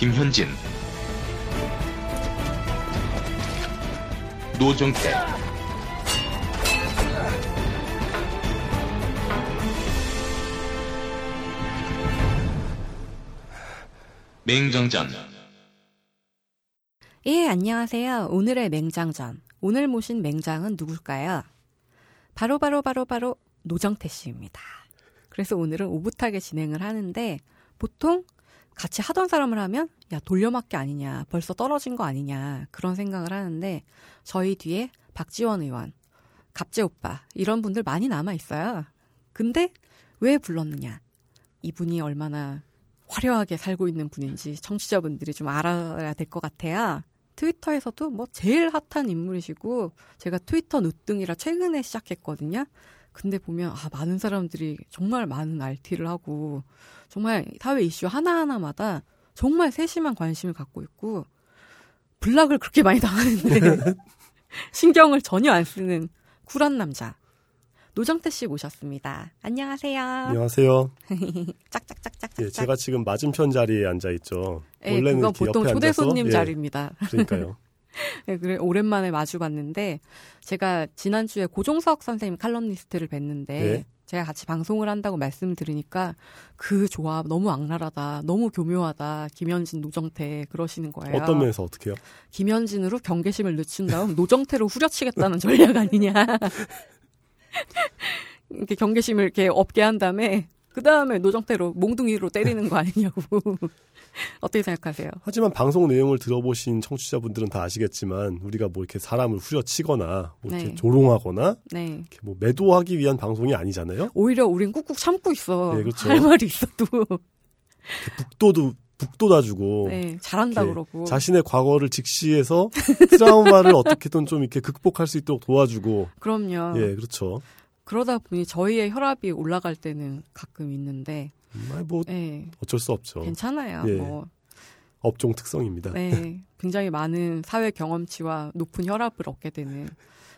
김현진 노정태 맹정전 예, 안녕하세요. 오늘의 맹장전. 오늘 모신 맹장은 누굴까요? 바로 바로 바로 바로 노정태 씨입니다. 그래서 오늘은 오붓하게 진행을 하는데 보통 같이 하던 사람을 하면 야 돌려막기 아니냐 벌써 떨어진 거 아니냐 그런 생각을 하는데 저희 뒤에 박지원 의원 갑재 오빠 이런 분들 많이 남아 있어요. 근데 왜 불렀느냐 이분이 얼마나 화려하게 살고 있는 분인지 청취자분들이 좀 알아야 될 것 같아요. 트위터에서도 뭐 제일 핫한 인물이시고 제가 트위터 누등이라 최근에 시작했거든요. 근데 보면 아 많은 사람들이 정말 많은 RT를 하고 정말 사회 이슈 하나하나마다 정말 세심한 관심을 갖고 있고 블락을 그렇게 많이 당하는데 신경을 전혀 안 쓰는 쿨한 남자 노정태 씨 모셨습니다. 안녕하세요. 안녕하세요. 짝짝짝짝. 예, 제가 지금 맞은편 자리에 앉아 있죠. 예, 원래는 그건 보통 초대 손님 예, 자리입니다. 그러니까요. 네, 그래 오랜만에 마주 봤는데 제가 지난주에 고종석 선생님 칼럼니스트를 뵀는데 네. 제가 같이 방송을 한다고 말씀드리니까 그 조합 너무 악랄하다, 너무 교묘하다. 김현진, 노정태 그러시는 거예요. 어떤 면에서 어떻게요? 김현진으로 경계심을 늦춘 다음 노정태로 후려치겠다는 전략 아니냐. 이렇게 경계심을 이렇게 없게 한 다음에 그 다음에 노정태로 몽둥이로 때리는 거 아니냐고. 어떻게 생각하세요? 하지만 방송 내용을 들어보신 청취자분들은 다 아시겠지만 우리가 뭐 이렇게 사람을 후려치거나 뭐 이렇게 네. 조롱하거나 네. 이렇게 뭐 매도하기 위한 방송이 아니잖아요. 오히려 우린 꾹꾹 참고 있어. 네, 그렇죠. 할 말이 있어도. 북도도 북돋아주고 네, 잘한다 그러고 자신의 과거를 직시해서 트라우마를 어떻게든 좀 이렇게 극복할 수 있도록 도와주고 그럼요. 예, 그렇죠. 그러다 보니 저희의 혈압이 올라갈 때는 가끔 있는데 음, 뭐 네. 어쩔 수 없죠. 괜찮아요. 예. 뭐 업종 특성입니다. 네, 굉장히 많은 사회 경험치와 높은 혈압을 얻게 되는.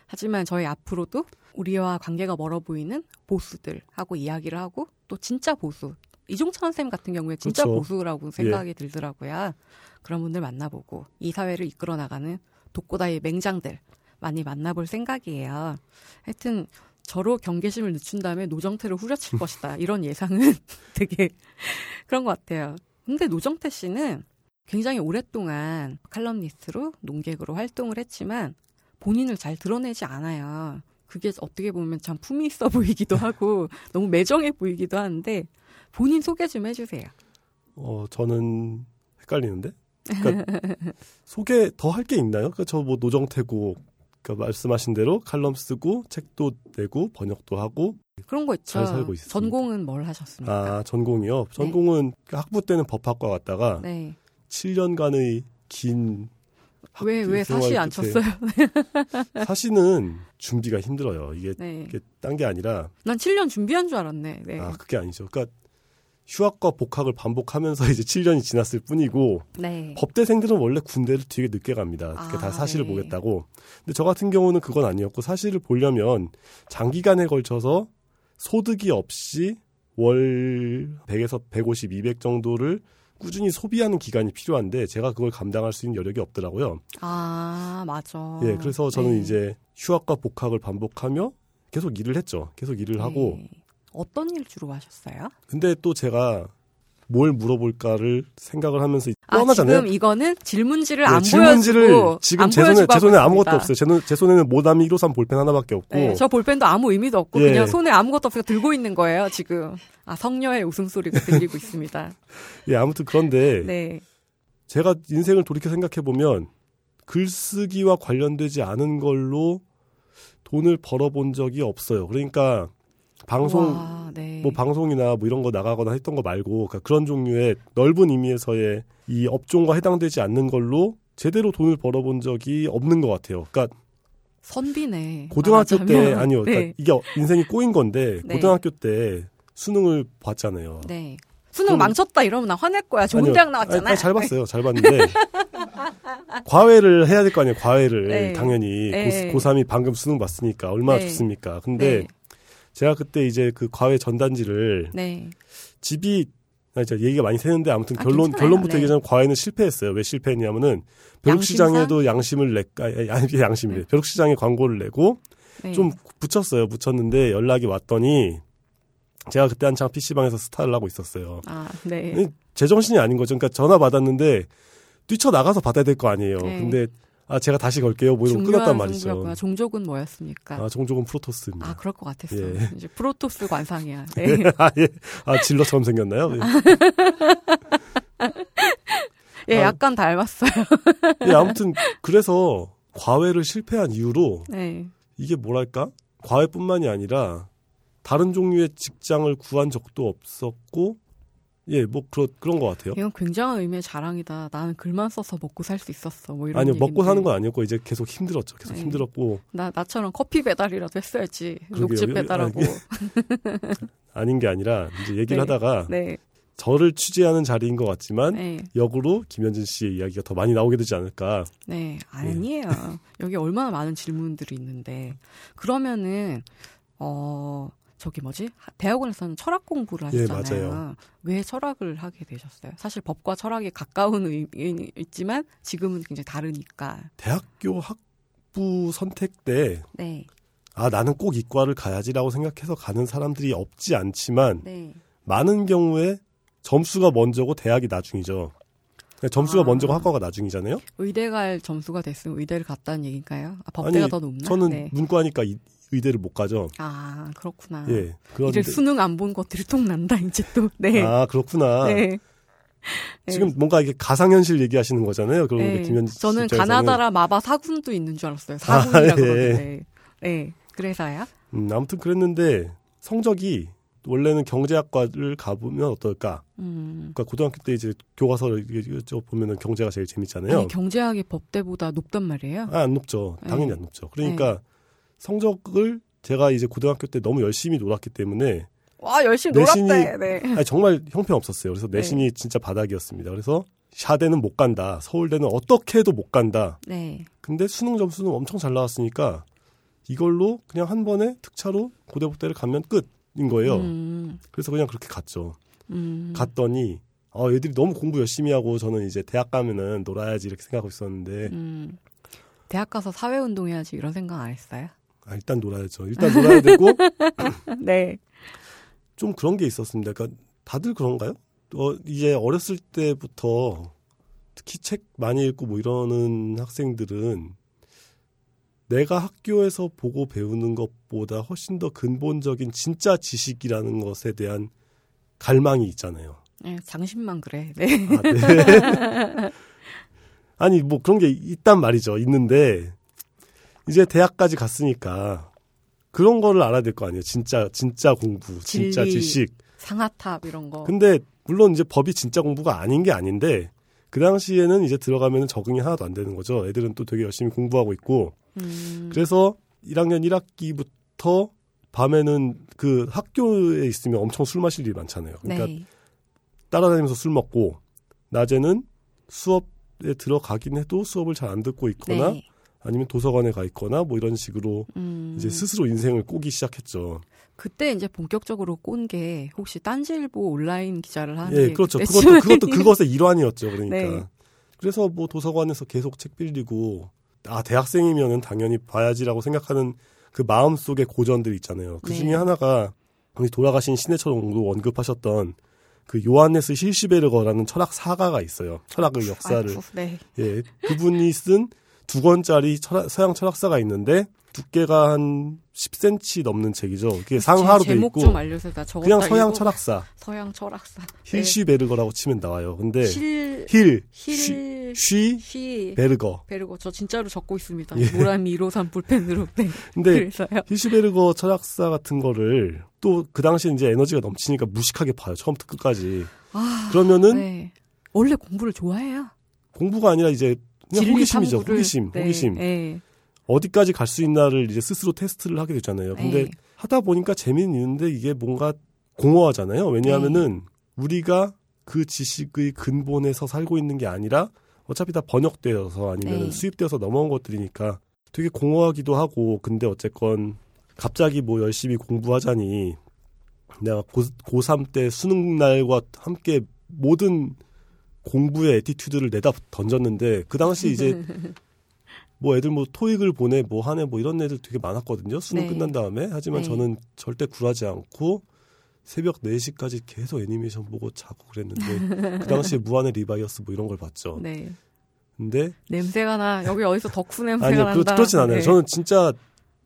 하지만 저희 앞으로도 우리와 관계가 멀어 보이는 보수들하고 이야기를 하고 또 진짜 보수 이종찬 선생님 같은 경우에 진짜 그렇죠. 보수라고 생각이 예. 들더라고요. 그런 분들 만나보고 이 사회를 이끌어 나가는 독고다이 맹장들 많이 만나볼 생각이에요. 하여튼 저로 경계심을 늦춘 다음에 노정태를 후려칠 것이다. 이런 예상은 되게 그런 것 같아요. 근데 노정태 씨는 굉장히 오랫동안 칼럼니스트로 농객으로 활동을 했지만 본인을 잘 드러내지 않아요. 그게 어떻게 보면 참 품이 있어 보이기도 하고 너무 매정해 보이기도 하는데 본인 소개 좀 해주세요. 어 저는 헷갈리는데. 그러니까 소개 더 할 게 있나요? 그러니까 저 뭐 노정태고 그러니까 말씀하신 대로 칼럼 쓰고 책도 내고 번역도 하고 그런 거 있죠. 잘 살고 있습니다. 전공은 뭘 하셨습니까? 아 전공이요. 전공은 네. 학부 때는 법학과 갔다가 네. 7년간의 긴 왜, 왜 사시 안 쳤어요? 사시는 준비가 힘들어요. 이게, 네. 이게 딴 게 아니라. 난 7년 준비한 줄 알았네. 네. 아, 그게 아니죠. 그러니까 휴학과 복학을 반복하면서 이제 7년이 지났을 뿐이고 네. 법대생들은 원래 군대를 되게 늦게 갑니다. 그게 아, 다 사실을 네. 보겠다고. 근데 저 같은 경우는 그건 아니었고 사실을 보려면 장기간에 걸쳐서 소득이 없이 월 100에서 150, 200 정도를 꾸준히 소비하는 기간이 필요한데 제가 그걸 감당할 수 있는 여력이 없더라고요. 아, 맞아. 예, 그래서 저는 네. 이제 휴학과 복학을 반복하며 계속 일을 했죠. 계속 일을 하고 네. 어떤 일 주로 하셨어요? 근데 또 제가 뭘 물어볼까를 생각을 하면서 아, 뻔하잖아요. 지금 이거는 질문지를 네, 안 질문지를 보여주고 지금 제 손에 제 손에 아무것도 없어요. 제, 제 손에는 모담이 153 볼펜 하나밖에 없고. 네, 저 볼펜도 아무 의미도 없고 예. 그냥 손에 아무것도 없어서 들고 있는 거예요. 지금 아 성녀의 웃음소리가 들리고 있습니다. 예, 아무튼 그런데 네. 제가 인생을 돌이켜 생각해 보면 글쓰기와 관련되지 않은 걸로 돈을 벌어본 적이 없어요. 그러니까 방송 와, 네. 뭐 방송이나 뭐 이런 거 나가거나 했던 거 말고 그러니까 그런 종류의 넓은 의미에서의 이 업종과 해당되지 않는 걸로 제대로 돈을 벌어본 적이 없는 것 같아요. 그러니까 선비네. 고등학교 말하자면. 때 아니요. 그러니까 네. 이게 인생이 꼬인 건데 네. 고등학교 때 수능을 봤잖아요. 네. 수능 망쳤다 이러면 나 화낼 거야. 좋은 아니요. 대학 나왔잖아. 아니, 잘 봤어요. 잘 봤는데 과외를 해야 될 거 아니에요. 과외를 네. 당연히 네. 고, 고3이 방금 수능 봤으니까 얼마나 네. 좋습니까. 근데 네. 제가 그때 이제 그 과외 전단지를 네. 집이 이제 얘기가 많이 새는데 아무튼 아, 결론 결론부터 네. 얘기하자면 과외는 실패했어요. 왜 실패했냐면은 벼룩시장에도 양심을 내 아니 양심이래. 네. 벼룩시장에 광고를 내고 네. 좀 붙였어요. 붙였는데 연락이 왔더니 제가 그때 한창 PC방에서 스타를 하고 있었어요. 아, 네. 제 정신이 아닌 거죠. 그러니까 전화 받았는데 뛰쳐나가서 받아야 될 거 아니에요. 네. 근데 아 제가 다시 걸게요. 뭐 이러고 끊었단 말이죠. 승부였구나. 종족은 뭐였습니까? 아 종족은 프로토스입니다. 아 그럴 것 같았어. 예. 이제 프로토스 관상이야. 네. 아 예. 아 질러처럼 생겼나요? 네. 예, 아, 약간 닮았어요. 예, 아무튼 그래서 과외를 실패한 이유로 네. 이게 뭐랄까 과외뿐만이 아니라 다른 종류의 직장을 구한 적도 없었고 예, 뭐 그런 그런 것 같아요. 이건 굉장한 의미의 자랑이다. 나는 글만 써서 먹고 살 수 있었어. 뭐 이런 아니요, 얘기인데. 먹고 사는 건 아니었고 이제 계속 힘들었죠. 계속 네. 힘들었고. 나 나처럼 커피 배달이라도 했어야지. 녹즙 배달하고. 아닌 게 아니라 이제 얘기를 네. 하다가 네. 저를 취재하는 자리인 것 같지만 네. 역으로 김현진 씨의 이야기가 더 많이 나오게 되지 않을까. 네, 아니에요. 여기 얼마나 많은 질문들이 있는데 그러면은 어 저기 뭐지 대학원에서는 철학 공부를 예, 하셨잖아요. 예, 왜 철학을 하게 되셨어요? 사실 법과 철학이 가까운 의미는 있지만 지금은 굉장히 다르니까. 대학교 학부 선택 때 네. 아 나는 꼭 이과를 가야지라고 생각해서 가는 사람들이 없지 않지만 네. 많은 경우에 점수가 먼저고 대학이 나중이죠. 그러니까 점수가 아. 먼저고 학과가 나중이잖아요. 의대 갈 점수가 됐으면 의대를 갔다는 얘기인가요? 아, 법대가 아니, 더 높나? 저는 네. 문과니까 이, 의대를 못 가죠. 아 그렇구나. 예. 그런데 이제 수능 안 본 것들이 통 난다 이제 또. 네. 아 그렇구나. 네. 지금 네. 뭔가 이게 가상현실 얘기하시는 거잖아요. 그런 네. 김현지 저는 가나다라 마바 사군도 있는 줄 알았어요. 사군이라고 아, 예. 그러는데. 네. 그래서요? 음, 아무튼 그랬는데 성적이 원래는 경제학과를 가보면 어떨까? 음. 그러니까 고등학교 때 이제 교과서를 보면은 경제가 제일 재밌잖아요. 아니, 경제학이 법대보다 높단 말이에요? 아, 안 높죠. 당연히 네. 안 높죠. 그러니까 네. 성적을 제가 이제 고등학교 때 너무 열심히 놀았기 때문에 와 열심히 내신이, 놀았대. 네. 아니, 정말 형편없었어요. 그래서 네. 내신이 네. 진짜 바닥이었습니다. 그래서 샤대는 못 간다. 서울대는 어떻게 해도 못 간다. 네. 근데 수능 점수는 엄청 잘 나왔으니까 이걸로 그냥 한 번에 특차로 고대복대를 가면 끝인 거예요. 음. 그래서 그냥 그렇게 갔죠. 음. 갔더니 어, 애들이 너무 공부 열심히 하고 저는 이제 대학 가면은 놀아야지 이렇게 생각하고 있었는데 음. 대학 가서 사회 운동 해야지 이런 생각 안 했어요? 아, 일단 놀아야죠. 일단 놀아야 되고. 네. 좀 그런 게 있었습니다. 그러니까 다들 그런가요? 어, 이제 어렸을 때부터 특히 책 많이 읽고 뭐 이러는 학생들은 내가 학교에서 보고 배우는 것보다 훨씬 더 근본적인 진짜 지식이라는 것에 대한 갈망이 있잖아요. 네, 장신만 그래. 네. 아, 네. 아니, 뭐 그런 게 있단 말이죠. 있는데, 이제 대학까지 갔으니까 그런 거를 알아야 될 거 아니에요. 진짜 진짜 공부, 진짜 진리, 지식, 상하탑 이런 거. 근데 물론 이제 법이 진짜 공부가 아닌 게 아닌데 그 당시에는 이제 들어가면 적응이 하나도 안 되는 거죠. 애들은 또 되게 열심히 공부하고 있고. 음. 그래서 1학년 1학기부터 밤에는 그 학교에 있으면 엄청 술 마실 일이 많잖아요. 그러니까 네. 따라다니면서 술 먹고 낮에는 수업에 들어가긴 해도 수업을 잘 안 듣고 있거나 네. 아니면 도서관에 가 있거나 뭐 이런 식으로 음. 이제 스스로 인생을 꼬기 시작했죠. 그때 이제 본격적으로 꼰 게 혹시 딴지일보 온라인 기자를 하는 예, 그렇죠. 그것도 그것도 그것의 일환이었죠. 그러니까 네. 그래서 뭐 도서관에서 계속 책 빌리고 아 대학생이면은 당연히 봐야지라고 생각하는 그 마음 속의 고전들 있잖아요. 그 중에 네. 하나가 우리 돌아가신 신해철도 언급하셨던 그 요한네스 실시베르거라는 철학 사가가 있어요. 철학의 역사를 아이고, 네. 예 그분이 쓴 두 권짜리 철학, 서양 철학사가 있는데 두께가 한 10cm 넘는 책이죠. 그게 상하로 돼 있고 그냥 서양. 철학사. 서양 철학사. 힐시베르거라고 치면 나와요. 근데 힐, 힐, 힐 쉬, 쉬, 베르거. 베르거. 저 진짜로 적고 있습니다. 예. 모나미 153 볼펜으로. 네. 근데. 힐시베르거 철학사 같은 거를 또 그 당시에 이제 에너지가 넘치니까 무식하게 봐요. 처음부터 끝까지. 아, 그러면은 네. 원래 공부를 좋아해요. 공부가 아니라 이제 호기심이죠. 탐구를, 호기심, 네, 호기심. 네. 어디까지 갈 수 있나를 이제 스스로 테스트를 하게 되잖아요. 근데 네. 하다 보니까 재미는 있는데 이게 뭔가 공허하잖아요. 왜냐하면은 네. 우리가 그 지식의 근본에서 살고 있는 게 아니라 어차피 다 번역되어서 아니면 네. 수입되어서 넘어온 것들이니까 되게 공허하기도 하고 근데 어쨌건 갑자기 뭐 열심히 공부하자니 내가 고, 고3 때 수능 날과 함께 모든 공부의 attitude를 내다 던졌는데 그 당시 이제 뭐 애들 뭐 토익을 보네 뭐 하네 뭐 이런 애들 되게 많았거든요. 수능 네. 끝난 다음에. 하지만 네. 저는 절대 굴하지 않고 새벽 4시까지 계속 애니메이션 보고 자고 그랬는데 그 당시에 무한의 리바이어스 뭐 이런 걸 봤죠. 네. 근데 냄새가 나. 여기 어디서 덕후 냄새가 아니요, 난다. 그렇, 그렇진 않아요. 네. 저는 진짜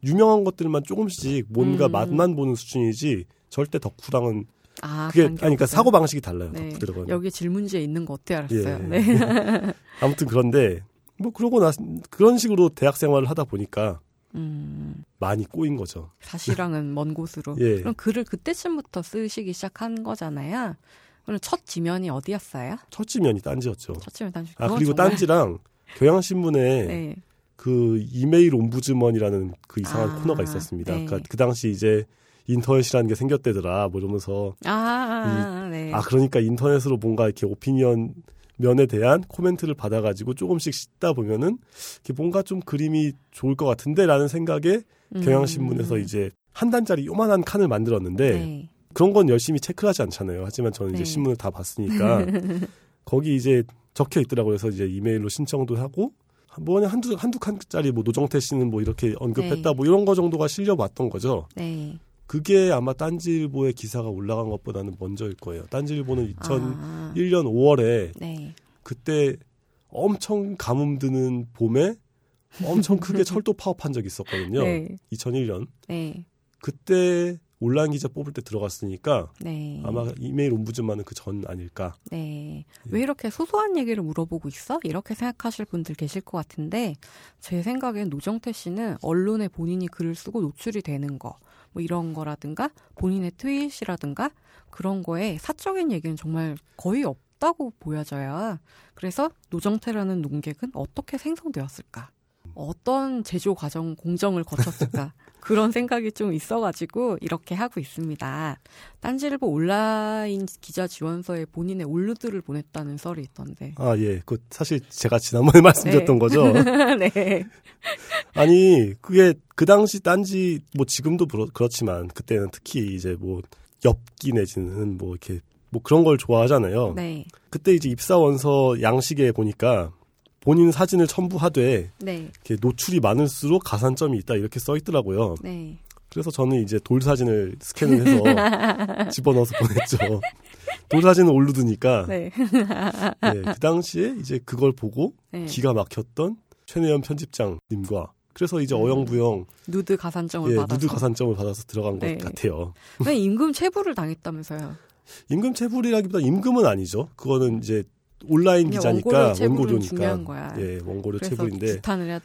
유명한 것들만 조금씩 뭔가 음. 맛만 보는 수준이지 절대 덕후랑은 아, 그게 아니 그러니까 사고 방식이 달라요. 네. 덕후들은. 여기 질문지에 있는 거 어때 알았어요. 예. 네. 아무튼 그런데 뭐 그러고 나 그런 식으로 대학 생활을 하다 보니까 음. 많이 꼬인 거죠. 사실랑은 먼 곳으로. 예. 그럼 글을 그때쯤부터 쓰시기 시작한 거잖아요. 그럼 첫 지면이 어디였어요? 첫 지면이 딴지였죠. 첫 지면 딴지. 아 그리고 정말... 딴지랑 경향신문에 네. 그 이메일 옴부즈먼이라는 그 이상한 아, 코너가 있었습니다. 네. 그러니까 그 당시 이제 인터넷이라는 게 생겼대더라 뭐 이러면서 아, 아, 이, 네. 아 그러니까 인터넷으로 뭔가 이렇게 오피니언 면에 대한 코멘트를 받아가지고 조금씩 씻다 보면은 이게 뭔가 좀 그림이 좋을 것 같은데라는 생각에 음. 경향신문에서 이제 한 단짜리 요만한 칸을 만들었는데 네. 그런 건 열심히 체크하지 않잖아요. 하지만 저는 이제 네. 신문을 다 봤으니까 거기 이제 적혀 있더라고요. 그래서 이제 이메일로 신청도 하고 뭐 한두 한두 칸짜리 뭐 노정태 씨는 뭐 이렇게 언급했다 네. 뭐 이런 거 정도가 실려봤던 거죠. 네. 그게 아마 딴지일보의 기사가 올라간 것보다는 먼저일 거예요. 딴지일보는 2001년 아. 5월에 네. 그때 엄청 가뭄 드는 봄에 엄청 크게 철도 파업한 적이 있었거든요. 네. 2001년. 네. 그때 온라인 기자 뽑을 때 들어갔으니까 네. 아마 이메일 옴부즈만은 그 전 아닐까. 네. 왜 이렇게 소소한 얘기를 물어보고 있어? 이렇게 생각하실 분들 계실 것 같은데 제 생각엔 노정태 씨는 언론에 본인이 글을 쓰고 노출이 되는 거, 뭐 이런 거라든가 본인의 트윗이라든가 그런 거에 사적인 얘기는 정말 거의 없다고 보여져요. 그래서 노정태라는 농객은 어떻게 생성되었을까? 어떤 제조 과정 공정을 거쳤을까? 그런 생각이 좀 있어가지고 이렇게 하고 있습니다. 딴지일보 온라인 기자 지원서에 본인의 올루드를 보냈다는 썰이 있던데. 아 예, 그 사실 제가 지난번에 말씀드렸던 네. 거죠. 네. 아니 그게 그 당시 딴지 뭐 지금도 그렇지만 그때는 특히 이제 뭐 엽기 내지는 뭐 이렇게 뭐 그런 걸 좋아하잖아요. 네. 그때 이제 입사 원서 양식에 보니까 본인 사진을 첨부하되 네. 노출이 많을수록 가산점이 있다 이렇게 써 있더라고요. 네. 그래서 저는 이제 돌 사진을 스캔을 해서 집어넣어서 보냈죠. 돌 사진을 올르드니까 네. 네, 그 당시에 이제 그걸 보고 네. 기가 막혔던 최내연 편집장님과 그래서 이제 음. 어영부영 누드 가산점을 예, 받아서 누드 가산점을 받아서 들어간 네. 것 같아요. 임금 체불을 당했다면서요? 임금 체불이라기보다 임금은 아니죠. 그거는 이제 온라인 기자니까 원고료 니까 예 원고료 체불인데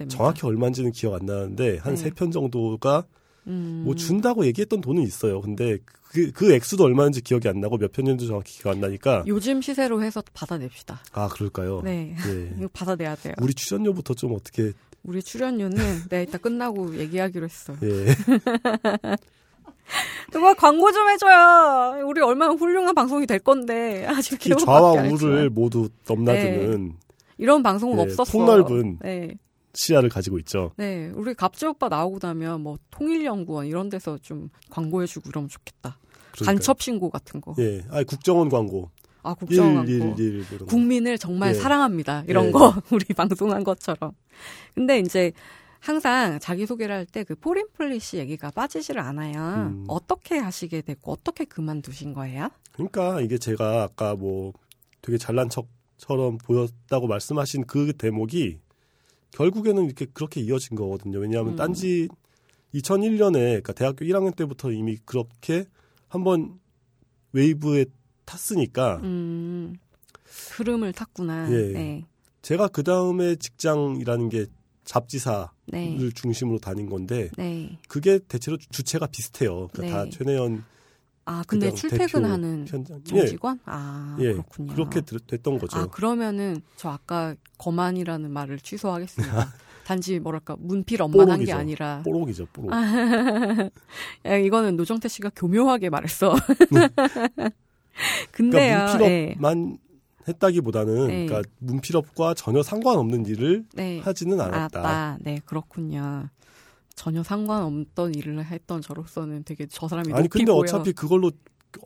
정확히 얼마인지는 기억 안 나는데 한 세편 네. 정도가 음. 뭐 준다고 얘기했던 돈은 있어요. 근데 그, 그 액수도 얼마인지 기억이 안 나고 몇 편인지 정확히 기억 안 나니까. 요즘 시세로 해서 받아냅시다. 아, 그럴까요? 네. 네. 이거 받아내야 돼요. 우리 출연료부터 좀 어떻게. 우리 출연료는 내가 이따 끝나고 얘기하기로 했어. 예. 누가 광고 좀 해줘요. 우리 얼마나 훌륭한 방송이 될 건데 아직 특히 좌와 우를 모두 넘나드는 네. 이런 방송은 네, 없었어. 폭넓은 네. 시야를 가지고 있죠. 네, 우리 갑질 오빠 나오고 나면 뭐 통일연구원 이런 데서 좀 광고해주고 이러면 좋겠다. 그러니까요. 간첩 신고 같은 거. 예, 아 국정원 광고. 아 국정원 광고. 1, 1, 1, 국민을 정말 예. 사랑합니다. 이런 예. 거 우리 방송한 것처럼. 근데 이제 항상 자기소개를 할 때 그 포린폴리시 얘기가 빠지지를 않아요. 음. 어떻게 하시게 됐고 어떻게 그만두신 거예요? 그러니까 이게 제가 아까 뭐 되게 잘난 척처럼 보였다고 말씀하신 그 대목이 결국에는 이렇게 그렇게 이어진 거거든요. 왜냐하면 음. 딴지 2001년에 그러니까 대학교 1학년 때부터 이미 그렇게 한번 웨이브에 탔으니까 음. 흐름을 탔구나. 예. 네. 제가 그 다음에 직장이라는 게 잡지사 를 네. 중심으로 다닌 건데 네. 그게 대체로 주체가 비슷해요. 그러니까 네. 다 최내연 아 근데 출퇴근하는 정직원? 예. 아 예. 그렇군요. 그렇게 됐던 거죠. 아 그러면은 저 아까 거만이라는 말을 취소하겠습니다. 단지 뭐랄까 문필업만 한게 아니라 뽀록이죠 뽀록. 야, 이거는 노정태 씨가 교묘하게 말했어. 근데요. 그러니까 문필업만 예. 했다기보다는 네. 그러니까 문필업과 전혀 상관없는 일을 네. 하지는 않았다. 아, 네, 그렇군요. 전혀 상관없던 일을 했던 저로서는 되게 저 사람이 아니 근데 보여. 어차피 그걸로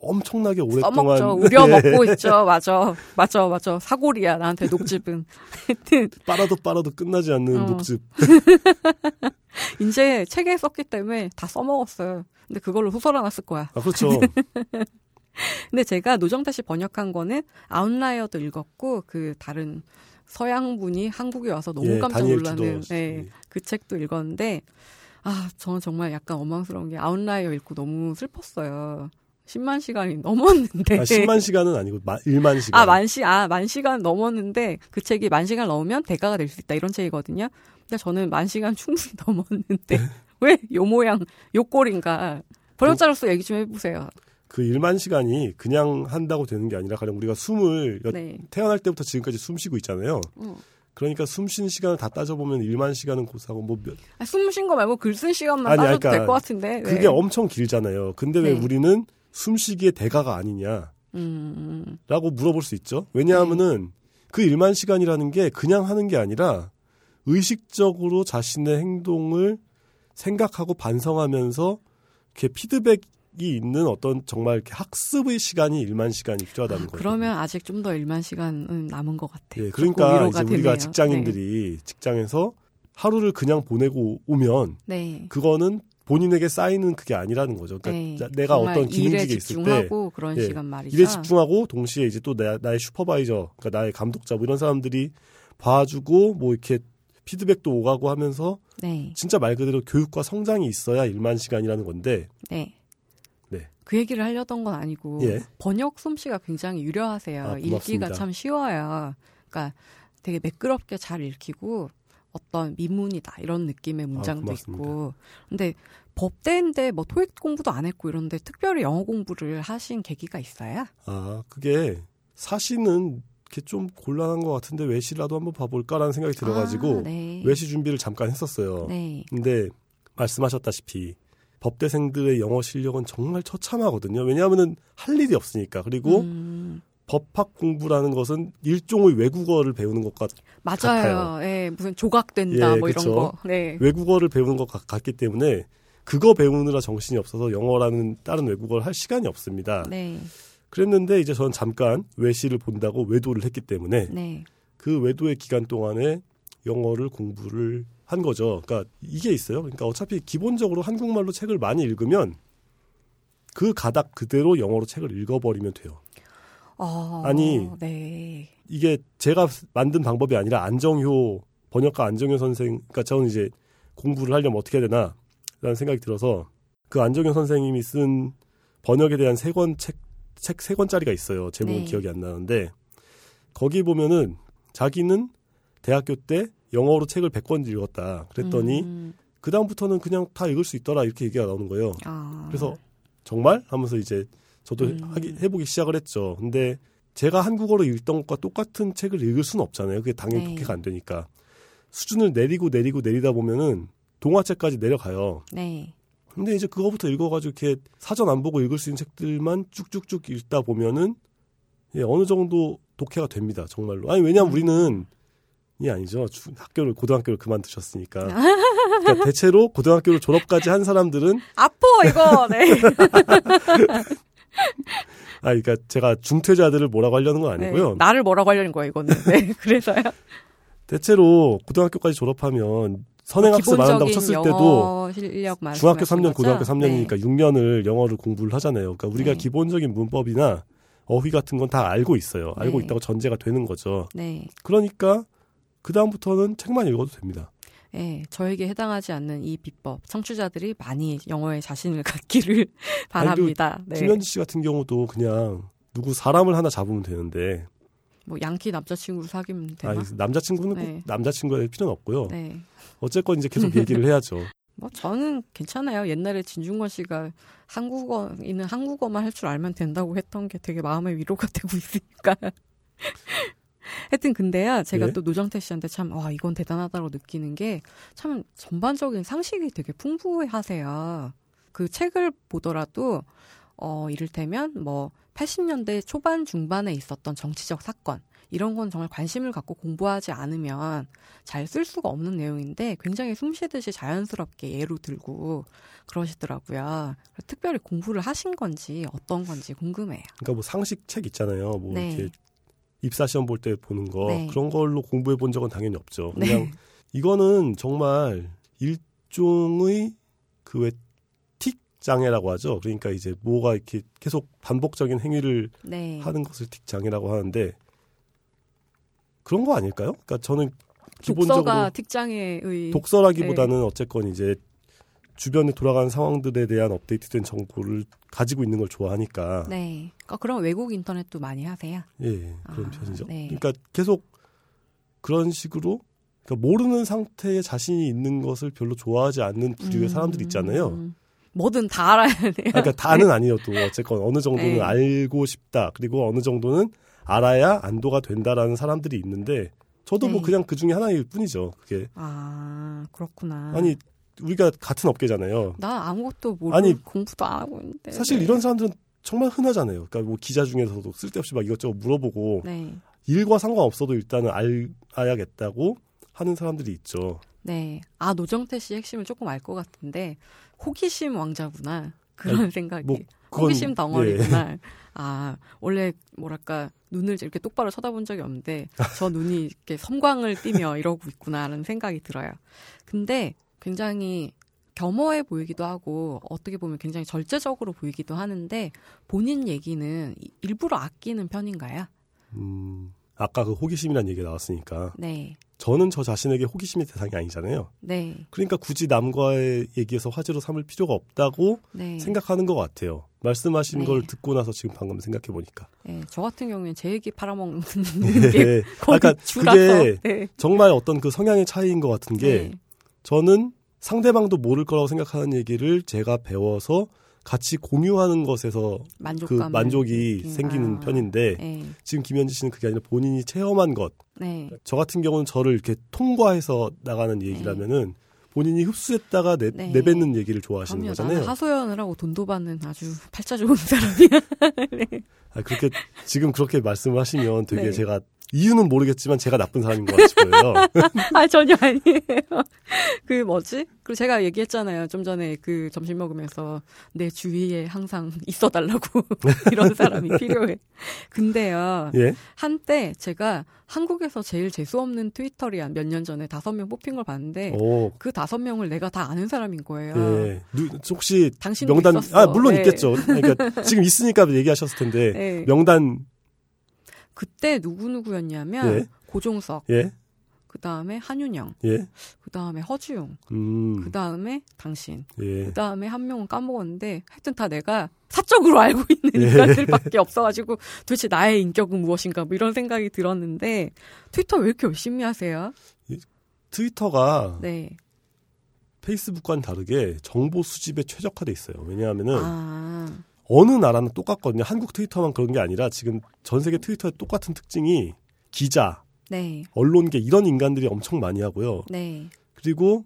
엄청나게 오랫동안 써먹죠. 우려먹고 있죠. 맞아. 맞아. 맞아. 사골이야. 나한테 녹즙은. 하여튼 빨아도 빨아도 끝나지 않는 어. 녹즙. 이제 책에 썼기 때문에 다 써먹었어요. 근데 그걸로 소설 하나 쓸 거야. 아, 그렇죠. 근데 제가 노정태 씨 번역한 거는 아웃라이어도 읽었고 그 다른 서양 분이 한국에 와서 너무 예, 깜짝 놀라는 네, 그 책도 읽었는데 아 저는 정말 약간 원망스러운 게 아웃라이어 읽고 너무 슬펐어요. 10만 시간이 넘었는데. 아, 10만 시간은 아니고 마, 1만 시간. 아, 만 시, 아, 만 시간 넘었는데 그 책이 만 시간 넘으면 대가가 될 수 있다. 이런 책이거든요. 근데 저는 만 시간 충분히 넘었는데 왜 요 모양, 요 꼴인가. 번역자로서 얘기 좀 해보세요. 그 1만 시간이 그냥 한다고 되는 게 아니라 가령 우리가 숨을 네. 태어날 때부터 지금까지 숨 쉬고 있잖아요. 음. 그러니까 숨쉰 시간을 다 따져보면 1만 시간은 고사고 뭐 몇. 아, 숨 쉰 거 말고 글 쓴 시간만 아니, 따져도 그러니까 될것 같은데. 네. 그게 엄청 길잖아요. 근데 왜 네. 우리는 숨쉬기의 대가가 아니냐. 음. 라고 물어볼 수 있죠. 왜냐하면은 네. 그 1만 시간이라는 게 그냥 하는 게 아니라 의식적으로 자신의 행동을 생각하고 반성하면서 이렇게 피드백이 있는 어떤 정말 학습의 시간이 1만 시간이 필요하다는 아, 거예요. 그러면 아직 좀더 1만 시간은 남은 것 같아요. 예, 그러니까 이제 우리가 되네요. 직장인들이 네. 직장에서 하루를 그냥 보내고 오면 네. 그거는 본인에게 쌓이는 그게 아니라는 거죠. 그러니까 네, 내가 어떤 기능직에 있을 때 그런 예, 시간 말이죠. 일에 집중하고 동시에 이제 또 나, 나의 슈퍼바이저, 그러니까 나의 감독자 뭐 이런 사람들이 봐주고 뭐 이렇게 피드백도 오가고 하면서 네. 진짜 말 그대로 교육과 성장이 있어야 일만 시간이라는 건데. 네. 네. 그 얘기를 하려던 건 아니고 예. 번역 솜씨가 굉장히 유려하세요. 아, 읽기가 참 쉬워요. 그러니까 되게 매끄럽게 잘 읽히고 어떤 미문이다 이런 느낌의 아, 문장도 아, 있고 근데 법대인데 뭐 토익 공부도 안 했고 이런데 특별히 영어 공부를 하신 계기가 있어요? 아 그게 사실은 이렇게 좀 곤란한 것 같은데 외시라도 한번 봐볼까라는 생각이 들어가지고 아, 네. 외시 준비를 잠깐 했었어요. 네. 근데 말씀하셨다시피 법대생들의 영어 실력은 정말 처참하거든요. 왜냐하면은 할 일이 없으니까. 그리고 음. 법학 공부라는 것은 일종의 외국어를 배우는 것 같, 맞아요. 같아요. 예, 무슨 조각된다 예, 뭐 그쵸? 이런 거. 네. 외국어를 배우는 것 같기 때문에 그거 배우느라 정신이 없어서 영어라는 다른 외국어를 할 시간이 없습니다. 네. 그랬는데 이제 저는 잠깐 외시를 본다고 외도를 했기 때문에 네. 그 외도의 기간 동안에 영어를 공부를 한 거죠. 그러니까 이게 있어요. 그러니까 어차피 기본적으로 한국말로 책을 많이 읽으면 그 가닥 그대로 영어로 책을 읽어버리면 돼요. 어, 아니 네. 이게 제가 만든 방법이 아니라 안정효 번역가 안정효 선생 그러니까 저는 이제 공부를 하려면 어떻게 해야 되나 라는 생각이 들어서 그 안정효 선생님이 쓴 번역에 대한 세 권 책 책 세 권짜리가 있어요. 제목은 네. 기억이 안 나는데 거기 보면은 자기는 대학교 때 영어로 책을 100권 읽었다. 그랬더니 음. 그 다음부터는 그냥 다 읽을 수 있더라 이렇게 얘기가 나오는 거예요. 아. 그래서 정말 하면서 이제 저도 음. 하기, 해보기 시작을 했죠. 근데 제가 한국어로 읽던 것과 똑같은 책을 읽을 수는 없잖아요. 그게 당연히 네. 독해가 안 되니까. 수준을 내리고 내리고 내리다 보면은 동화책까지 내려가요. 네. 근데 이제 그거부터 읽어가지고 이렇게 사전 안 보고 읽을 수 있는 책들만 쭉쭉쭉 읽다 보면은 예, 어느 정도 독해가 됩니다. 정말로. 아니, 왜냐면 음. 우리는 이 아니죠. 학교를 고등학교를 그만두셨으니까. 그러니까 대체로 고등학교를 졸업까지 한 사람들은 아퍼 이거. 네. 아, 그러니까 제가 중퇴자들을 뭐라고 하려는 건 아니고요. 네, 나를 뭐라고 하려는 거예요, 이거는. 네, 그래서요. 대체로 고등학교까지 졸업하면 선행학습 안 한다고 쳤을 때도 중학교 3년, 고등학교 3년이니까 네. 6년을 영어를 공부를 하잖아요. 그러니까 우리가 네. 기본적인 문법이나 어휘 같은 건 다 알고 있어요. 알고 네. 있다고 전제가 되는 거죠. 네. 그러니까 그 다음부터는 책만 읽어도 됩니다. 예, 저에게 해당하지 않는 이 비법 청취자들이 많이 영어에 자신을 갖기를 바랍니다. 네. 김현지 씨 같은 경우도 그냥 누구 사람을 하나 잡으면 되는데 뭐 양키 남자친구를 사귀면 되나? 아니, 남자친구는 네. 남자친구가 될 필요는 없고요. 네. 어쨌건 이제 계속 얘기를 해야죠. 뭐 저는 괜찮아요. 옛날에 진중권 씨가 한국어인는 한국어만 할 줄 알면 된다고 했던 게 되게 마음의 위로가 되고 있으니까. 하여튼 근데요, 제가 네. 또 노정태 씨한테 참, 와, 이건 대단하다고 느끼는 게 참 전반적인 상식이 되게 풍부해 하세요. 그 책을 보더라도, 어, 이를테면 뭐 80년대 초반 중반에 있었던 정치적 사건, 이런 건 정말 관심을 갖고 공부하지 않으면 잘 쓸 수가 없는 내용인데 굉장히 숨쉬듯이 자연스럽게 예로 들고 그러시더라고요. 특별히 공부를 하신 건지 어떤 건지 궁금해요. 그러니까 뭐 상식 책 있잖아요. 뭐 네. 이렇게 입사 시험 볼 때 보는 거 네. 그런 걸로 공부해 본 적은 당연히 없죠. 네. 그냥 네. 이거는 정말 일종의 그왜 장애라고 하죠. 그러니까 이제 뭐가 이렇게 계속 반복적인 행위를 네. 하는 것을 틱 장애라고 하는데 그런 거 아닐까요? 그러니까 저는 기본적으로 독서가 틱 장애의 독서라기보다는 네. 어쨌건 이제 주변에 돌아가는 상황들에 대한 업데이트된 정보를 가지고 있는 걸 좋아하니까. 네. 그러니까 그럼 외국 인터넷도 많이 하세요? 예, 그런 아, 편이죠. 네. 그러니까 계속 그런 식으로 그러니까 모르는 상태에 자신이 있는 것을 별로 좋아하지 않는 부류의 음, 사람들 있잖아요. 뭐든 다 알아야 돼요. 그러니까 다는 아니어도 어쨌건 어느 정도는 네. 알고 싶다. 그리고 어느 정도는 알아야 안도가 된다라는 사람들이 있는데 저도 뭐 네. 뭐 그냥 그 중에 하나일 뿐이죠. 그게. 아 그렇구나. 아니 우리가 같은 업계잖아요. 나 아무것도 모르고 아니, 공부도 안 하고 있는데. 사실 네. 이런 사람들은 정말 흔하잖아요. 그러니까 뭐 기자 중에서도 쓸데없이 막 이것저것 물어보고 네. 일과 상관없어도 일단은 알, 알아야겠다고 하는 사람들이 있죠. 네. 아 노정태 씨 핵심을 조금 알 것 같은데 호기심 왕자구나 그런 아니, 생각이. 뭐, 그건, 호기심 덩어리구나. 예. 아 원래 뭐랄까 눈을 이렇게 똑바로 쳐다본 적이 없는데 저 눈이 이렇게 섬광을 띠며 이러고 있구나라는 생각이 들어요. 근데 굉장히 겸허해 보이기도 하고 어떻게 보면 굉장히 절제적으로 보이기도 하는데 본인 얘기는 일부러 아끼는 편인가요? 음, 아까 그 호기심이라는 얘기가 나왔으니까. 네. 저는 저 자신에게 호기심의 대상이 아니잖아요. 네. 그러니까 굳이 남과의 얘기에서 화제로 삼을 필요가 없다고 네. 생각하는 것 같아요. 말씀하신 네. 걸 듣고 나서 지금 방금 생각해 보니까. 네, 저 같은 경우에는 제 얘기 팔아먹는 게 네. 그러니까 그게 네. 정말 어떤 그 성향의 차이인 것 같은 게 네. 저는 상대방도 모를 거라고 생각하는 얘기를 제가 배워서 같이 공유하는 것에서 그 만족이 느낌. 생기는 아, 편인데 네. 지금 김현지 씨는 그게 아니라 본인이 체험한 것. 네. 저 같은 경우는 저를 이렇게 통과해서 나가는 얘기라면은 본인이 흡수했다가 내, 네. 내뱉는 얘기를 좋아하시는 그럼요, 거잖아요. 하소연을 하고 돈도 받는 아주 팔자 좋은 사람이야. 네. 아, 그렇게 지금 그렇게 말씀하시면 되게 네. 제가 이유는 모르겠지만 제가 나쁜 사람인 것 싶어요. 아 전혀 아니에요. 그 뭐지? 그리고 제가 얘기했잖아요. 좀 전에 그 점심 먹으면서 내 주위에 항상 있어달라고 이런 사람이 필요해. 근데요. 예? 한때 제가 한국에서 제일 재수 없는 트위터리 몇년 전에 다섯 명 뽑힌 걸 봤는데 오. 그 다섯 명을 내가 다 아는 사람인 거예요. 예. 혹시 명단 있었어. 아 물론 네. 있겠죠. 그러니까 지금 있으니까 얘기하셨을 텐데 네. 명단 그때 누구 누구였냐면 예. 고종석, 예. 그 다음에 한윤영, 예. 그 다음에 허주용, 음. 그 다음에 당신, 예. 그 다음에 한 명은 까먹었는데 하여튼 다 내가 사적으로 알고 있는 예. 인간들밖에 없어가지고 도대체 나의 인격은 무엇인가 뭐 이런 생각이 들었는데 트위터 왜 이렇게 열심히 하세요? 트위터가 네. 페이스북과는 다르게 정보 수집에 최적화돼 있어요. 왜냐하면은 아. 어느 나라는 똑같거든요. 한국 트위터만 그런 게 아니라 지금 전 세계 트위터의 똑같은 특징이 기자, 네. 언론계 이런 인간들이 엄청 많이 하고요. 네. 그리고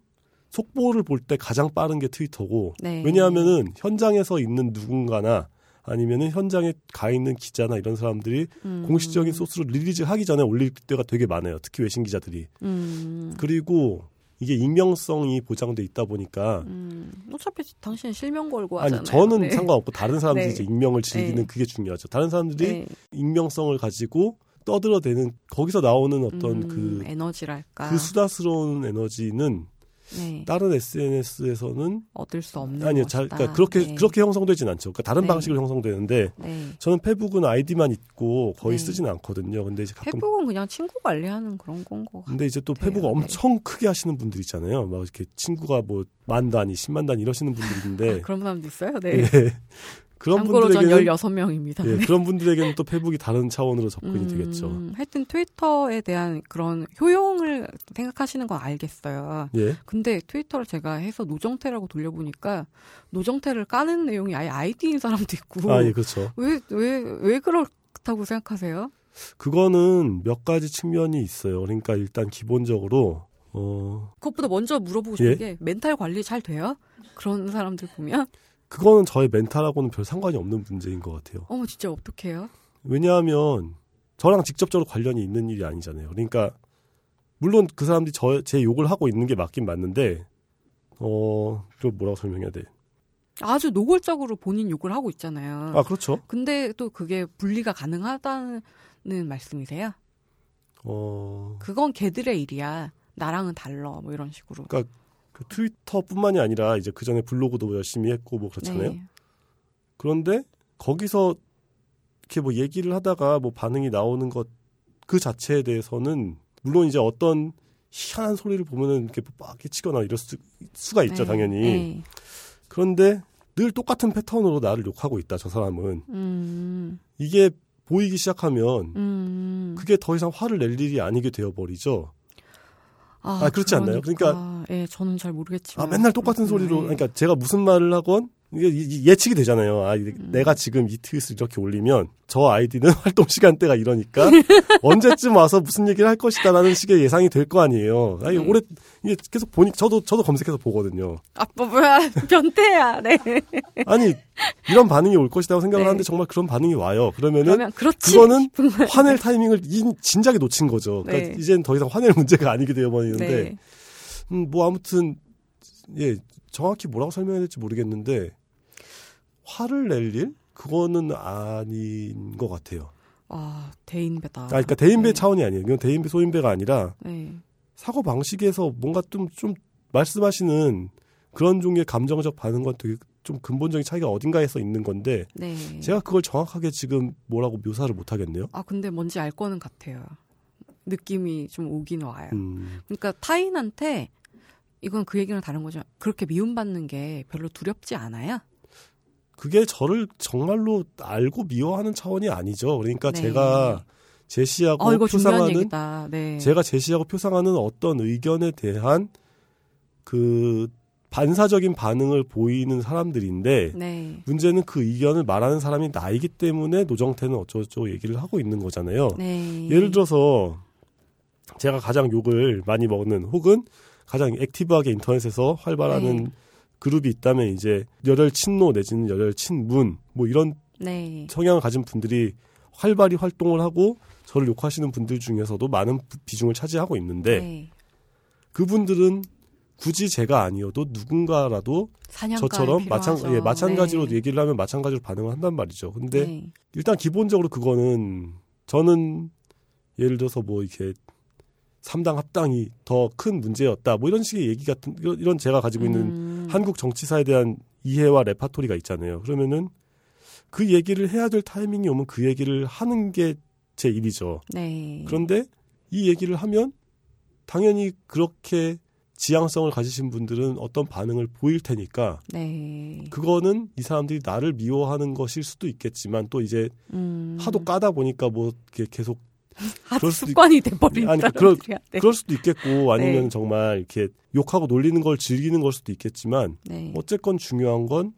속보를 볼 때 가장 빠른 게 트위터고 네. 왜냐하면은 현장에서 있는 누군가나 아니면은 현장에 가 있는 기자나 이런 사람들이 음. 공식적인 소스로 release 하기 전에 올릴 때가 되게 많아요. 특히 외신 기자들이. 음. 그리고 이게 익명성이 보장돼 있다 보니까 음, 어차피 당신 실명 걸고 하잖아요. 아니 저는 네. 상관없고 다른 사람들이 네. 이제 익명을 즐기는 네. 그게 중요하죠. 다른 사람들이 네. 익명성을 가지고 떠들어대는 거기서 나오는 어떤 음, 그 에너지랄까 그 수다스러운 에너지는 네. 다른 SNS에서는 얻을 수 없는 아니요. 자, 그러니까 그렇게 네. 그렇게 형성되진 않죠. 그러니까 다른 네. 방식으로 형성되는데 네. 저는 페북은 아이디만 있고 거의 네. 쓰지는 않거든요. 근데 이제 가끔 페북은 그냥 친구 관리하는 그런 건거 근데 이제 또 페북 네. 엄청 크게 하시는 분들 있잖아요. 막 이렇게 친구가 뭐 만 단위, 십만 단위 이러시는 분들이 있는데 아, 그런 사람도 있어요. 네. 그런 분들에게는 16명입니다. 예, 그런 분들에게는 또 페북이 다른 차원으로 접근이 음, 되겠죠. 하여튼 트위터에 대한 그런 효용을 생각하시는 건 알겠어요. 예. 근데 트위터를 제가 해서 노정태라고 돌려보니까 노정태를 까는 내용이 아예 아이디인 사람도 있고. 아, 예, 그렇죠. 왜, 왜, 왜 그렇다고 생각하세요? 그거는 몇 가지 측면이 있어요. 그러니까 일단 기본적으로 어 그것보다 먼저 물어보고 싶은 예? 게 멘탈 관리 잘 돼요? 그런 사람들 보면 그거는 저의 멘탈하고는 별 상관이 없는 문제인 것 같아요. 어머 진짜 어떡해요? 왜냐하면 저랑 직접적으로 관련이 있는 일이 아니잖아요. 그러니까 물론 그 사람들이 저 제 욕을 하고 있는 게 맞긴 맞는데 어, 그 뭐라고 설명해야 돼? 아주 노골적으로 본인 욕을 하고 있잖아요. 아, 그렇죠. 근데 또 그게 분리가 가능하다는 말씀이세요? 어. 그건 걔들의 일이야. 나랑은 달러. 뭐 이런 식으로. 그러니까 그 트위터뿐만이 아니라 이제 그 전에 블로그도 열심히 했고 뭐 그렇잖아요. 네. 그런데 거기서 이렇게 뭐 얘기를 하다가 뭐 반응이 나오는 것 그 자체에 대해서는 물론 이제 어떤 희한한 소리를 보면은 이렇게 빡게 치거나 이럴 수, 가 있죠, 네. 당연히. 네. 그런데 늘 똑같은 패턴으로 나를 욕하고 있다, 저 사람은. 음. 이게 보이기 시작하면 음. 그게 더 이상 화를 낼 일이 아니게 되어버리죠. 아, 아 그렇지 그러니까, 않나요? 그러니까 예, 저는 잘 모르겠지만 아 맨날 똑같은 소리로 네. 그러니까 제가 무슨 말을 하건 이게 예측이 되잖아요. 아, 음. 내가 지금 이 트윗을 이렇게 올리면 저 아이디는 활동 시간대가 이러니까 언제쯤 와서 무슨 얘기를 할 것이다라는 식의 예상이 될 거 아니에요. 아니, 네. 올해 이게 계속 보니 저도 저도 검색해서 보거든요. 아, 뭐, 뭐야 변태야. 네. 아니 이런 반응이 올 것이라고 생각을 네. 하는데 정말 그런 반응이 와요. 그러면은 그거는 화낼 타이밍을 진작에 놓친 거죠. 그러니까 네. 이제는 더 이상 화낼 문제가 아니게 되어버리는데 네. 음, 뭐 아무튼 예 정확히 뭐라고 설명해야 될지 모르겠는데 화를 낼 일? 그거는 아닌 것 같아요. 아, 대인배다. 아, 그러니까 대인배 네. 차원이 아니에요. 이건 대인배, 소인배가 아니라 네. 사고 방식에서 뭔가 좀, 좀 말씀하시는 그런 종류의 감정적 반응과 되게 좀 근본적인 차이가 어딘가에서 있는 건데 네. 제가 그걸 정확하게 지금 뭐라고 묘사를 못 하겠네요. 아, 근데 뭔지 알 거는 같아요. 느낌이 좀 오긴 와요. 음. 그러니까 타인한테 이건 그 얘기는 다른 거죠. 그렇게 미움받는 게 별로 두렵지 않아요? 그게 저를 정말로 알고 미워하는 차원이 아니죠. 그러니까 네. 제가 제시하고 어, 표상하는 네. 제가 제시하고 표상하는 어떤 의견에 대한 그 반사적인 반응을 보이는 사람들인데 네. 문제는 그 의견을 말하는 사람이 나이기 때문에 노정태는 어쩌고저쩌고 얘기를 하고 있는 거잖아요. 네. 예를 들어서 제가 가장 욕을 많이 먹는 혹은 가장 액티브하게 인터넷에서 활발하는 네. 그룹이 있다면 이제 열혈 친노 내지는 열혈 친문 뭐 이런 네. 성향을 가진 분들이 활발히 활동을 하고 저를 욕하시는 분들 중에서도 많은 비중을 차지하고 있는데 네. 그분들은 굳이 제가 아니어도 누군가라도 저처럼 마찬, 예, 마찬가지로 네. 얘기를 하면 마찬가지로 반응을 한단 말이죠. 근데 네. 일단 기본적으로 그거는 저는 예를 들어서 뭐 이렇게 삼당 합당이 더 큰 문제였다. 뭐 이런 식의 얘기 같은 이런 제가 가지고 있는 음. 한국 정치사에 대한 이해와 레파토리가 있잖아요. 그러면은 그 얘기를 해야 될 타이밍이 오면 그 얘기를 하는 게 제 일이죠. 네. 그런데 이 얘기를 하면 당연히 그렇게 지향성을 가지신 분들은 어떤 반응을 보일 테니까 네. 그거는 이 사람들이 나를 미워하는 것일 수도 있겠지만 또 이제 음. 하도 까다 보니까 뭐 계속 그럴 습관이 돼버린 아니 그럴, 네. 그럴 수도 있겠고 아니면 네. 정말 이렇게 욕하고 놀리는 걸 즐기는 걸 수도 있겠지만 네. 어쨌건 중요한 건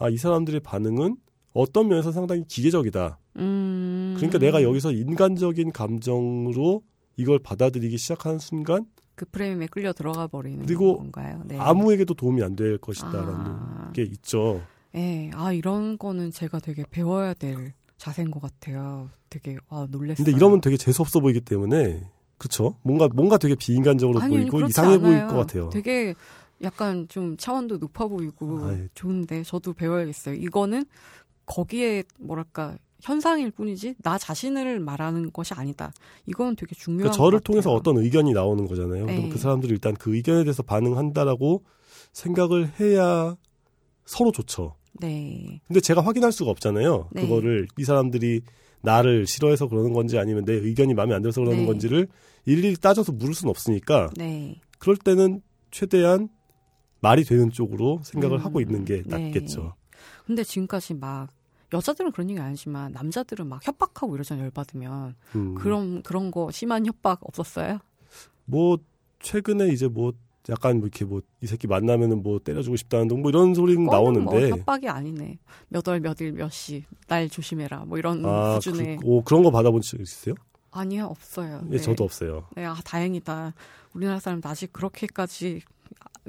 아 이 사람들의 반응은 어떤 면에서 상당히 기계적이다. 음... 그러니까 내가 여기서 인간적인 감정으로 이걸 받아들이기 시작하는 순간 그 프레임에 끌려 들어가 버리는 그리고 건가요? 네. 아무에게도 도움이 안 될 것이다라는 아... 게 있죠. 네, 아 이런 거는 제가 되게 배워야 될 자세인 것 같아요. 되게 아 놀랬어요. 근데 이러면 되게 재수 없어 보이기 때문에 그렇죠. 뭔가 뭔가 되게 비인간적으로 아니, 보이고 이상해 않아요. 보일 것 같아요. 되게 약간 좀 차원도 높아 보이고 아이. 예. 좋은데 저도 배워야겠어요. 이거는 거기에 뭐랄까 현상일 뿐이지 나 자신을 말하는 것이 아니다. 이건 되게 중요한 그러니까 저를 통해서 어떤 의견이 나오는 거잖아요. 네. 그럼 그 사람들이 일단 그 의견에 대해서 반응한다라고 생각을 해야 서로 좋죠. 네. 근데 제가 확인할 수가 없잖아요. 네. 그거를 이 사람들이 나를 싫어해서 그러는 건지 아니면 내 의견이 마음에 안 들어서 그러는 네. 건지를 일일이 따져서 물을 수는 없으니까 네. 그럴 때는 최대한 말이 되는 쪽으로 생각을 음, 하고 있는 게 네. 낫겠죠. 근데 지금까지 막 여자들은 그런 얘기 아니지만 남자들은 막 협박하고 이러잖아요. 열받으면 음. 그런 그런 거 심한 협박 없었어요? 뭐 최근에 이제 뭐 약간 뭐 이렇게 뭐 이 새끼 만나면은 뭐 때려주고 싶다는 둥뭐 이런 소리는 뭐 나오는데 뭐 협박이 아니네. 몇 월 몇 일 몇 시 날 조심해라 뭐 이런 아, 수준의 그, 오 그런 거 받아본 적 있으세요? 아니요 없어요. 예, 네. 저도 없어요. 네, 아 다행이다. 우리나라 사람 아직 그렇게까지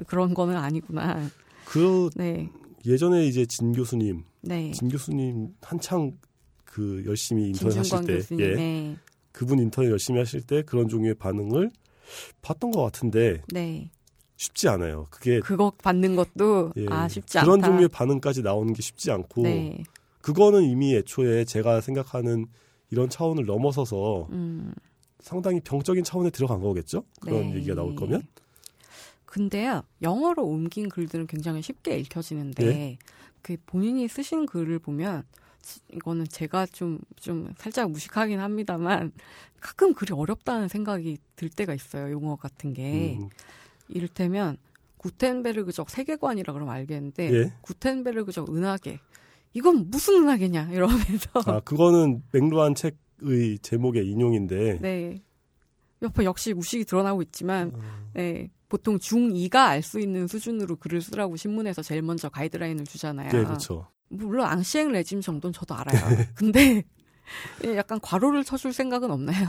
그런 거는 아니구나. 그 네. 예전에 이제 진 교수님, 네. 진 교수님 한창 그 열심히 인터넷 하실 때, 교수님, 예. 네. 그분 인터넷 열심히 하실 때 그런 종류의 반응을 봤던 것 같은데 네. 쉽지 않아요. 그게 그거 받는 것도 예, 아 쉽지 그런 않다. 종류의 반응까지 나오는 게 쉽지 않고 네. 그거는 이미 애초에 제가 생각하는 이런 차원을 넘어서서 음. 상당히 병적인 차원에 들어간 거겠죠? 그런 네. 얘기가 나올 거면. 근데요, 영어로 옮긴 글들은 굉장히 쉽게 읽혀지는데, 네? 그 본인이 쓰신 글을 보면, 이거는 제가 좀, 좀 살짝 무식하긴 합니다만, 가끔 글이 어렵다는 생각이 들 때가 있어요, 용어 같은 게. 음. 이를테면, 구텐베르그적 세계관이라 그러면 알겠는데, 예? 구텐베르그적 은하계. 이건 무슨 은하계냐, 이러면서. 아, 그거는 맹루한 책의 제목의 인용인데. 네. 옆에 역시 무식이 드러나고 있지만, 어... 네. 보통 중2가 알 수 있는 수준으로 글을 쓰라고 신문에서 제일 먼저 가이드라인을 주잖아요. 네, 그렇죠. 물론 앙시행 레짐 정도는 저도 알아요. 근데 예, 약간 과로를 쳐줄 생각은 없나요?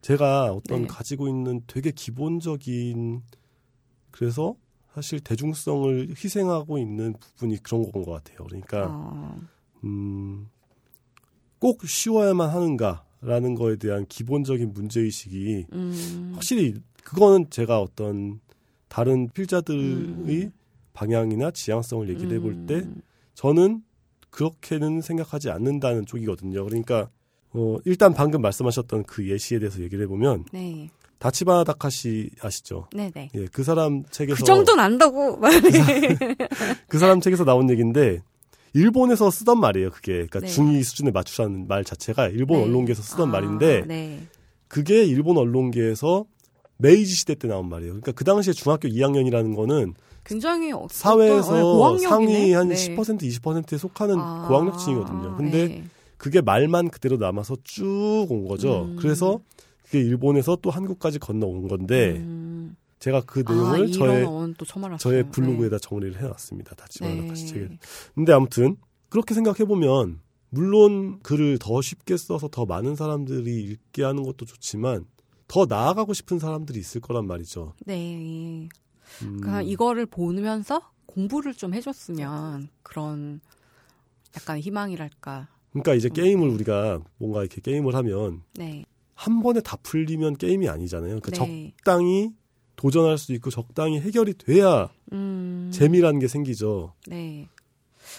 제가 어떤 네. 가지고 있는 되게 기본적인 그래서 사실 대중성을 희생하고 있는 부분이 그런 건 것 같아요. 그러니까 어... 음, 꼭 쉬워야만 하는가라는 거에 대한 기본적인 문제 의식이 음. 확실히 그거는 제가 어떤 다른 필자들의 음. 방향이나 지향성을 얘기를 해볼 때 음. 저는 그렇게는 생각하지 않는다는 쪽이거든요. 그러니까 어, 일단 방금 말씀하셨던 그 예시에 대해서 얘기를 해보면 네. 다치바 다카시 아시죠? 네네. 예, 그 사람 책에서 그 정도는 안다고. 그, 사람, 그 사람 책에서 나온 얘기인데 일본에서 쓰던 말이에요. 그게 그러니까 네. 중위 수준에 맞추라는 말 자체가 일본 네. 언론계에서 쓰던 아, 말인데 네. 그게 일본 언론계에서 메이지 시대 때 나온 말이에요. 그러니까 그 당시에 중학교 2학년이라는 거는 굉장히 사회에서 네, 상위 한 네. 10% 20%에 속하는 아, 고학력층이거든요. 근데 네. 그게 말만 그대로 남아서 쭉 온 거죠. 음. 그래서 그게 일본에서 또 한국까지 건너온 건데 음. 제가 그 아, 내용을 아, 저의 저의 블로그에다 네. 정리를 해놨습니다. 다치마나 다시 책에. 근데 아무튼 그렇게 생각해 보면 물론 글을 더 쉽게 써서 더 많은 사람들이 읽게 하는 것도 좋지만 더 나아가고 싶은 사람들이 있을 거란 말이죠. 네. 음. 그러니까 이거를 보면서 공부를 좀 해줬으면 그런 약간 희망이랄까. 그러니까 이제 게임을 네. 우리가 뭔가 이렇게 게임을 하면 네. 한 번에 다 풀리면 게임이 아니잖아요. 그러니까 네. 적당히 도전할 수 있고 적당히 해결이 돼야 음. 재미라는 게 생기죠. 네.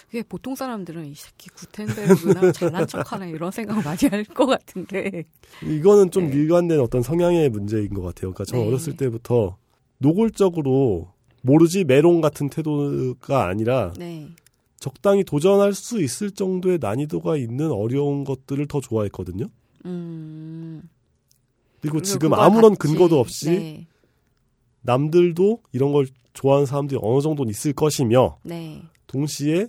그게 보통 사람들은 이 새끼 구텐베르그나 잘난 척하네 이런 생각 많이 할 것 같은데. 이거는 좀 네. 일관된 어떤 성향의 문제인 것 같아요. 그러니까 저 네. 어렸을 때부터 노골적으로 모르지 메롱 같은 태도가 아니라 네. 적당히 도전할 수 있을 정도의 난이도가 있는 어려운 것들을 더 좋아했거든요. 음. 그리고 지금 아무런 근거도 없이 네. 남들도 이런 걸 좋아하는 사람들이 어느 정도는 있을 것이며 네. 동시에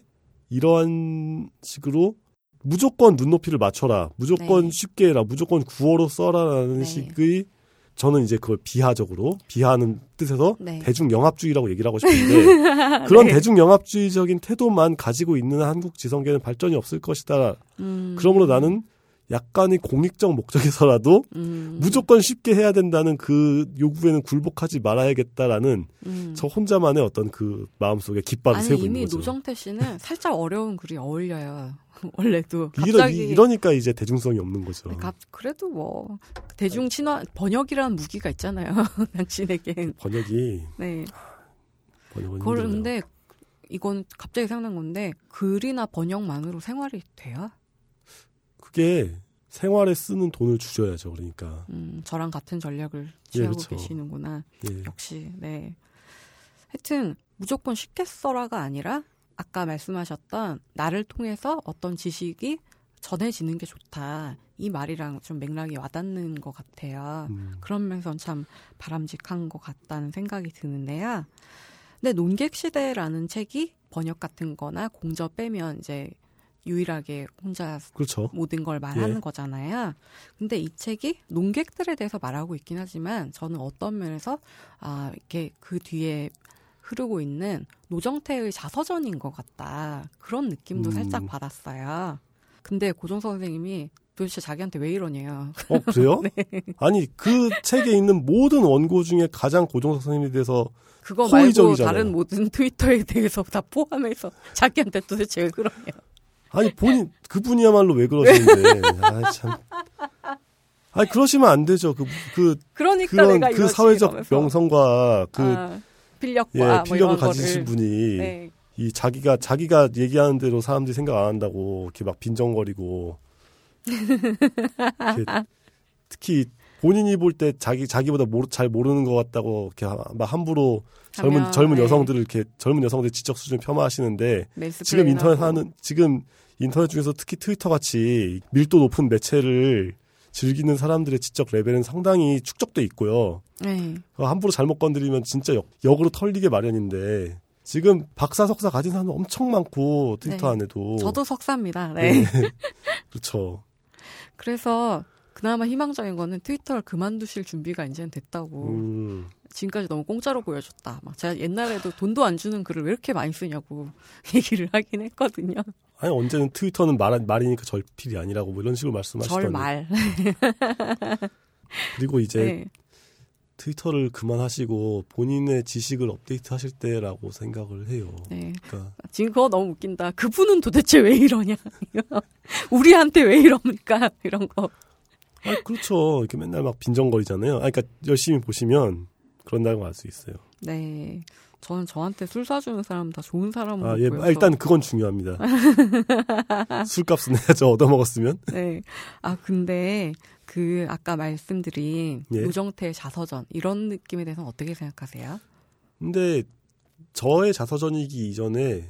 이러한 식으로 무조건 눈높이를 맞춰라, 무조건 네. 쉽게 해라, 무조건 구어로 써라라는 네. 식의 저는 이제 그걸 비하적으로 비하하는 뜻에서 네. 대중 영합주의라고 얘기를 하고 싶은데 그런 네. 대중 영합주의적인 태도만 가지고 있는 한국 지성계는 발전이 없을 것이다. 음. 그러므로 나는 약간의 공익적 목적에서라도 음. 무조건 쉽게 해야 된다는 그 요구에는 굴복하지 말아야겠다라는 음. 저 혼자만의 어떤 그 마음속에 깃발을 아니, 세우고 있는 거죠. 이미 노정태 씨는 살짝 어려운 글이 어울려요. 원래도 갑자기 이러, 니까 이제 대중성이 없는 거죠. 그래도 뭐 대중 친화 번역이라는 무기가 있잖아요. 당신에게 번역이 네. 번역은 그런데 이건 갑자기 생각난 건데 글이나 번역만으로 생활이 돼요? 그게 생활에 쓰는 돈을 주셔야죠. 그러니까. 음, 저랑 같은 전략을 취하고 예, 그렇죠. 계시는구나. 예. 역시 네. 하여튼 무조건 쉽게 써라가 아니라 아까 말씀하셨던 나를 통해서 어떤 지식이 전해지는 게 좋다. 이 말이랑 좀 맥락이 와닿는 것 같아요. 음. 그런 면에서 참 바람직한 것 같다는 생각이 드는데요. 근데 논객 시대라는 책이 번역 같은 거나 공저 빼면 이제 유일하게 혼자 그렇죠. 모든 걸 말하는 예. 거잖아요. 근데 이 책이 농객들에 대해서 말하고 있긴 하지만 저는 어떤 면에서 아 이렇게 그 뒤에 흐르고 있는 노정태의 자서전인 것 같다 그런 느낌도 음. 살짝 받았어요. 근데 고종서 선생님이 도대체 자기한테 왜 이러냐요. 어, 그래요? 네. 아니, 그 책에 있는 모든 원고 중에 가장 고종서 선생님에 대해서 그거 호의적이잖아요. 말고 다른 모든 트위터에 대해서 다 포함해서 자기한테 도대체 왜 그러냐. 아니 본인 그분이야말로 왜 그러시는데 아 참. 아니 그러시면 안 되죠. 그, 그 그러니까 그런 내가 그 사회적 이러면서. 명성과 그 아, 필력과 예, 뭐 필력을 가지신 거를. 분이 네. 이 자기가 자기가 얘기하는 대로 사람들이 생각 안 한다고 이렇게 막 빈정거리고 이렇게 특히 본인이 볼 때 자기 자기보다 모르, 잘 모르는 것 같다고 이렇게 막 함부로 젊은 하면, 젊은 네. 여성들을 이렇게 젊은 여성들 지적 수준 폄하하시는데 지금 인터넷 하는 지금 인터넷 중에서 특히 트위터 같이 밀도 높은 매체를 즐기는 사람들의 지적 레벨은 상당히 축적돼 있고요. 네. 함부로 잘못 건드리면 진짜 역, 역으로 털리게 마련인데 지금 박사 석사 가진 사람 엄청 많고 트위터 네. 안에도 저도 석사입니다. 네. 네. 그렇죠. 그래서 그나마 희망적인 거는 트위터를 그만두실 준비가 이제는 됐다고. 음. 지금까지 너무 공짜로 보여줬다. 막 제가 옛날에도 돈도 안 주는 글을 왜 이렇게 많이 쓰냐고 얘기를 하긴 했거든요. 아니 언제는 트위터는 말 말이니까 절필이 아니라고 뭐 이런 식으로 말씀하시더니 절말. 그리고 이제 네. 트위터를 그만하시고 본인의 지식을 업데이트하실 때라고 생각을 해요. 네. 그러니까 지금 그거 너무 웃긴다. 그분은 도대체 왜 이러냐? 우리한테 왜 이럽니까? 이런 거. 아 그렇죠. 이렇게 맨날 막 빈정거리잖아요. 아, 그러니까 열심히 보시면 그런다고 알 수 있어요. 네. 저는 저한테 술 사주는 사람 다 좋은 사람으로 아, 예, 보여서. 일단 그건 중요합니다. 술값은 해야죠. 얻어먹었으면. 네. 아 근데 그 아까 말씀드린 예. 노정태 자서전 이런 느낌에 대해서는 어떻게 생각하세요? 근데 저의 자서전이기 이전에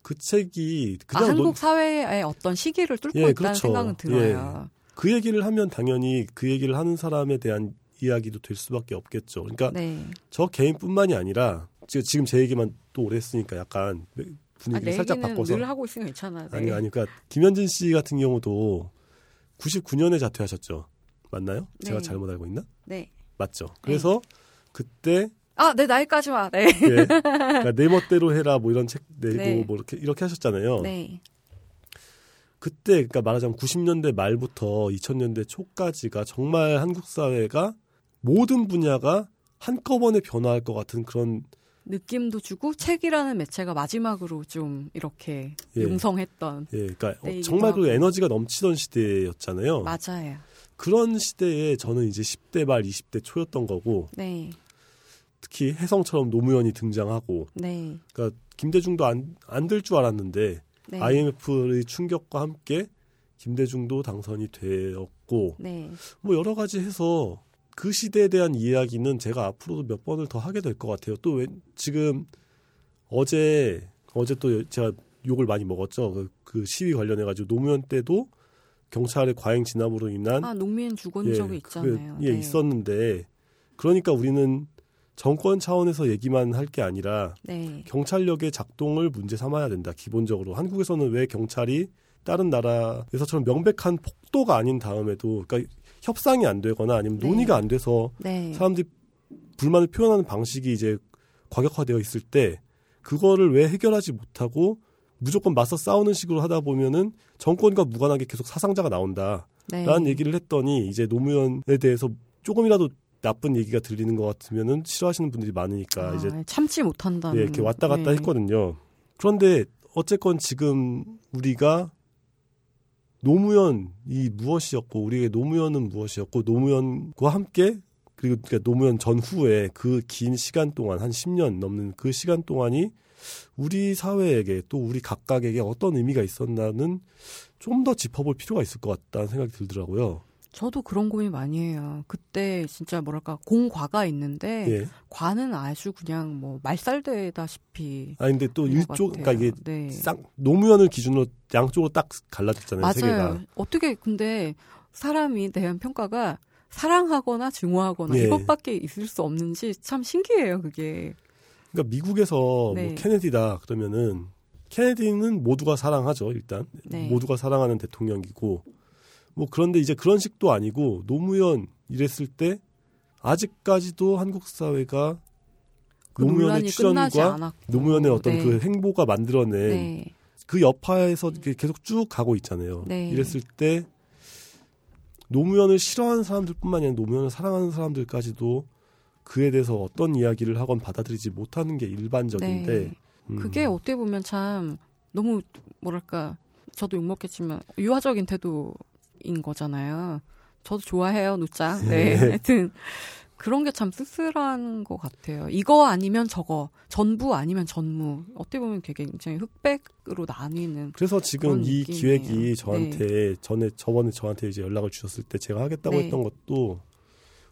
그 책이 그냥 아, 한국 논... 사회의 어떤 시기를 뚫고 예, 있다는 그렇죠. 생각은 들어요. 예. 그 얘기를 하면 당연히 그 얘기를 하는 사람에 대한 이야기도 될 수밖에 없겠죠. 그러니까 네. 저 개인뿐만이 아니라 지금 제 얘기만 또 오래 했으니까 약간 분위기를 아, 살짝 바꿔서 늘 하고 있으면 괜찮아. 네. 아니 아니 그러니까 김현진 씨 같은 경우도 99년에 자퇴하셨죠. 맞나요? 네. 제가 잘못 알고 있나? 네. 맞죠. 그래서 네. 그때 아, 내 나이까지 와. 네. 네. 그러니까 내 멋대로 해라 뭐 이런 책 내고 네. 뭐 이렇게 이렇게 하셨잖아요. 네. 그때 그러니까 말하자면 90년대 말부터 2000년대 초까지가 정말 한국 사회가 모든 분야가 한꺼번에 변화할 것 같은 그런 느낌도 주고 책이라는 매체가 마지막으로 좀 이렇게 예. 융성했던. 예, 그러니까 정말 그 에너지가 넘치던 시대였잖아요. 맞아요. 그런 시대에 저는 이제 10대 말 20대 초였던 거고. 네. 특히 혜성처럼 노무현이 등장하고. 네. 그러니까 김대중도 안 안 될 줄 알았는데 네. IMF의 충격과 함께 김대중도 당선이 되었고. 네. 뭐 여러 가지 해서 그 시대에 대한 이야기는 제가 앞으로도 몇 번을 더 하게 될 것 같아요. 또 왜, 지금 어제 어제 또 제가 욕을 많이 먹었죠. 그, 그 시위 관련해 가지고 노무현 때도 경찰의 과잉 진압으로 인한 아 농민 죽은 예, 적이 있잖아요. 그, 예, 네. 있었는데 그러니까 우리는 정권 차원에서 얘기만 할 게 아니라 네. 경찰력의 작동을 문제 삼아야 된다. 기본적으로 한국에서는 왜 경찰이 다른 나라에서처럼 명백한 폭도가 아닌 다음에도 그러니까 협상이 안 되거나 아니면 네. 논의가 안 돼서 네. 사람들이 불만을 표현하는 방식이 이제 과격화되어 있을 때 그거를 왜 해결하지 못하고 무조건 맞서 싸우는 식으로 하다 보면은 정권과 무관하게 계속 사상자가 나온다. 라는 네. 얘기를 했더니 이제 노무현에 대해서 조금이라도 나쁜 얘기가 들리는 것 같으면은 싫어하시는 분들이 많으니까 아, 이제 참지 못한다. 예, 이렇게 왔다 갔다 네. 했거든요. 그런데 어쨌건 지금 우리가 노무현이 무엇이었고 우리에게 노무현은 무엇이었고 노무현과 함께 그리고 그러니까 노무현 전후에 그 긴 시간 동안 한 10년 넘는 그 시간 동안이 우리 사회에게 또 우리 각각에게 어떤 의미가 있었나는 좀 더 짚어볼 필요가 있을 것 같다는 생각이 들더라고요. 저도 그런 고민 많이 해요. 그때 진짜 뭐랄까 공과가 있는데 예. 과는 아주 그냥 뭐 말살되다시피. 아 근데 또 일쪽 그러니까 이게 네. 쌍 노무현을 기준으로 양쪽으로 딱 갈라졌잖아요. 맞아요. 세계가. 어떻게 근데 사람이 대한 평가가 사랑하거나 증오하거나 예. 이것밖에 있을 수 없는지 참 신기해요. 그게. 그러니까 미국에서 뭐 네. 뭐 케네디다 그러면은 케네디는 모두가 사랑하죠. 일단 네. 모두가 사랑하는 대통령이고 뭐 그런데 이제 그런 식도 아니고 노무현 이랬을 때 아직까지도 한국 사회가 그 노무현의 출연과 노무현의 어떤 네. 그 행보가 만들어낸 네. 그 여파에서 계속 쭉 가고 있잖아요. 네. 이랬을 때 노무현을 싫어하는 사람들뿐만 아니라 노무현을 사랑하는 사람들까지도 그에 대해서 어떤 이야기를 하건 받아들이지 못하는 게 일반적인데 네. 음. 그게 어떻게 보면 참 너무 뭐랄까 저도 욕먹겠지만 유화적인 태도 인 거잖아요. 저도 좋아해요, 노짱. 네. 네. 하여튼 그런 게 참 쓸쓸한 것 같아요. 이거 아니면 저거, 전부 아니면 전무. 어떻게 보면 되게 굉장히 흑백으로 나뉘는. 그래서 지금 이 느낌이에요. 기획이 저한테 네. 전에 저번에 저한테 이제 연락을 주셨을 때 제가 하겠다고 네. 했던 것도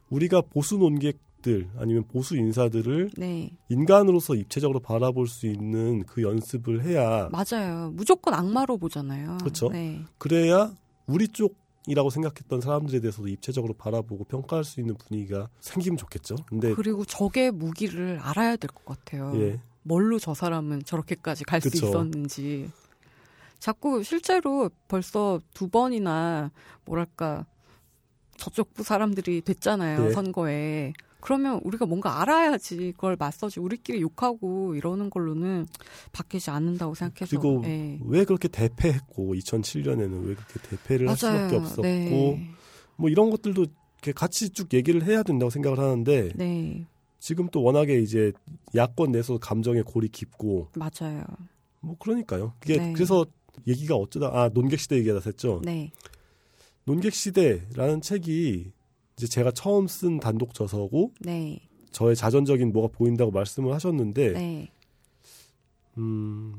우리가 보수 논객들 아니면 보수 인사들을 네. 인간으로서 입체적으로 바라볼 수 있는 그 연습을 해야 맞아요. 무조건 악마로 보잖아요. 그렇죠. 네. 그래야 우리 쪽 이라고 생각했던 사람들에 대해서도 입체적으로 바라보고 평가할 수 있는 분위기가 생기면 좋겠죠. 근데 그리고 적의 무기를 알아야 될 것 같아요. 예. 뭘로 저 사람은 저렇게까지 갈 수 있었는지. 자꾸 실제로 벌써 두 번이나 뭐랄까 저쪽 부 사람들이 됐잖아요 예. 선거에. 그러면 우리가 뭔가 알아야지 그걸 맞서지 우리끼리 욕하고 이러는 걸로는 바뀌지 않는다고 생각해서 그리고 네. 왜 그렇게 대패했고 2007년에는 왜 그렇게 대패를 맞아요. 할 수밖에 없었고 네. 뭐 이런 것들도 같이 쭉 얘기를 해야 된다고 생각을 하는데 네. 지금 또 워낙에 이제 야권 내에서 감정의 골이 깊고 맞아요. 뭐 그러니까요. 그게 네. 그래서 얘기가 어쩌다 아 논객 시대 얘기가 됐죠. 네. 논객 시대라는 책이 이제 제가 처음 쓴 단독 저서고 네. 저의 자전적인 뭐가 보인다고 말씀을 하셨는데 네. 음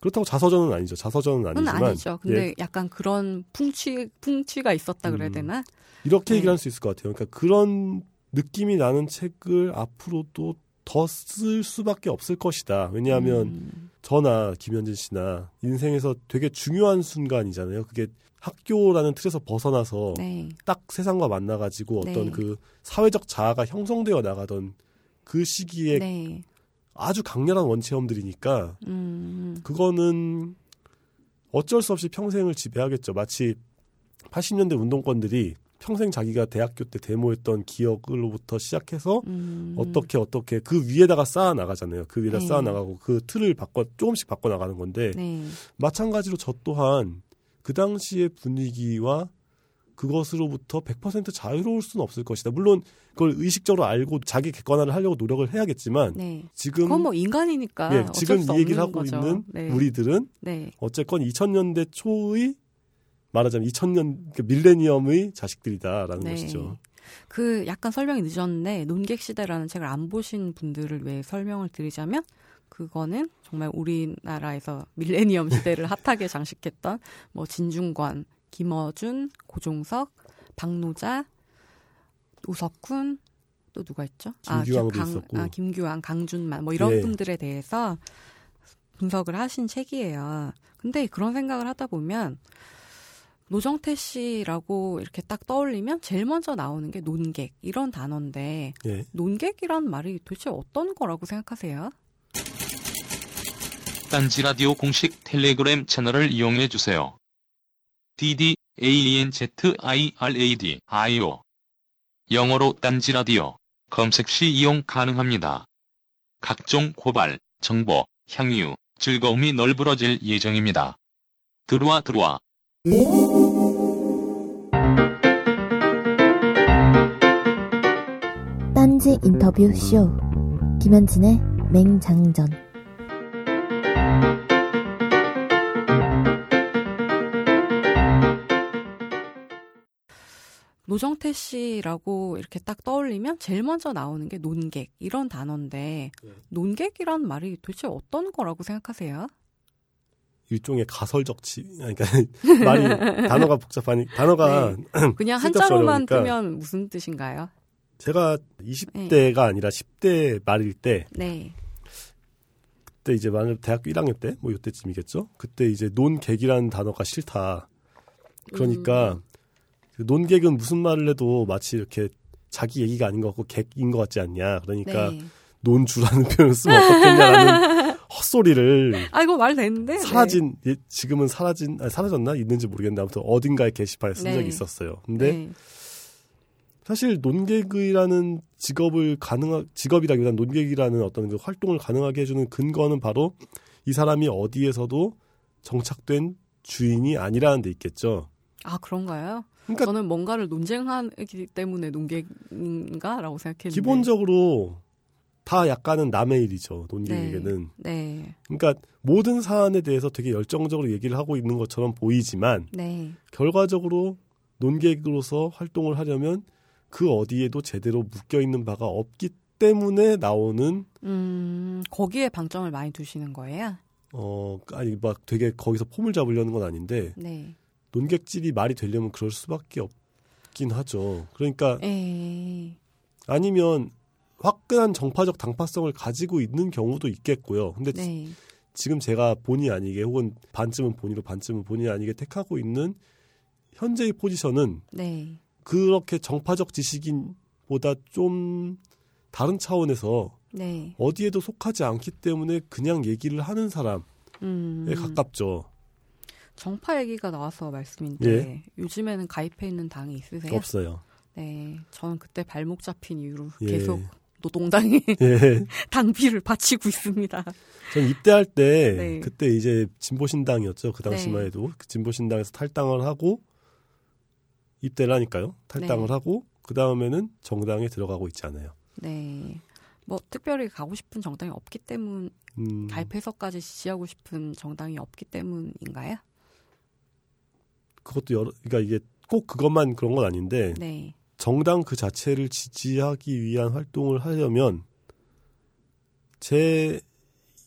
그렇다고 자서전은 아니죠. 자서전은 아니지만 아니죠. 근데 예. 약간 그런 풍취 풍취가 있었다 그래야 음. 되나? 이렇게 네. 얘기를 할수 있을 것 같아요. 그러니까 그런 느낌이 나는 책을 앞으로도 더 쓸 수밖에 없을 것이다. 왜냐하면 음. 저나 김현진 씨나 인생에서 되게 중요한 순간이잖아요. 그게 학교라는 틀에서 벗어나서 네. 딱 세상과 만나가지고 어떤 네. 그 사회적 자아가 형성되어 나가던 그 시기에 네. 아주 강렬한 원체험들이니까 음. 그거는 어쩔 수 없이 평생을 지배하겠죠. 마치 80년대 운동권들이 평생 자기가 대학교 때 데모했던 기억으로부터 시작해서 음. 어떻게 어떻게 그 위에다가 쌓아 나가잖아요. 그 위에다 네. 쌓아 나가고 그 틀을 바꿔 조금씩 바꿔 나가는 건데 네. 마찬가지로 저 또한 그 당시의 분위기와 그것으로부터 100% 자유로울 수는 없을 것이다. 물론 그걸 의식적으로 알고 자기 객관화를 하려고 노력을 해야겠지만 네. 지금 그건 뭐 인간이니까 네, 지금 이 얘기를 하고 거죠. 있는 네. 우리들은 네. 어쨌건 2000년대 초의 말하자면 2000년 그 밀레니엄의 자식들이다라는 네. 것이죠. 그 약간 설명이 늦었는데 논객 시대라는 책을 안 보신 분들을 위해 설명을 드리자면 그거는 정말 우리나라에서 밀레니엄 시대를 핫하게 장식했던 뭐 진중권, 김어준, 고종석, 박노자, 우석훈 또 누가 있죠? 김규왕도 아, 강, 있었고. 아, 김규왕, 강준만 뭐 이런 예. 분들에 대해서 분석을 하신 책이에요. 근데 그런 생각을 하다 보면 노정태 씨라고 이렇게 딱 떠올리면 제일 먼저 나오는 게 논객 이런 단어인데 예. 논객이란 말이 도대체 어떤 거라고 생각하세요? 딴지 라디오 공식 텔레그램 채널을 이용해 주세요. dd a n z i r a d i o 영어로 딴지 라디오 검색 시 이용 가능합니다. 각종 고발, 정보, 향유, 즐거움이 널브러질 예정입니다. 들어와 들어와. 딴지 인터뷰 쇼 김현진의 맹장전 노정태 씨라고 이렇게 딱 떠올리면 제일 먼저 나오는 게 논객 이런 단어인데 네. 논객이란 말이 도대체 어떤 거라고 생각하세요? 일종의 가설적 치, 그러니까 말이 단어가 복잡하니 단어가 네. 그냥 한자로만 뜨면 무슨 뜻인가요? 제가 20대가 네. 아니라 10대 말일 때 네. 그때 이제 만약 대학교 1학년 때 뭐 이때쯤이겠죠. 그때 이제 논객이라는 단어가 싫다. 그러니까 음. 그 논객은 무슨 말을 해도 마치 이렇게 자기 얘기가 아닌 것 같고 객인 것 같지 않냐. 그러니까 네. 논주라는 표현을 쓰면 어떻겠냐라는 헛소리를. 아, 이거 말 됐는데. 사라진, 네. 지금은 사라진, 아니, 사라졌나? 있는지 모르겠는데 아무튼 어딘가에 게시판에 쓴 네. 적이 있었어요. 근데 네. 사실 논객이라는 직업을 가능하, 직업이라기보다는 논객이라는 어떤 그 활동을 가능하게 해주는 근거는 바로 이 사람이 어디에서도 정착된 주인이 아니라는 데 있겠죠. 아, 그런가요? 그러니까 저는 뭔가를 논쟁하기 때문에 논객인가라고 생각했는데 기본적으로 다 약간은 남의 일이죠 논객에게는. 네. 네. 그러니까 모든 사안에 대해서 되게 열정적으로 얘기를 하고 있는 것처럼 보이지만 네. 결과적으로 논객으로서 활동을 하려면 그 어디에도 제대로 묶여 있는 바가 없기 때문에 나오는 음 거기에 방점을 많이 두시는 거예요? 어 아니 막 되게 거기서 폼을 잡으려는 건 아닌데 네. 논객질이 말이 되려면 그럴 수밖에 없긴 하죠. 그러니까 에이. 아니면 화끈한 정파적 당파성을 가지고 있는 경우도 있겠고요. 근데 네. 지금 제가 본의 아니게 혹은 반쯤은 본의로 반쯤은 본의 아니게 택하고 있는 현재의 포지션은 네. 그렇게 정파적 지식인보다 좀 다른 차원에서 네. 어디에도 속하지 않기 때문에 그냥 얘기를 하는 사람에 음. 가깝죠. 정파 얘기가 나와서 말씀인데 예. 요즘에는 가입해 있는 당이 있으세요? 없어요. 네, 저는 그때 발목 잡힌 이후로 예. 계속 노동당에 예. 당비를 바치고 있습니다. 전 입대할 때 네. 그때 이제 진보신당이었죠. 그 당시만 네. 해도 그 진보신당에서 탈당을 하고 입대를 하니까요. 탈당을 네. 하고 그 다음에는 정당에 들어가고 있지 않아요. 네, 뭐 특별히 가고 싶은 정당이 없기 때문 음, 가입해서까지 지지하고 싶은 정당이 없기 때문인가요? 그것도 여러 그러니까 이게 꼭 그것만 그런 건 아닌데 네, 정당 그 자체를 지지하기 위한 활동을 하려면 제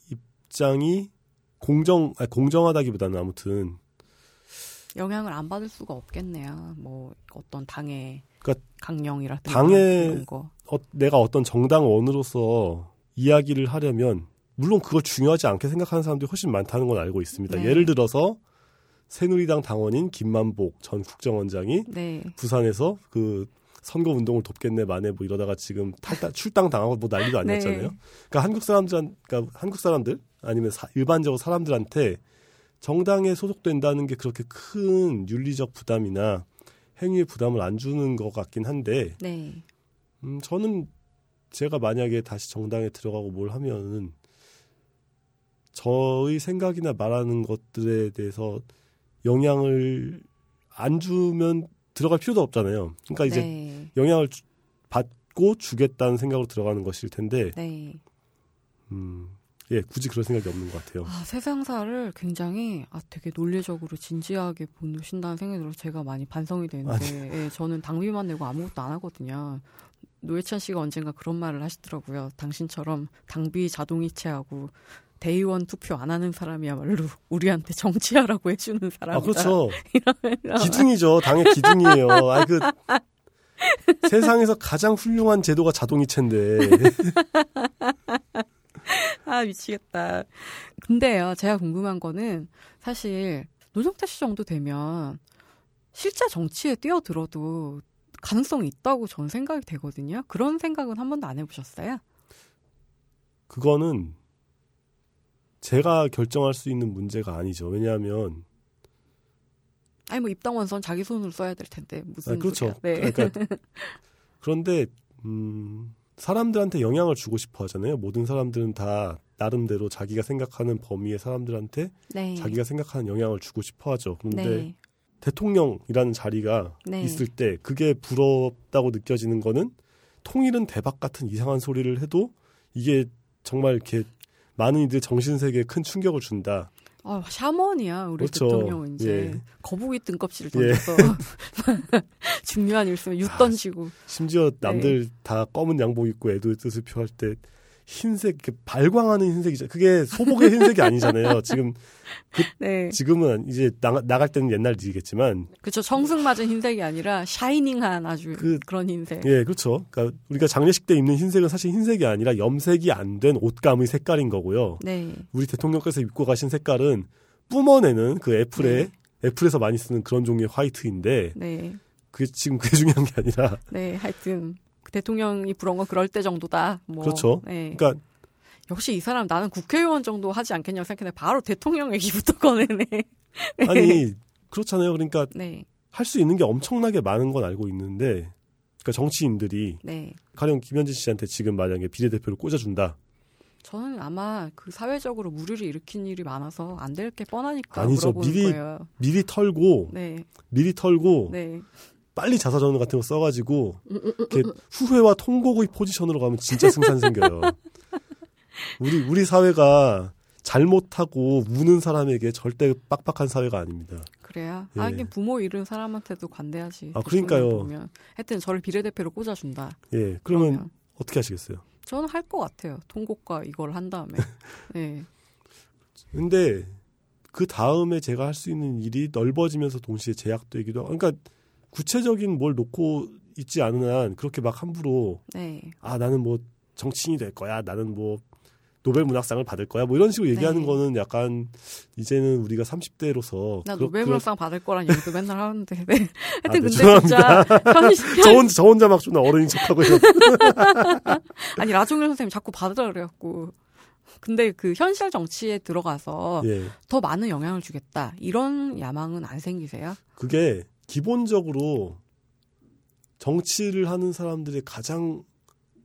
입장이 공정 아니, 공정하다기보다는 아무튼 영향을 안 받을 수가 없겠네요. 뭐 어떤 당의 그러니까 강령이라든가 당의-. 어, 내가 어떤 정당원으로서 이야기를 하려면 물론 그걸 중요하지 않게 생각하는 사람들이 훨씬 많다는 건 알고 있습니다. 네. 예를 들어서 새누리당 당원인 김만복 전 국정원장이 네, 부산에서 그 선거 운동을 돕겠네 만에 뭐 이러다가 지금 탈당 출당 당하고 뭐 난리도 아니었잖아요. 네. 그러니까 한국 사람들 그러니까 한국 사람들 아니면 사- 일반적으로 사람들한테 정당에 소속된다는 게 그렇게 큰 윤리적 부담이나 행위의 부담을 안 주는 것 같긴 한데 네, 음, 저는 제가 만약에 다시 정당에 들어가고 뭘 하면은 저의 생각이나 말하는 것들에 대해서 영향을 안 주면 들어갈 필요도 없잖아요. 그러니까 이제 네, 영향을 주- 받고 주겠다는 생각으로 들어가는 것일 텐데, 네. 음, 예, 굳이 그럴 생각이 없는 것 같아요. 아, 세상사를 굉장히 아, 되게 논리적으로 진지하게 보신다는 생각이 들어서 제가 많이 반성이 되는데 예, 저는 당비만 내고 아무것도 안 하거든요. 노회찬 씨가 언젠가 그런 말을 하시더라고요. 당신처럼 당비 자동이체하고 대의원 투표 안 하는 사람이야말로 우리한테 정치하라고 해주는 사람. 아, 그렇죠. 기둥이죠. 당의 기둥이에요. 아, 그, 세상에서 가장 훌륭한 제도가 자동이체인데. 아 미치겠다. 근데요, 제가 궁금한 거는 사실 노정태 씨 정도 되면 실제 정치에 뛰어들어도 가능성이 있다고 저는 생각이 되거든요. 그런 생각은 한 번도 안 해보셨어요? 그거는 제가 결정할 수 있는 문제가 아니죠. 왜냐하면, 아니 뭐 입당 원서는 자기 손으로 써야 될 텐데 무슨 아, 그렇죠. 소리야. 네. 그러니까 그런데 음, 사람들한테 영향을 주고 싶어 하잖아요. 모든 사람들은 다 나름대로 자기가 생각하는 범위의 사람들한테 네. 자기가 생각하는 영향을 주고 싶어 하죠. 그런데 네. 대통령이라는 자리가 네. 있을 때 그게 부럽다고 느껴지는 거는 통일은 대박 같은 이상한 소리를 해도 이게 정말 이렇게 많은 이들 정신 세계에 큰 충격을 준다. 아, 샤먼이야 우리 그렇죠. 대통령은 이제 예. 거북이 뜬껍질을 예. 던져서 중요한 일 있으면 윷 아, 던지고 심지어 네. 남들 다 검은 양복 입고 애도의 뜻을 표할 때 흰색 이렇게 발광하는 흰색이죠. 그게 소복의 흰색이 아니잖아요. 지금 네 지금은 이제 나가, 나갈 때는 옛날 일이겠지만 그렇죠 청승 맞은 흰색이 아니라 샤이닝한 아주 그- 그, 런 흰색 예 그렇죠. 그러니까 우리가 장례식 때 입는 흰색은 사실 흰색이 아니라 염색이 안 된 옷감의 색깔인 거고요. 네 우리 대통령께서 입고 가신 색깔은 뿜어내는 그 애플에 네. 애플에서 많이 쓰는 그런 종류의 화이트인데 네, 그게 지금 그게 중요한 게 아니라 네, 하여튼 대통령이 부러운 건 그럴 때 정도다. 뭐, 그렇죠. 네. 그러니까 역시 이 사람 나는 국회의원 정도 하지 않겠냐고 생각했는데 바로 대통령 얘기부터 꺼내네. 아니 그렇잖아요. 그러니까 네, 할수 있는 게 엄청나게 많은 건 알고 있는데 그러니까 정치인들이 네. 가령 김현진 씨한테 지금 만약에 비례대표를 꽂아준다. 저는 아마 그 사회적으로 무리를 일으킨 일이 많아서 안 될 게 뻔하니까 아니죠. 미리- 거예요. 미리 털고 네, 미리 털고 네. 빨리 자사전원 같은 거 써가지고 이렇게 후회와 통곡의 포지션으로 가면 진짜 승산 생겨요. 우리 우리 사회가 잘못하고 우는 사람에게 절대 빡빡한 사회가 아닙니다. 그래요? 예. 하긴 부모 잃은 사람한테도 관대하지. 아, 그러니까요. 보면. 하여튼 저를 비례대표로 꽂아준다. 예, 그러면, 그러면. 어떻게 하시겠어요? 저는 할 것 같아요. 통곡과 이걸 한 다음에. 네. 근데 그 다음에 제가 할 수 있는 일이 넓어지면서 동시에 제약되기도 하고, 그러니까 구체적인 뭘 놓고 있지 않은 한 그렇게 막 함부로 네. 아 나는 뭐 정치인이 될 거야, 나는 뭐 노벨 문학상을 받을 거야, 뭐 이런 식으로 얘기하는 네. 거는 약간 이제는 우리가 30대로서 나 노벨 문학상 받을 거란 얘기도 맨날 하는데, 네. 하여튼 아, 네, 근데 죄송합니다. 진짜 현실... 저 혼자 저 혼자 막 존나 어른인 척하고. 아니 라종일 선생님 자꾸 받으라 그래갖고. 근데 그 현실 정치에 들어가서 예. 더 많은 영향을 주겠다 이런 야망은 안 생기세요? 그게 기본적으로 정치를 하는 사람들의 가장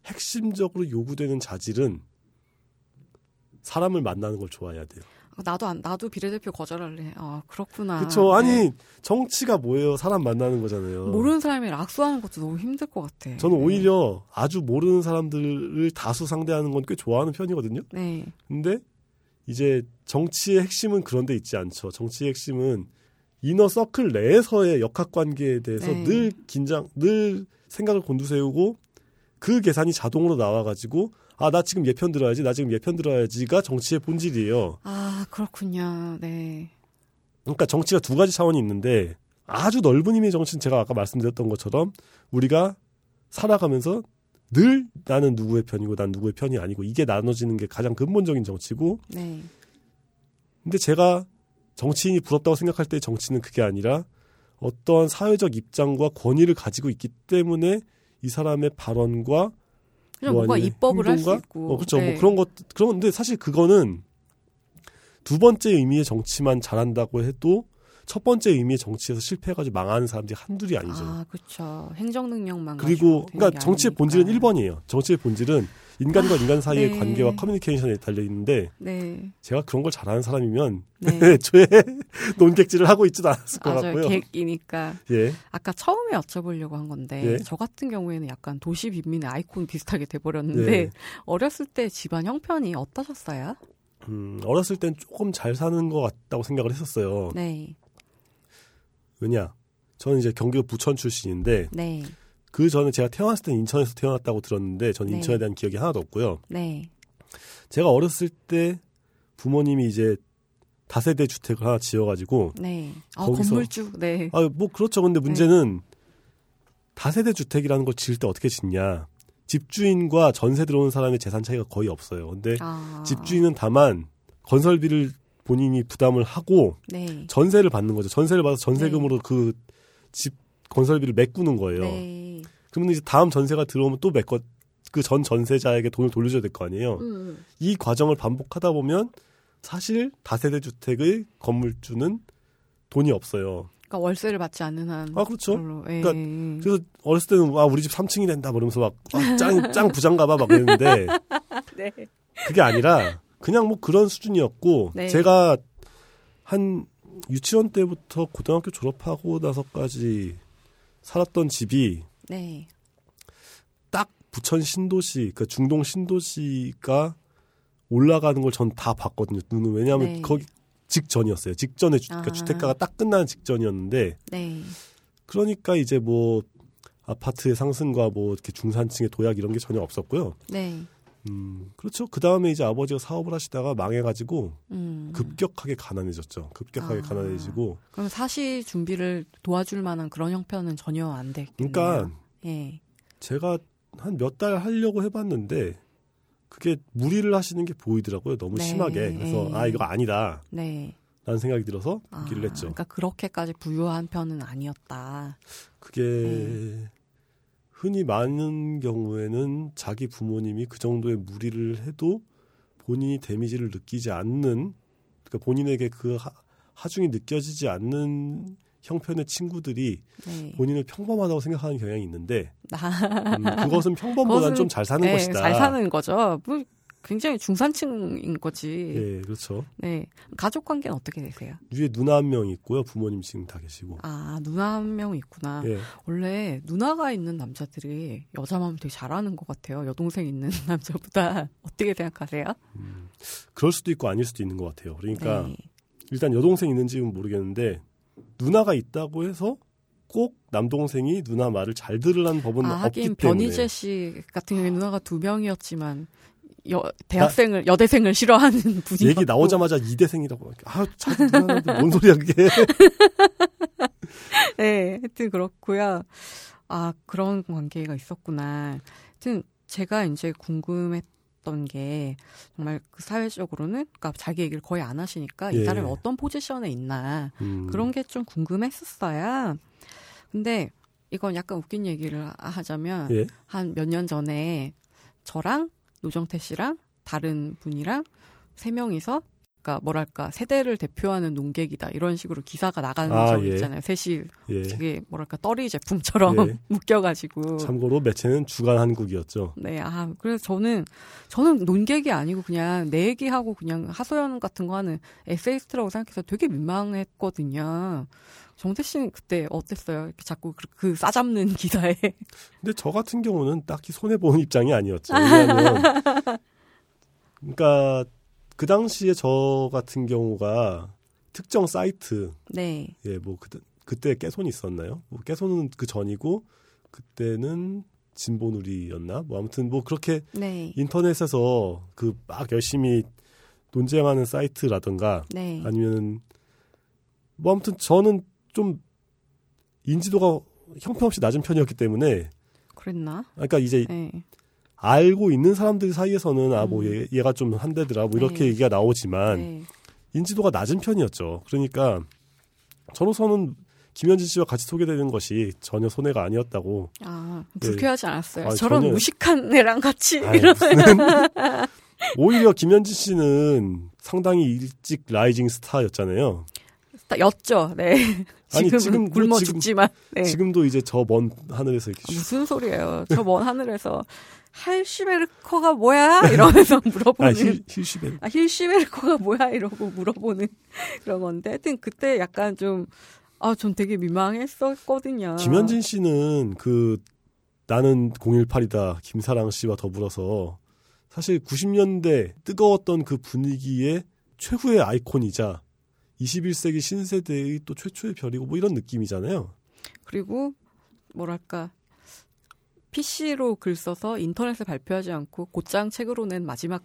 핵심적으로 요구되는 자질은 사람을 만나는 걸 좋아해야 돼요. 나도 안, 나도 비례대표 거절할래. 아 그렇구나. 그렇죠. 아니 네. 정치가 뭐예요? 사람 만나는 거잖아요. 모르는 사람이 악수하는 것도 너무 힘들 것 같아. 저는 네. 오히려 아주 모르는 사람들을 다수 상대하는 건 꽤 좋아하는 편이거든요. 네. 근데 이제 정치의 핵심은 그런 데 있지 않죠. 정치의 핵심은 이너 서클 내에서의 역학 관계에 대해서 네. 늘 긴장, 늘 생각을 곤두세우고 그 계산이 자동으로 나와가지고 아, 나 지금 예편 들어야지, 나 지금 예편 들어야지가 정치의 본질이에요. 아, 그렇군요. 네. 그러니까 정치가 두 가지 차원이 있는데 아주 넓은 의미의 정치는 제가 아까 말씀드렸던 것처럼 우리가 살아가면서 늘 나는 누구의 편이고 난 누구의 편이 아니고 이게 나눠지는 게 가장 근본적인 정치고. 네. 근데 제가 정치인이 부럽다고 생각할 때 정치는 그게 아니라 어떠한 사회적 입장과 권위를 가지고 있기 때문에 이 사람의 발언과 그냥 뭐 뭔가 입법을 할 수 있고. 어, 그렇죠. 네. 뭐 그런 것 그런데 사실 그거는 두 번째 의미의 정치만 잘한다고 해도 첫 번째 의미의 정치에서 실패해가지고 망하는 사람들이 한둘이 아니죠. 아, 그렇죠. 행정 능력만 그리고 그러니까 정치의 아니니까. 본질은 1번이에요. 정치의 본질은 인간과 아, 인간 사이의 네. 관계와 커뮤니케이션에 달려 있는데 네. 제가 그런 걸 잘하는 사람이면 네. 애초에 논객질을 하고 있지도 않았을 것 같고요. 객이니까. 예. 아까 처음에 여쭤보려고 한 건데 예. 저 같은 경우에는 약간 도시 빈민의 아이콘 비슷하게 돼버렸는데 예. 어렸을 때 집안 형편이 어떠셨어요? 음, 어렸을 땐 조금 잘 사는 것 같다고 생각을 했었어요. 네. 왜냐? 저는 이제 경기도 부천 출신인데 네. 그 전에 제가 태어났을 때 인천에서 태어났다고 들었는데 저는 네. 인천에 대한 기억이 하나도 없고요. 네. 제가 어렸을 때 부모님이 이제 다세대 주택을 하나 지어가지고 네. 아, 거기서 건물주. 네. 아뭐 그렇죠. 근데 문제는 네. 다세대 주택이라는 걸 지을 때 어떻게 짓냐? 집주인과 전세 들어오는 사람의 재산 차이가 거의 없어요. 근데 아. 집주인은 다만 건설비를 본인이 부담을 하고 네. 전세를 받는 거죠. 전세를 받아서 전세금으로 네. 그집 건설비를 메꾸는 거예요. 네. 그러면 이제 다음 전세가 들어오면 또 메꿔 그 전 전세자에게 돈을 돌려줘야 될 거 아니에요. 음. 이 과정을 반복하다 보면 사실 다세대 주택의 건물주는 돈이 없어요. 그러니까 월세를 받지 않는 한. 아 그렇죠. 그러니까 그래서 어렸을 때는 아 우리 집 3층이 된다 그러면서 막짱짱 부장가봐 막 그랬는데 네. 그게 아니라 그냥 뭐 그런 수준이었고 네. 제가 한 유치원 때부터 고등학교 졸업하고 나서까지 살았던 집이 네. 딱 부천 신도시, 그 중동 신도시가 올라가는 걸 전 다 봤거든요. 눈은 왜냐하면 네. 거기 직전이었어요. 직전에 주, 그러니까 아. 주택가가 딱 끝나는 직전이었는데. 네. 그러니까 이제 뭐 아파트의 상승과 뭐 이렇게 중산층의 도약 이런 게 전혀 없었고요. 네. 음, 그렇죠. 그 다음에 이제 아버지가 사업을 하시다가 망해가지고 음. 급격하게 가난해졌죠. 급격하게 아. 가난해지고. 그럼 사실 준비를 도와줄 만한 그런 형편은 전혀 안 됐겠네요. 그러니까 예. 제가 한 몇 달 하려고 해봤는데 그게 무리를 하시는 게 보이더라고요. 너무 네. 심하게. 그래서 예. 아 이거 아니다. 네. 라는 생각이 들어서 포기를 아, 했죠. 그러니까 그렇게까지 부유한 편은 아니었다. 그게 네. 흔히 많은 경우에는 자기 부모님이 그 정도의 무리를 해도 본인이 데미지를 느끼지 않는 그러니까 본인에게 그 하, 하중이 느껴지지 않는 형편의 친구들이 네. 본인을 평범하다고 생각하는 경향이 있는데 음, 그것은 평범보다는 좀 잘 사는 네, 것이다. 잘 사는 거죠. 뭐 굉장히 중산층인 거지. 예, 그렇죠. 네. 가족 관계는 어떻게 되세요? 위에 누나 한 명 있고요. 부모님 지금 다 계시고. 아, 누나 한 명 있구나. 예. 원래 누나가 있는 남자들이 여자 마음 되게 잘하는 것 같아요. 여동생 있는 남자보다. 어떻게 생각하세요? 음, 그럴 수도 있고 아닐 수도 있는 것 같아요. 그러니까 네. 일단 여동생 있는지는 모르겠는데 누나가 있다고 해서 꼭 남동생이 누나 말을 잘 들으라는 법은 아, 없기 하긴 때문에. 변희재 씨 같은 경우에 누나가 두 명이었지만 여, 대학생을 나, 여대생을 싫어하는 분이 얘기 나오자마자 이대생이라고 아, 자뭔 소리야 그게. 네, 하여튼 그렇고요. 아 그런 관계가 있었구나. 하여튼 제가 이제 궁금했던 게 정말 그 사회적으로는 그러니까 자기 얘기를 거의 안 하시니까 예. 이 사람이 어떤 포지션에 있나 음. 그런 게 좀 궁금했었어요. 근데 이건 약간 웃긴 얘기를 하자면 예? 한몇 년 전에 저랑 노정태 씨랑 다른 분이랑 세 명이서 그러니까 뭐랄까 세대를 대표하는 농객이다 이런 식으로 기사가 나가는 아, 적 예. 있잖아요. 셋이 예. 되게 뭐랄까 떨이 제품처럼 예. 묶여가지고. 참고로 매체는 주간 한국이었죠. 네, 아 그래서 저는 저는 논객이 아니고 그냥 내 얘기하고 그냥 하소연 같은 거 하는 에세이스트라고 생각해서 되게 민망했거든요. 정태 씨는 그때 어땠어요? 이렇게 자꾸 그, 그 싸잡는 기사에. 근데 저 같은 경우는 딱히 손해 보는 입장이 아니었죠. 왜냐하면 그러니까 그 당시에 저 같은 경우가 특정 사이트. 네. 예, 뭐 그때 그때 깨손이 있었나요? 뭐 깨손은 그 전이고 그때는 진보누리였나? 뭐 아무튼 뭐 그렇게 네. 인터넷에서 그 막 열심히 논쟁하는 사이트라든가 네. 아니면은 뭐 아무튼 저는 좀 인지도가 형편없이 낮은 편이었기 때문에 그랬나? 그러니까 이제 네. 알고 있는 사람들 사이에서는 아뭐 음. 얘, 가좀 한대더라 뭐 이렇게 네. 얘기가 나오지만 네. 인지도가 낮은 편이었죠. 그러니까 저로서는 김현진 씨와 같이 소개되는 것이 전혀 손해가 아니었다고. 아 불쾌하지 않았어요. 아, 저런 전혀... 무식한 애랑 같이 아니, 오히려 김현진 씨는 상당히 일찍 rising star였잖아요. 였죠. 네. 아니 지금 굶어 지금, 죽지만 네. 지금도 이제 저 먼 하늘에서 이렇게 무슨 소리예요? 저 먼 하늘에서 할시베르커가 뭐야? 이러면서 물어보는. 아, 힐, 힐시베르. 아, 힐시베르커가 뭐야? 이러고 물어보는 그런 건데. 하여튼 그때 약간 좀, 아, 전 되게 민망했었거든요. 김현진 씨는 그, 나는 018이다. 김사랑 씨와 더불어서 사실 90년대 뜨거웠던 그 분위기의 최후의 아이콘이자 21세기 신세대의 또 최초의 별이고 뭐 이런 느낌이잖아요. 그리고 뭐랄까 PC로 글 써서 인터넷에 발표하지 않고 곧장 책으로 낸 마지막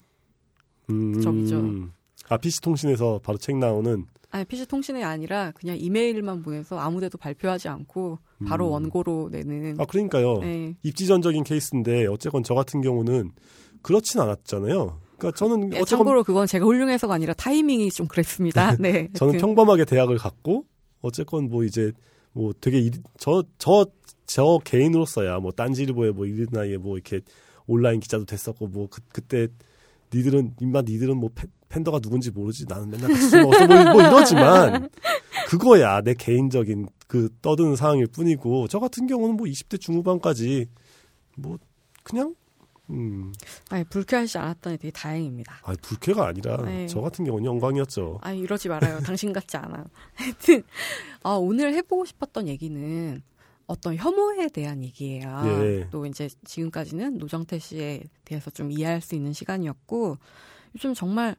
음, 적이죠. 아 PC 통신에서 바로 책 나오는 아니 PC 통신이 아니라 그냥 이메일만 보내서 아무데도 발표하지 않고 바로 음. 원고로 내는. 아 그러니까요. 네. 입지전적인 케이스인데 어쨌건 저 같은 경우는 그렇진 않았잖아요. 그러니까 저는 네, 어쨌건 참고로 그건 제가 훌륭해서가 아니라 타이밍이 좀 그랬습니다. 네. 저는 평범하게 대학을 갔고 어쨌건 뭐 이제 뭐 되게 저저 저, 저 개인으로서야 뭐 딴지일보에 뭐 이른 나이에 뭐 이렇게 온라인 기자도 됐었고 뭐 그, 그때 니들은 임마 니들은 뭐 팬, 팬더가 누군지 모르지 나는 맨날 같이 먹어서 뭐, 뭐 이러지만 그거야 내 개인적인 그 떠드는 상황일 뿐이고 저 같은 경우는 뭐 20대 중후반까지 뭐 그냥 음. 아니 불쾌하지 않았다니 되게 다행입니다. 아 불쾌가 아니라 네. 저 같은 경우는 영광이었죠. 아 이러지 말아요. 당신 같지 않아. 하여튼 아, 오늘 해보고 싶었던 얘기는 어떤 혐오에 대한 얘기예요. 예. 또 이제 지금까지는 노정태 씨에 대해서 좀 이해할 수 있는 시간이었고 요즘 정말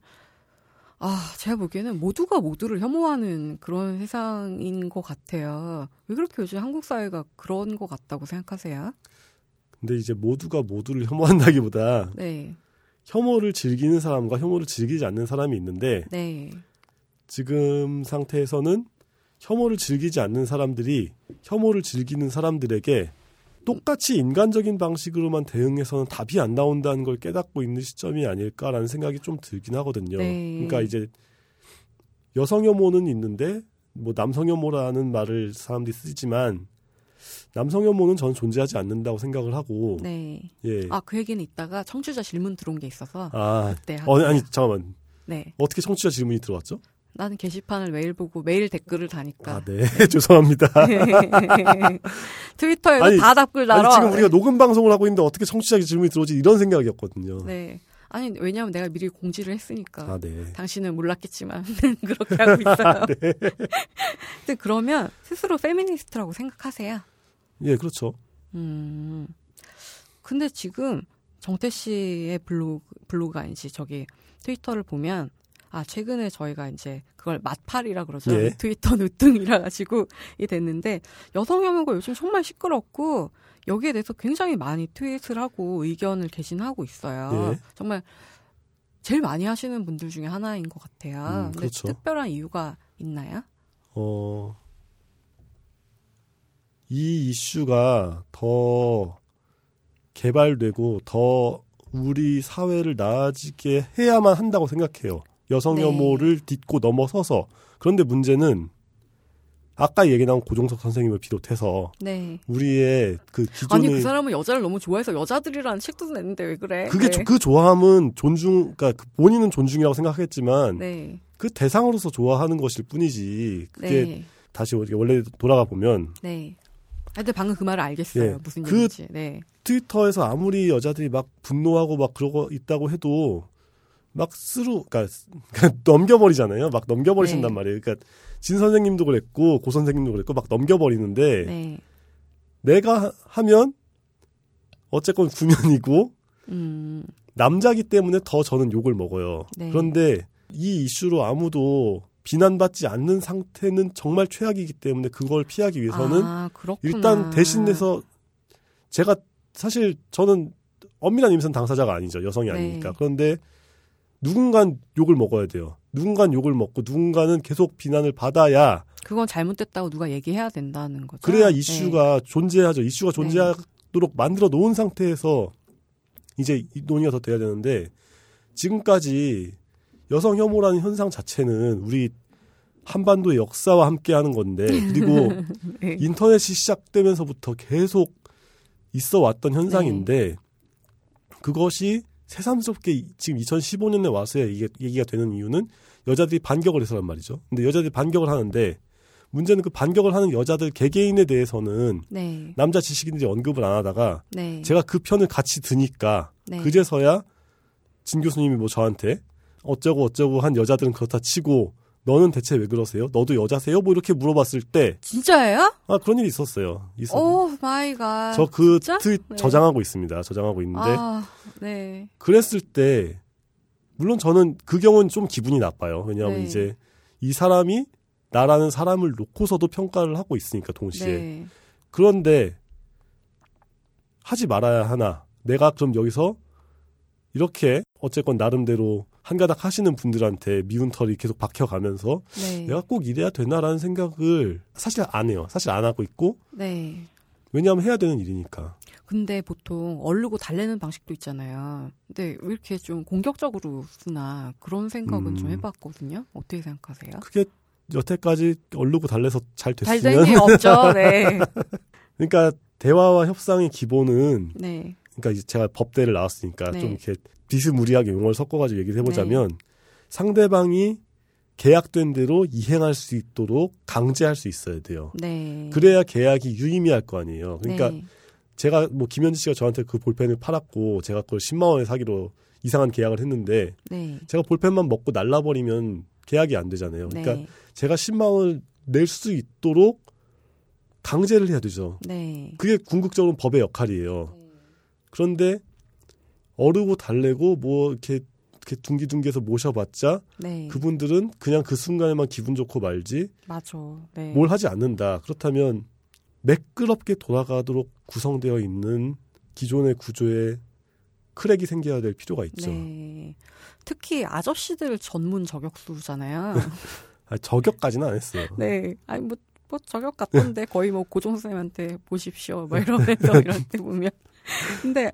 아 제가 보기에는 모두가 모두를 혐오하는 그런 세상인 것 같아요. 왜 그렇게 요즘 한국 사회가 그런 것 같다고 생각하세요? 근데 이제 모두가 모두를 혐오한다기보다 네. 혐오를 즐기는 사람과 혐오를 즐기지 않는 사람이 있는데 네. 지금 상태에서는 혐오를 즐기지 않는 사람들이 혐오를 즐기는 사람들에게 똑같이 인간적인 방식으로만 대응해서는 답이 안 나온다는 걸 깨닫고 있는 시점이 아닐까라는 생각이 좀 들긴 하거든요. 네. 그러니까 이제 여성 혐오는 있는데 뭐 남성 혐오라는 말을 사람들이 쓰지만 남성 혐오는 저는 존재하지 않는다고 생각을 하고. 네. 예. 아, 그 얘기는 있다가 청취자 질문 들어온 게 있어서. 아. 그때 어, 아니, 잠깐만. 네. 어떻게 청취자 질문이 들어왔죠? 나는 게시판을 매일 보고 매일 댓글을 다니까. 아, 네. 네. 죄송합니다. 트위터에도 아니, 다 답글 달아. 아니, 지금 우리가 녹음 방송을 하고 있는데 어떻게 청취자 질문이 들어오지 이런 생각이었거든요. 네. 아니 왜냐하면 내가 미리 공지를 했으니까. 아, 네. 당신은 몰랐겠지만 그렇게 하고 있어요. 네. 근데 그러면 스스로 페미니스트라고 생각하세요? 예, 그렇죠. 음. 근데 지금 정태 씨의 블로그 블로그가 아니지 저기 트위터를 보면 아 최근에 저희가 이제 그걸 맛팔이라 그러죠 예. 트위터 누뚱이라 가지고 이 됐는데 여성 혐오가 요즘 정말 시끄럽고 여기에 대해서 굉장히 많이 트윗을 하고 의견을 개진하고 있어요. 예. 정말 제일 많이 하시는 분들 중에 하나인 것 같아요. 음, 그렇죠. 특별한 이유가 있나요? 어, 이 이슈가 더 개발되고 더 우리 사회를 나아지게 해야만 한다고 생각해요. 여성 혐오를 네. 딛고 넘어서서 그런데 문제는 아까 얘기 나온 고종석 선생님을 비롯해서 네. 우리의 그 기존의 아니 그 사람은 여자를 너무 좋아해서 여자들이라는 책도 냈는데 왜 그래? 그게 네. 그 좋아함은 존중 그러니까 그 본인은 존중이라고 생각했지만 네. 그 대상으로서 좋아하는 것일 뿐이지 그게 네. 다시 원래 돌아가 보면 네. 근데 방금 그 말을 알겠어요. 예. 무슨 그 얘기인지. 네. 트위터에서 아무리 여자들이 막 분노하고 막 그러고 있다고 해도 막 스루 그러니까, 그러니까 넘겨버리잖아요. 막 넘겨버리신단 네. 말이에요. 그러니까 진 선생님도 그랬고 고 선생님도 그랬고 막 넘겨버리는데 네. 내가 하면 어쨌건 구면이고 음. 남자기 때문에 더 저는 욕을 먹어요. 네. 그런데 이 이슈로 아무도 비난받지 않는 상태는 정말 최악이기 때문에 그걸 피하기 위해서는 아, 일단 대신해서 제가 사실 저는 엄밀한 임신 당사자가 아니죠 여성이 네. 아니니까 그런데 누군간 욕을 먹어야 돼요. 누군간 욕을 먹고 누군가는 계속 비난을 받아야 그건 잘못됐다고 누가 얘기해야 된다는 거죠. 그래야 네. 이슈가 네. 존재하죠. 이슈가 네. 존재하도록 만들어 놓은 상태에서 이제 논의가 더 돼야 되는데 지금까지 여성 혐오라는 현상 자체는 우리 한반도의 역사와 함께 하는 건데 그리고 네. 인터넷이 시작되면서부터 계속 있어 왔던 현상인데 네. 그것이 새삼스럽게 지금 2015년에 와서야 이게 얘기가 되는 이유는 여자들이 반격을 해서란 말이죠. 근데 여자들이 반격을 하는데 문제는 그 반격을 하는 여자들 개개인에 대해서는 네. 남자 지식인들이 언급을 안 하다가 네. 제가 그 편을 같이 드니까 네. 그제서야 진 교수님이 뭐 저한테 어쩌고 어쩌고 한 여자들은 그렇다 치고 너는 대체 왜 그러세요? 너도 여자세요? 뭐 이렇게 물어봤을 때 진짜예요? 아 그런 일이 있었어요. 있었. Oh my god. 저그 트윗 네. 저장하고 있습니다. 저장하고 있는데 아, 네. 그랬을 때 물론 저는 그 경우는 좀 기분이 나빠요. 왜냐하면 네. 이제 이 사람이 나라는 사람을 놓고서도 평가를 하고 있으니까 동시에 네. 그런데 하지 말아야 하나. 내가 그럼 여기서 이렇게 어쨌건 나름대로 한 가닥 하시는 분들한테 미운 털이 계속 박혀가면서 네. 내가 꼭 이래야 되나라는 생각을 사실 안 해요. 사실 안 하고 있고. 네. 왜냐하면 해야 되는 일이니까. 근데 보통 얼르고 달래는 방식도 있잖아요. 근데 왜 이렇게 좀 공격적으로 쓰나 그런 생각은 음. 좀 해봤거든요. 어떻게 생각하세요? 그게 여태까지 얼르고 달래서 잘 됐으면 잘된 게 없죠. 네. 그러니까 대화와 협상의 기본은 네. 그러니까 이제 제가 법대를 나왔으니까 네. 좀 이렇게 비스무리하게 용어를 섞어가지고 얘기를 해보자면 네. 상대방이 계약된 대로 이행할 수 있도록 강제할 수 있어야 돼요. 네. 그래야 계약이 유의미할 거 아니에요. 그러니까 네. 제가 뭐 김현지 씨가 저한테 그 볼펜을 팔았고 제가 그걸 10만 원에 사기로 이상한 계약을 했는데 네. 제가 볼펜만 먹고 날라버리면 계약이 안 되잖아요. 그러니까 네. 제가 10만 원을 낼 수 있도록 강제를 해야 되죠. 네. 그게 궁극적으로 법의 역할이에요. 그런데 어르고 달래고 뭐 이렇게 이렇게 둥기둥기해서 모셔봤자 네. 그분들은 그냥 그 순간에만 기분 좋고 말지 맞아. 네. 뭘 하지 않는다. 그렇다면 매끄럽게 돌아가도록 구성되어 있는 기존의 구조에 크랙이 생겨야 될 필요가 있죠. 네. 특히 아저씨들 전문 저격수잖아요. 아, 저격까지는 안 했어요. 네. 아니 뭐, 뭐 저격 같던데 거의 뭐 고종 선생님한테 보십시오. 뭐 이러면서 이런 때 보면. 근데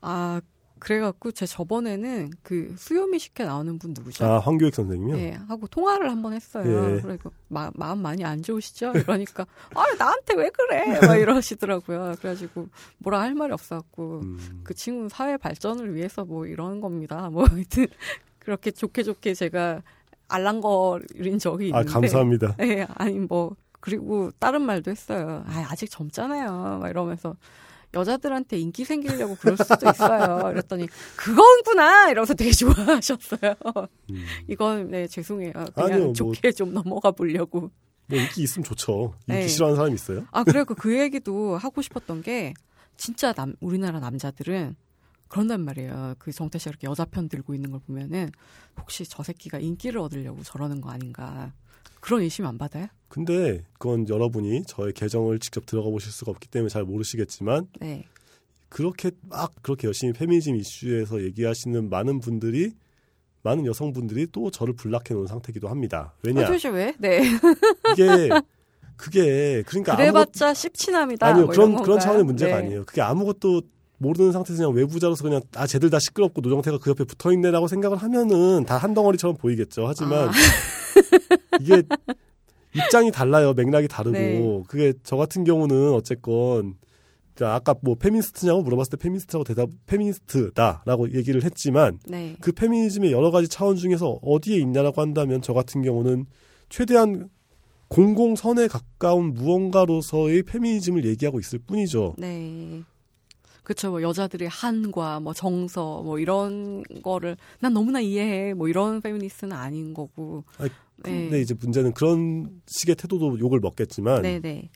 아 그래갖고 제 저번에는 그 수요미 식회 나오는 분 누구죠? 아 황교익 선생님이요? 네, 하고 통화를 한 번 했어요. 예. 그리고 마, 마음 많이 안 좋으시죠? 이러니까 아 나한테 왜 그래? 막 이러시더라고요. 그래가지고 뭐라 할 말이 없어갖고 음. 그 친구는 사회 발전을 위해서 뭐 이러는 겁니다. 뭐 하여튼 그렇게 좋게 좋게 제가 알랑거린 적이 아, 있는데. 아 감사합니다. 네, 아니 뭐 그리고 다른 말도 했어요. 아 아직 젊잖아요. 막 이러면서 여자들한테 인기 생기려고 그럴 수도 있어요. 그랬더니 그건구나 이러면서 되게 좋아하셨어요. 음. 이건 네 죄송해요. 그냥 아니요, 뭐 좋게 뭐, 좀 넘어가 보려고. 뭐 인기 있으면 좋죠. 인기 네. 싫어하는 사람 있어요? 아 그래고 그 얘기도 하고 싶었던 게 진짜 남 우리나라 남자들은 그런단 말이에요. 그 정태 씨가 이렇게 여자 편 들고 있는 걸 보면은 혹시 저 새끼가 인기를 얻으려고 저러는 거 아닌가. 그런 의심 안 받아요? 근데 그건 여러분이 저의 계정을 직접 들어가 보실 수가 없기 때문에 잘 모르시겠지만 네. 그렇게 막 그렇게 열심히 페미니즘 이슈에서 얘기하시는 많은 분들이 많은 여성분들이 또 저를 불락해 놓은 상태이기도 합니다. 왜냐? 어, 도대체 왜? 네. 이게 그게 그러니까 그래봤자 씹치남이다. 아니요 뭐 그런 그런 차원의 문제가 네. 아니에요. 그게 아무것도 모르는 상태에서 그냥 외부자로서 그냥 아 쟤들 다 시끄럽고 노정태가 그 옆에 붙어 있네라고 생각을 하면은 다 한 덩어리처럼 보이겠죠. 하지만 아. 이게 입장이 달라요. 맥락이 다르고 네. 그게 저 같은 경우는 어쨌건 그러니까 아까 뭐 페미니스트냐고 물어봤을 때 페미니스트라고 대답 페미니스트다라고 얘기를 했지만 네. 그 페미니즘의 여러 가지 차원 중에서 어디에 있냐라고 한다면 저 같은 경우는 최대한 공공선에 가까운 무언가로서의 페미니즘을 얘기하고 있을 뿐이죠. 네. 그렇죠. 뭐 여자들의 한과 뭐 정서 뭐 이런 거를 난 너무나 이해해. 뭐 이런 페미니스트는 아닌 거고. 아니, 근데 네. 이제 문제는 그런 식의 태도도 욕을 먹겠지만. 네네. 네.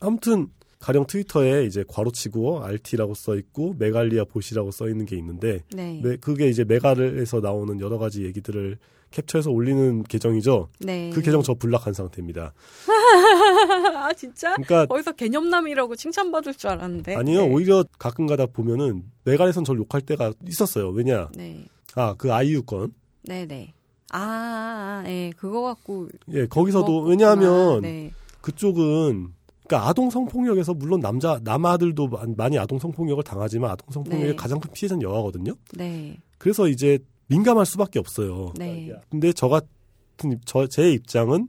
아무튼 가령 트위터에 이제 괄호치고 RT라고 써 있고 메갈리아 봇이라고 써 있는 게 있는데 네. 그게 이제 메갈에서 나오는 여러 가지 얘기들을 캡처해서 올리는 계정이죠. 네. 그 계정 저 블락한 상태입니다. 아 진짜? 그러니까 거기서 개념남이라고 칭찬받을 줄 알았는데. 아니요, 네. 오히려 가끔가다 보면은 메갈에선 저를 욕할 때가 있었어요. 왜냐? 네. 아그 아이유 건. 네네. 아, 아, 아, 예, 그거 갖고. 예, 거기서도 왜냐하면 네. 그쪽은 그러니까 아동 성폭력에서 물론 남자 남아들도 많이 아동 성폭력을 당하지만 아동 성폭력의 네. 가장 큰 피해자는 여아거든요. 네. 그래서 이제 민감할 수밖에 없어요. 네. 근데 저 같은 저 제 입장은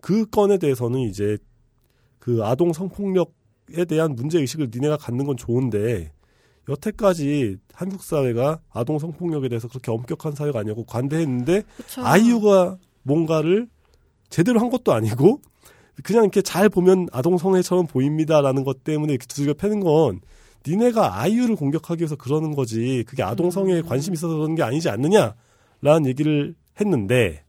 그 건에 대해서는 이제 그 아동 성폭력에 대한 문제 의식을 니네가 갖는 건 좋은데 여태까지 한국 사회가 아동 성폭력에 대해서 그렇게 엄격한 사회가 아니었고 관대했는데 그쵸. 아이유가 뭔가를 제대로 한 것도 아니고 그냥 이렇게 잘 보면 아동 성애처럼 보입니다라는 것 때문에 이렇게 두들겨 패는 건 니네가 아이유를 공격하기 위해서 그러는 거지 그게 아동 성애에 음. 관심 있어서 그러는 게 아니지 않느냐라는 얘기를 했는데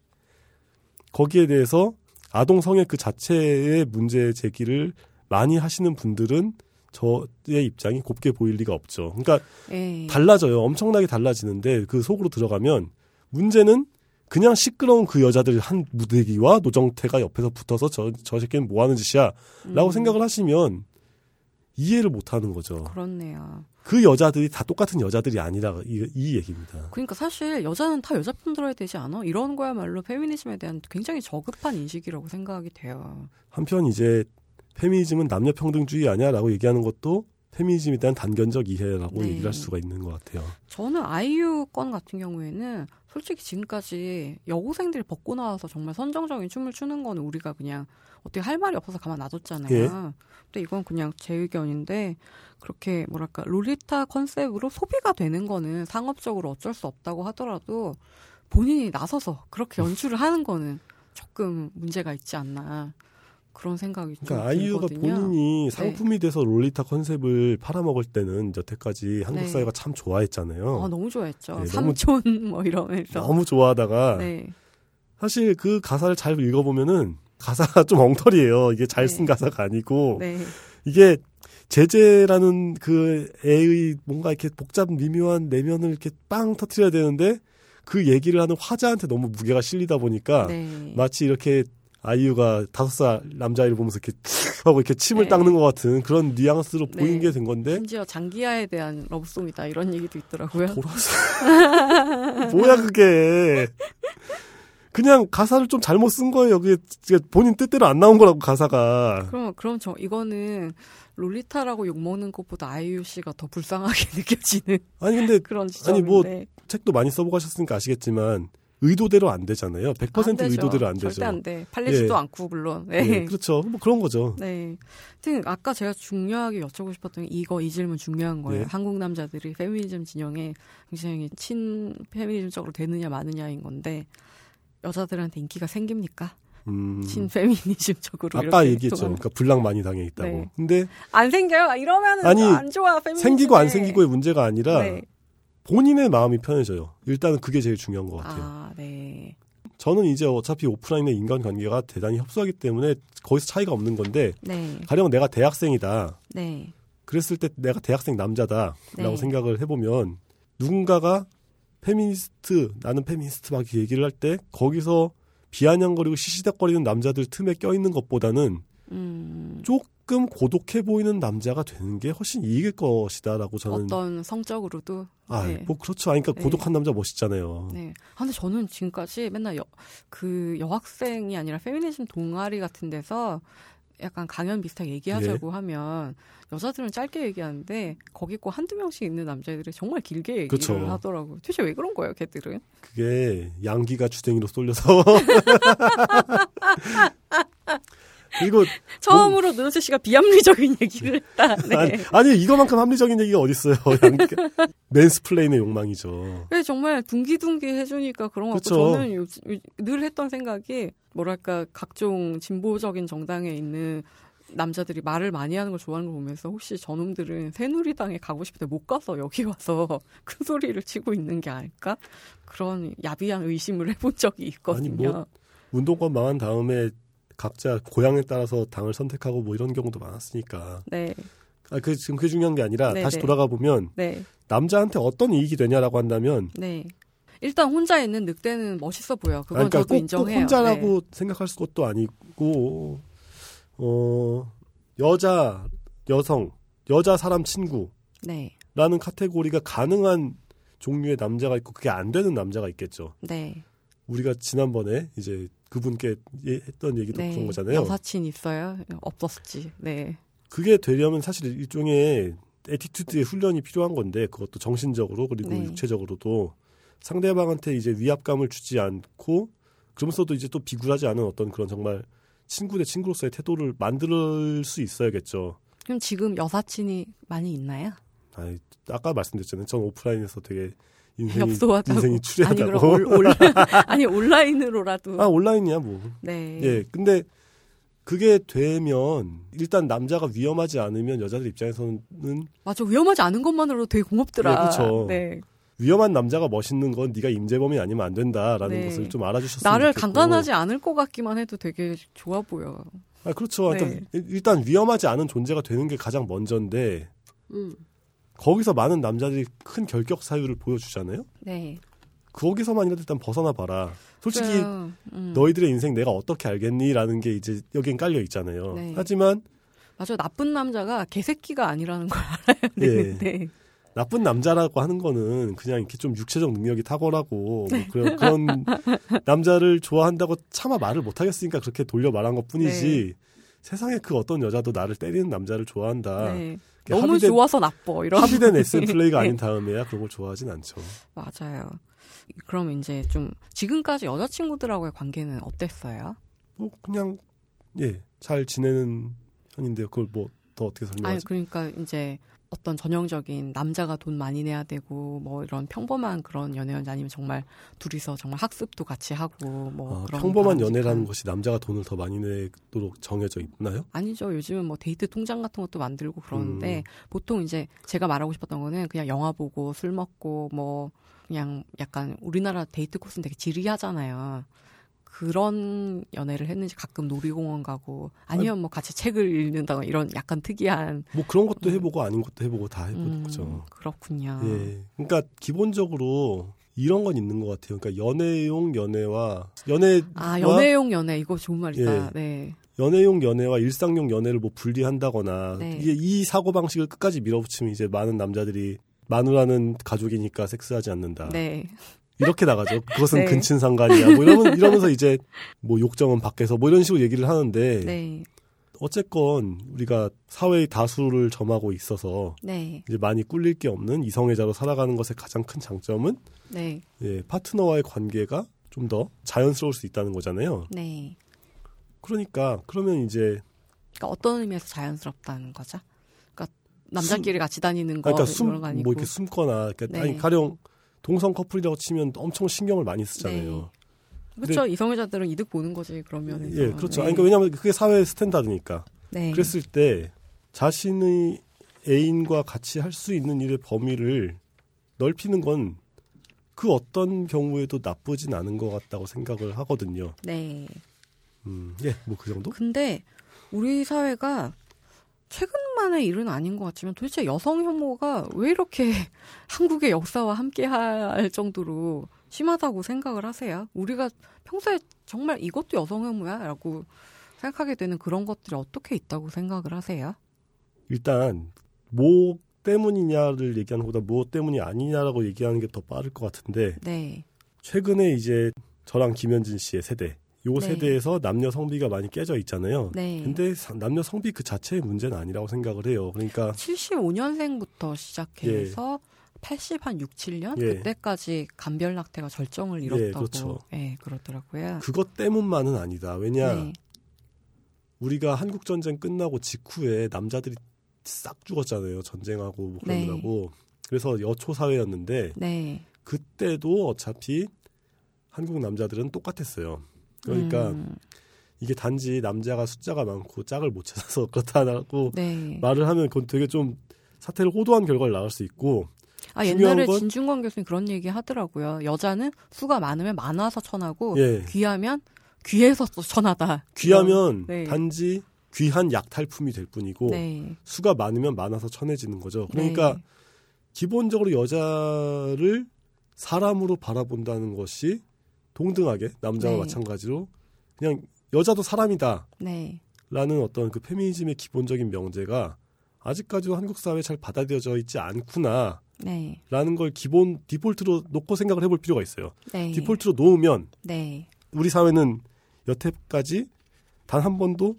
거기에 대해서 아동 성애 그 자체의 문제 제기를 많이 하시는 분들은 저의 입장이 곱게 보일 리가 없죠. 그러니까 에이. 예. 달라져요. 엄청나게 달라지는데 그 속으로 들어가면 문제는 그냥 시끄러운 그 여자들 한 무대기와 노정태가 옆에서 붙어서 저, 저 새끼는 뭐 하는 짓이야 라고 음. 생각을 하시면 이해를 못 하는 거죠. 그렇네요. 그 여자들이 다 똑같은 여자들이 아니라 이, 이 얘기입니다. 그러니까 사실 여자는 다 여자 편 들어야 되지 않아? 이런 거야말로 페미니즘에 대한 굉장히 저급한 인식이라고 생각이 돼요. 한편 이제 페미니즘은 남녀 평등주의 아니야라고 얘기하는 것도 페미니즘에 대한 단견적 이해라고 네. 얘기를 할 수가 있는 것 같아요. 저는 아이유 건 같은 경우에는 솔직히 지금까지 여고생들이 벗고 나와서 정말 선정적인 춤을 추는 거는 우리가 그냥 어떻게 할 말이 없어서 가만 놔뒀잖아요. 예. 근데 이건 그냥 제 의견인데 그렇게 뭐랄까 롤리타 컨셉으로 소비가 되는 거는 상업적으로 어쩔 수 없다고 하더라도 본인이 나서서 그렇게 연출을 하는 거는 조금 문제가 있지 않나. 그런 생각이 그러니까 아이유가 들거든요. 본인이 네. 상품이 네. 돼서 롤리타 컨셉을 팔아먹을 때는 여태까지 한국 네. 사회가 참 좋아했잖아요. 아, 너무 좋아했죠. 네, 삼촌 너무, 뭐 이러면서 너무 좋아하다가 네. 사실 그 가사를 잘 읽어보면은 가사가 좀 엉터리예요. 이게 잘쓴 네. 가사가 아니고 네. 이게 제제라는 그 애의 뭔가 이렇게 복잡 미묘한 내면을 이렇게 빵 터트려야 되는데 그 얘기를 하는 화자한테 너무 무게가 실리다 보니까 마치 이렇게 아이유가 다섯 살 남자아이를 보면서 이렇게 하고 이렇게 침을 네. 닦는 것 같은 그런 뉘앙스로 네. 보이는 게된 건데 심지어 장기하에 대한 러브송이다 이런 얘기도 있더라고요. 돌아서 뭐야 그게 그냥 가사를 좀 잘못 쓴 거예요. 그게 본인 뜻대로 안 나온 거라고 가사가. 그럼 그럼 저 이거는 롤리타라고 욕 먹는 것보다 아이유 씨가 더 불쌍하게 느껴지는. 아니 근데 그런 지점인데. 아니 뭐 책도 많이 써보고 하셨으니까 아시겠지만 의도대로 안 되잖아요. 100%안 의도대로 안 되죠. 절대 안 돼. 팔리지도 예. 않고 물론. 네. 네. 그렇죠. 뭐 그런 거죠. 네. 하여튼 아까 제가 중요하게 여쭤보고 싶었던 게 이거 이 질문 중요한 거예요. 네. 한국 남자들이 페미니즘 진영에 굉장히 친 페미니즘적으로 되느냐 마느냐인 건데 여자들한테 인기가 생깁니까? 음. 신페미니즘적으로 아까 얘기했죠. 그러니까 불락 많이 당해 있다고. 네. 근데 안 생겨요. 이러면 아니 안 좋아. 페미니즘에. 생기고 안 생기고의 문제가 아니라 네. 본인의 마음이 편해져요. 일단은 그게 제일 중요한 것 같아요. 아, 네. 저는 이제 어차피 오프라인의 인간관계가 대단히 협소하기 때문에 거기서 차이가 없는 건데 네. 가령 내가 대학생이다. 네. 그랬을 때 내가 대학생 남자다라고 네. 생각을 해보면 누군가가 페미니스트 나는 페미니스트 막 얘기를 할 때 거기서 비아냥거리고 시시덕거리는 남자들 틈에 껴있는 것보다는 음. 조금 고독해 보이는 남자가 되는 게 훨씬 이익일 것이다라고 저는 어떤 성적으로도 아, 네. 뭐 그렇죠. 아니, 그러니까 네. 고독한 남자 멋있잖아요. 네. 아, 근데 저는 지금까지 맨날 여, 그 여학생이 아니라 페미니즘 동아리 같은 데서 약간 강연 비슷하게 얘기하자고 예. 하면 여자들은 짧게 얘기하는데 거기 꼭 한두 명씩 있는 남자들이 정말 길게 얘기를 그쵸. 하더라고요. 도대체 왜 그런 거예요, 걔들은? 그게 양기가 주댕이로 쏠려서 그리고 처음으로 뭐, 노현세 씨가 비합리적인 얘기를 했다. 네. 아니, 아니 이거만큼 합리적인 얘기가 어딨어요. 맨스플레인의 욕망이죠. 네, 정말 둥기둥기 해주니까 그런 거 같고 저는 요, 요, 늘 했던 생각이 뭐랄까 각종 진보적인 정당에 있는 남자들이 말을 많이 하는 걸 좋아하는 걸 보면서 혹시 저놈들은 새누리당에 가고 싶은데 못 가서 여기 와서 큰 소리를 치고 있는 게 아닐까? 그런 야비한 의심을 해본 적이 있거든요. 아니 뭐 운동권 망한 다음에 각자 고향에 따라서 당을 선택하고 뭐 이런 경우도 많았으니까. 네. 아, 그 지금 그게 중요한 게 아니라 네, 다시 네. 돌아가 보면 네. 남자한테 어떤 이익이 되냐라고 한다면 네. 일단 혼자 있는 늑대는 멋있어 보여. 그건 그러니까 저도 꼭, 인정해요. 꼭 혼자라고 네. 생각할 것도 아니고 어 여자 여성 여자 사람 친구 네. 라는 카테고리가 가능한 종류의 남자가 있고 그게 안 되는 남자가 있겠죠. 네. 우리가 지난번에 이제 그분께 예, 했던 얘기도 네. 그런 거잖아요. 여사친 있어요? 없었지. 네. 그게 되려면 사실 일종의 attitude의 훈련이 필요한 건데 그것도 정신적으로 그리고 네. 육체적으로도 상대방한테 이제 위압감을 주지 않고 그러면서도 이제 또 비굴하지 않은 어떤 그런 정말 친구 대 친구로서의 태도를 만들 수 있어야겠죠. 그럼 지금 여사친이 많이 있나요? 아, 아까 말씀드렸잖아요. 전 오프라인에서 되게 인생이, 인생이 추리하다고. 아니, 올, 올, 아니 온라인으로라도. 아 온라인이야 뭐. 네. 예, 근데 그게 되면 일단 남자가 위험하지 않으면 여자들 입장에서는 맞아 위험하지 않은 것만으로 되게 고맙더라. 네, 그렇죠. 네. 위험한 남자가 멋있는 건 네가 임재범이 아니면 안 된다라는 네. 것을 좀 알아주셨으면 나를 좋겠고. 강간하지 않을 것 같기만 해도 되게 좋아 보여. 아 그렇죠. 네. 일단 위험하지 않은 존재가 되는 게 가장 먼저인데 음. 거기서 많은 남자들이 큰 결격 사유를 보여주잖아요. 네. 거기서만이라도 일단 벗어나 봐라. 솔직히 음. 너희들의 인생 내가 어떻게 알겠니라는 게 이제 여기엔 깔려 있잖아요. 네. 하지만 맞아 나쁜 남자가 개새끼가 아니라는 걸 알아야 예. 되는데. 나쁜 남자라고 하는 거는 그냥 이렇게 좀 육체적 능력이 탁월하고 뭐 그런, 그런 남자를 좋아한다고 차마 말을 못 하겠으니까 그렇게 돌려 말한 것 뿐이지 네. 세상에 그 어떤 여자도 나를 때리는 남자를 좋아한다. 네. 너무 합의된, 좋아서 나빠 이런 합의된 SM 플레이가 아닌 다음에야 그런 걸 좋아하진 않죠. 맞아요. 그럼 이제 좀 지금까지 여자친구들하고의 관계는 어땠어요? 뭐 그냥 예 잘 지내는 편인데요. 그걸 뭐 더 어떻게 설명하지? 아니 그러니까 이제 어떤 전형적인 남자가 돈 많이 내야 되고 뭐 이런 평범한 그런 연애였는지 아니면 정말 둘이서 정말 학습도 같이 하고 뭐 아, 그런 평범한 연애라는 것이 남자가 돈을 더 많이 내도록 정해져 있나요? 아니죠. 요즘은 뭐 데이트 통장 같은 것도 만들고 그러는데 음. 보통 이제 제가 말하고 싶었던 거는 그냥 영화 보고 술 먹고 뭐 그냥 약간 우리나라 데이트 코스는 되게 지리하잖아요. 그런 연애를 했는지 가끔 놀이공원 가고 아니면 뭐 같이 책을 읽는다거나 이런 약간 특이한 뭐 그런 것도 음. 해보고 아닌 것도 해보고 다 해보는 음, 거죠. 그렇군요. 예, 그러니까 기본적으로 이런 건 있는 것 같아요. 그러니까 연애용 연애와 연애 아 연애용 연애 이거 좋은 말이다. 예, 네. 연애용 연애와 일상용 연애를 뭐 분리한다거나 네. 이게 이 사고 방식을 끝까지 밀어붙이면 이제 많은 남자들이 마누라는 가족이니까 섹스하지 않는다. 네. 이렇게 나가죠. 그것은 네. 근친 상관이야. 뭐 이러면 이러면서 이제 뭐 욕정은 밖에서 뭐 이런 식으로 얘기를 하는데 네. 어쨌건 우리가 사회의 다수를 점하고 있어서 네. 이제 많이 꿀릴 게 없는 이성애자로 살아가는 것의 가장 큰 장점은 네. 예, 파트너와의 관계가 좀 더 자연스러울 수 있다는 거잖아요. 네. 그러니까 그러면 이제 그러니까 어떤 의미에서 자연스럽다는 거죠? 그러니까 남자끼리 숨, 같이 다니는 거 그러니까 숨, 뭐 이렇게 숨거나 그러니까 네. 아니 가령 동성 커플이라고 치면 엄청 신경을 많이 쓰잖아요. 네. 그렇죠. 이성애자들은 이득 보는 거지 그러면. 예, 그렇죠. 네. 아니, 그러니까 왜냐하면 그게 사회 스탠다드니까. 네. 그랬을 때 자신의 애인과 같이 할 수 있는 일의 범위를 넓히는 건 그 어떤 경우에도 나쁘진 않은 것 같다고 생각을 하거든요. 네. 음, 예, 뭐 그 정도? 근데 우리 사회가 최근만의 일은 아닌 것 같지만 도대체 여성 혐오가 왜 이렇게 한국의 역사와 함께 할 정도로 심하다고 생각을 하세요? 우리가 평소에 정말 이것도 여성 혐오야? 라고 생각하게 되는 그런 것들이 어떻게 있다고 생각을 하세요? 일단 뭐 때문이냐를 얘기하는 것보다 뭐 때문이 아니냐라고 얘기하는 게 더 빠를 것 같은데 네. 최근에 이제 저랑 김현진 씨의 세대 요 네. 세대에서 남녀 성비가 많이 깨져 있잖아요. 네. 근데 남녀 성비 그 자체의 문제는 아니라고 생각을 해요. 그러니까 75년생부터 시작해서 예. 80 한 6, 7년 예. 그때까지 간별 낙태가 절정을 이뤘다고 예, 그렇죠. 예, 그러더라고요. 그것 때문만은 아니다. 왜냐 네. 우리가 한국 전쟁 끝나고 직후에 남자들이 싹 죽었잖아요. 전쟁하고 뭐 그러느라고. 네. 그래서 여초 사회였는데 네. 그때도 어차피 한국 남자들은 똑같았어요. 그러니까 음. 이게 단지 남자가 숫자가 많고 짝을 못 찾아서 그렇다고 네. 말을 하면 그건 되게 좀 사태를 호도한 결과를 낳을 수 있고 아 옛날에 건... 진중권 교수님 그런 얘기 하더라고요. 여자는 수가 많으면 많아서 천하고 예. 귀하면 귀해서 또 천하다. 귀하면 네. 단지 귀한 약탈품이 될 뿐이고 네. 수가 많으면 많아서 천해지는 거죠. 그러니까 네. 기본적으로 여자를 사람으로 바라본다는 것이 동등하게 남자와 네. 마찬가지로 그냥 여자도 사람이다. 네. 라는 어떤 그 페미니즘의 기본적인 명제가 아직까지도 한국 사회에 잘 받아들여져 있지 않구나. 네. 라는 걸 기본 디폴트로 놓고 생각을 해볼 필요가 있어요. 네. 디폴트로 놓으면 네. 우리 사회는 여태까지 단 한 번도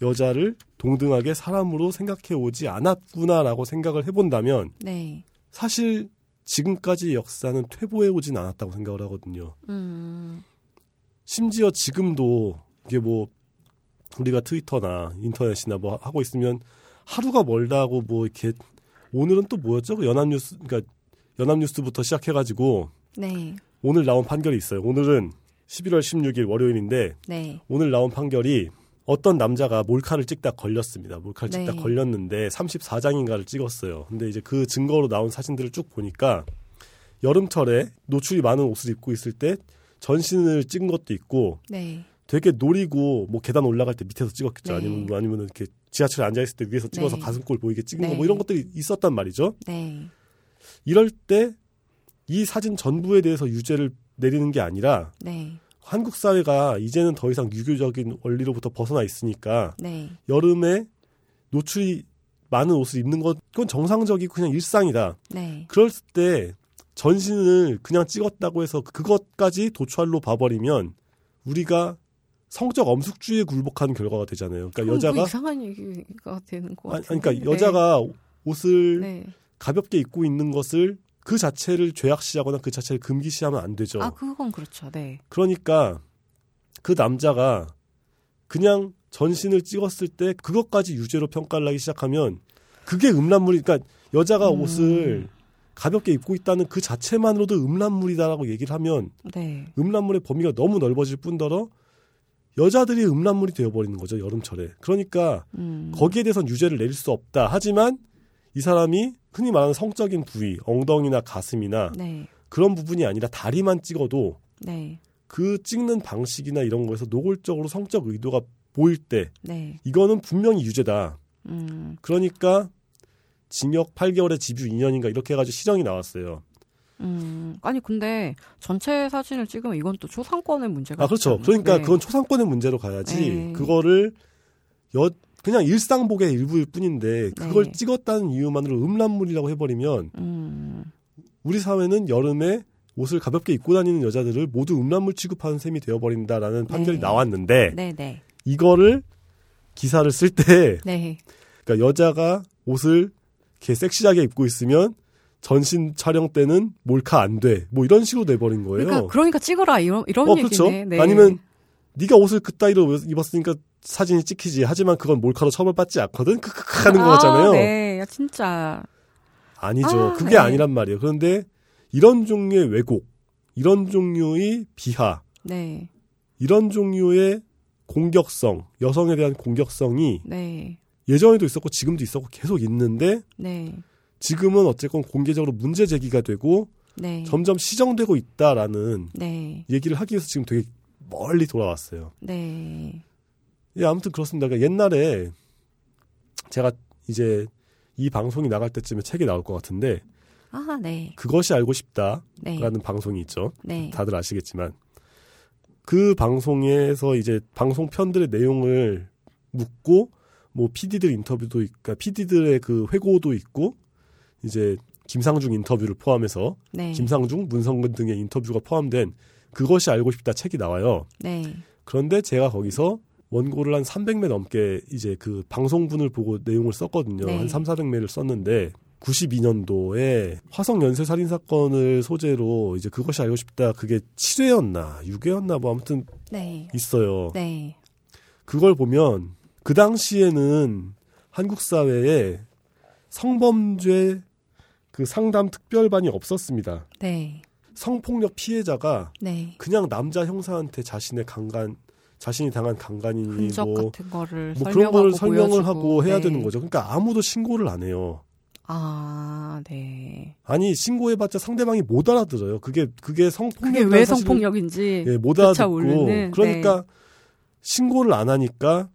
여자를 동등하게 사람으로 생각해 오지 않았구나라고 생각을 해본다면 네. 사실 지금까지 역사는 퇴보해 오진 않았다고 생각을 하거든요. 음. 심지어 지금도 이게 뭐 우리가 트위터나 인터넷이나 뭐 하고 있으면 하루가 멀다고 뭐 이렇게 오늘은 또 뭐였죠? 그 연합뉴스 그러니까 연합뉴스부터 시작해가지고 네. 오늘 나온 판결이 있어요. 오늘은 11월 16일 월요일인데 네. 오늘 나온 판결이 어떤 남자가 몰카를 찍다 걸렸습니다. 몰카를 찍다 네. 걸렸는데 34장인가를 찍었어요. 근데 이제 그 증거로 나온 사진들을 쭉 보니까 여름철에 노출이 많은 옷을 입고 있을 때 전신을 찍은 것도 있고 네. 되게 노리고 뭐 계단 올라갈 때 밑에서 찍었겠죠. 네. 아니면 뭐 아니면 이렇게 지하철에 앉아 있을 때 위에서 찍어서 네. 가슴골 보이게 찍는 거뭐 이런 것들이 있었단 말이죠. 네. 이럴 때 이 사진 전부에 대해서 유죄를 내리는 게 아니라 네. 한국 사회가 이제는 더 이상 유교적인 원리로부터 벗어나 있으니까 네. 여름에 노출이 많은 옷을 입는 것 그건 정상적이고 그냥 일상이다. 네. 그럴 때 전신을 그냥 찍었다고 해서 그것까지 도출로 봐버리면 우리가 성적 엄숙주의에 굴복하는 결과가 되잖아요. 그러니까 여자가 이상한 얘기가 되는 거 같아요. 그러니까 여자가 옷을 네. 가볍게 입고 있는 것을 그 자체를 죄악시하거나 그 자체를 금기시하면 안 되죠. 아, 그건 그렇죠. 네. 그러니까 그 남자가 그냥 전신을 찍었을 때 그것까지 유죄로 평가를 하기 시작하면 그게 음란물이 그러니까 여자가 음. 옷을 가볍게 입고 있다는 그 자체만으로도 음란물이다라고 얘기를 하면 네. 음란물의 범위가 너무 넓어질 뿐더러 여자들이 음란물이 되어버리는 거죠 여름철에 그러니까 음. 거기에 대해서는 유죄를 내릴 수 없다 하지만 이 사람이 흔히 말하는 성적인 부위, 엉덩이나 가슴이나 네. 그런 부분이 아니라 다리만 찍어도 네. 그 찍는 방식이나 이런 거에서 노골적으로 성적 의도가 보일 때 네. 이거는 분명히 유죄다. 음. 그러니까 징역 8개월에 집유 2년인가 이렇게 해가지고 실형이 나왔어요. 음, 아니 근데 전체 사진을 찍으면 이건 또 초상권의 문제가 아 그렇죠. 그러니까 네. 그건 초상권의 문제로 가야지 네. 그거를 여 그냥 일상복의 일부일 뿐인데 그걸 네. 찍었다는 이유만으로 음란물이라고 해버리면 음. 우리 사회는 여름에 옷을 가볍게 입고 다니는 여자들을 모두 음란물 취급하는 셈이 되어버린다라는 판결이 네. 나왔는데 네, 네. 이거를 기사를 쓸때 네. 그러니까 여자가 옷을 이렇게 섹시하게 입고 있으면 전신 촬영 때는 몰카 안 돼. 뭐 이런 식으로 돼버린 거예요. 그러니까, 그러니까 찍어라 이런 이런 어, 그렇죠? 얘기네. 네. 아니면 네가 옷을 그따위로 입었으니까 사진이 찍히지. 하지만 그건 몰카로 처벌받지 않거든. 크크크 하는 아, 거잖아요. 네, 진짜. 아니죠. 아, 그게 네. 아니란 말이에요. 그런데 이런 종류의 왜곡, 이런 종류의 비하, 네. 이런 종류의 공격성, 여성에 대한 공격성이 네. 예전에도 있었고 지금도 있었고 계속 있는데 네. 지금은 어쨌건 공개적으로 문제 제기가 되고 네. 점점 시정되고 있다라는 네. 얘기를 하기 위해서 지금 되게 멀리 돌아왔어요. 네. 예, 아무튼 그렇습니다. 그러니까 옛날에 제가 이제 이 방송이 나갈 때쯤에 책이 나올 것 같은데 아, 네. 그것이 알고 싶다라는 네. 방송이 있죠. 네. 다들 아시겠지만 그 방송에서 이제 방송 편들의 내용을 묻고 뭐 PD들 인터뷰도 그러니까 PD들의 그 회고도 있고 이제 김상중 인터뷰를 포함해서 네. 김상중, 문성근 등의 인터뷰가 포함된 그것이 알고 싶다 책이 나와요. 네. 그런데 제가 거기서 원고를 한 300매 넘게 이제 그 방송분을 보고 내용을 썼거든요. 네. 한 3, 400매를 썼는데 92년도에 화성 연쇄 살인 사건을 소재로 이제 그것이 알고 싶다. 그게 7회였나 6회였나 뭐 아무튼 네. 있어요. 네. 그걸 보면 그 당시에는 한국 사회에 성범죄 그 상담 특별반이 없었습니다. 네. 성폭력 피해자가 네. 그냥 남자 형사한테 자신의 강간 자신이 당한 강간이니 뭐, 같은 거를 뭐 그런 걸 설명하고 설명을 보여주고. 하고 해야 네. 되는 거죠. 그러니까 아무도 신고를 안 해요. 아, 네. 아니 신고해봤자 상대방이 못 알아들어요. 그게 그게 성폭력 그게 왜 성폭력인지 예, 못 알아듣고 모르는, 그러니까 네. 신고를 안 하니까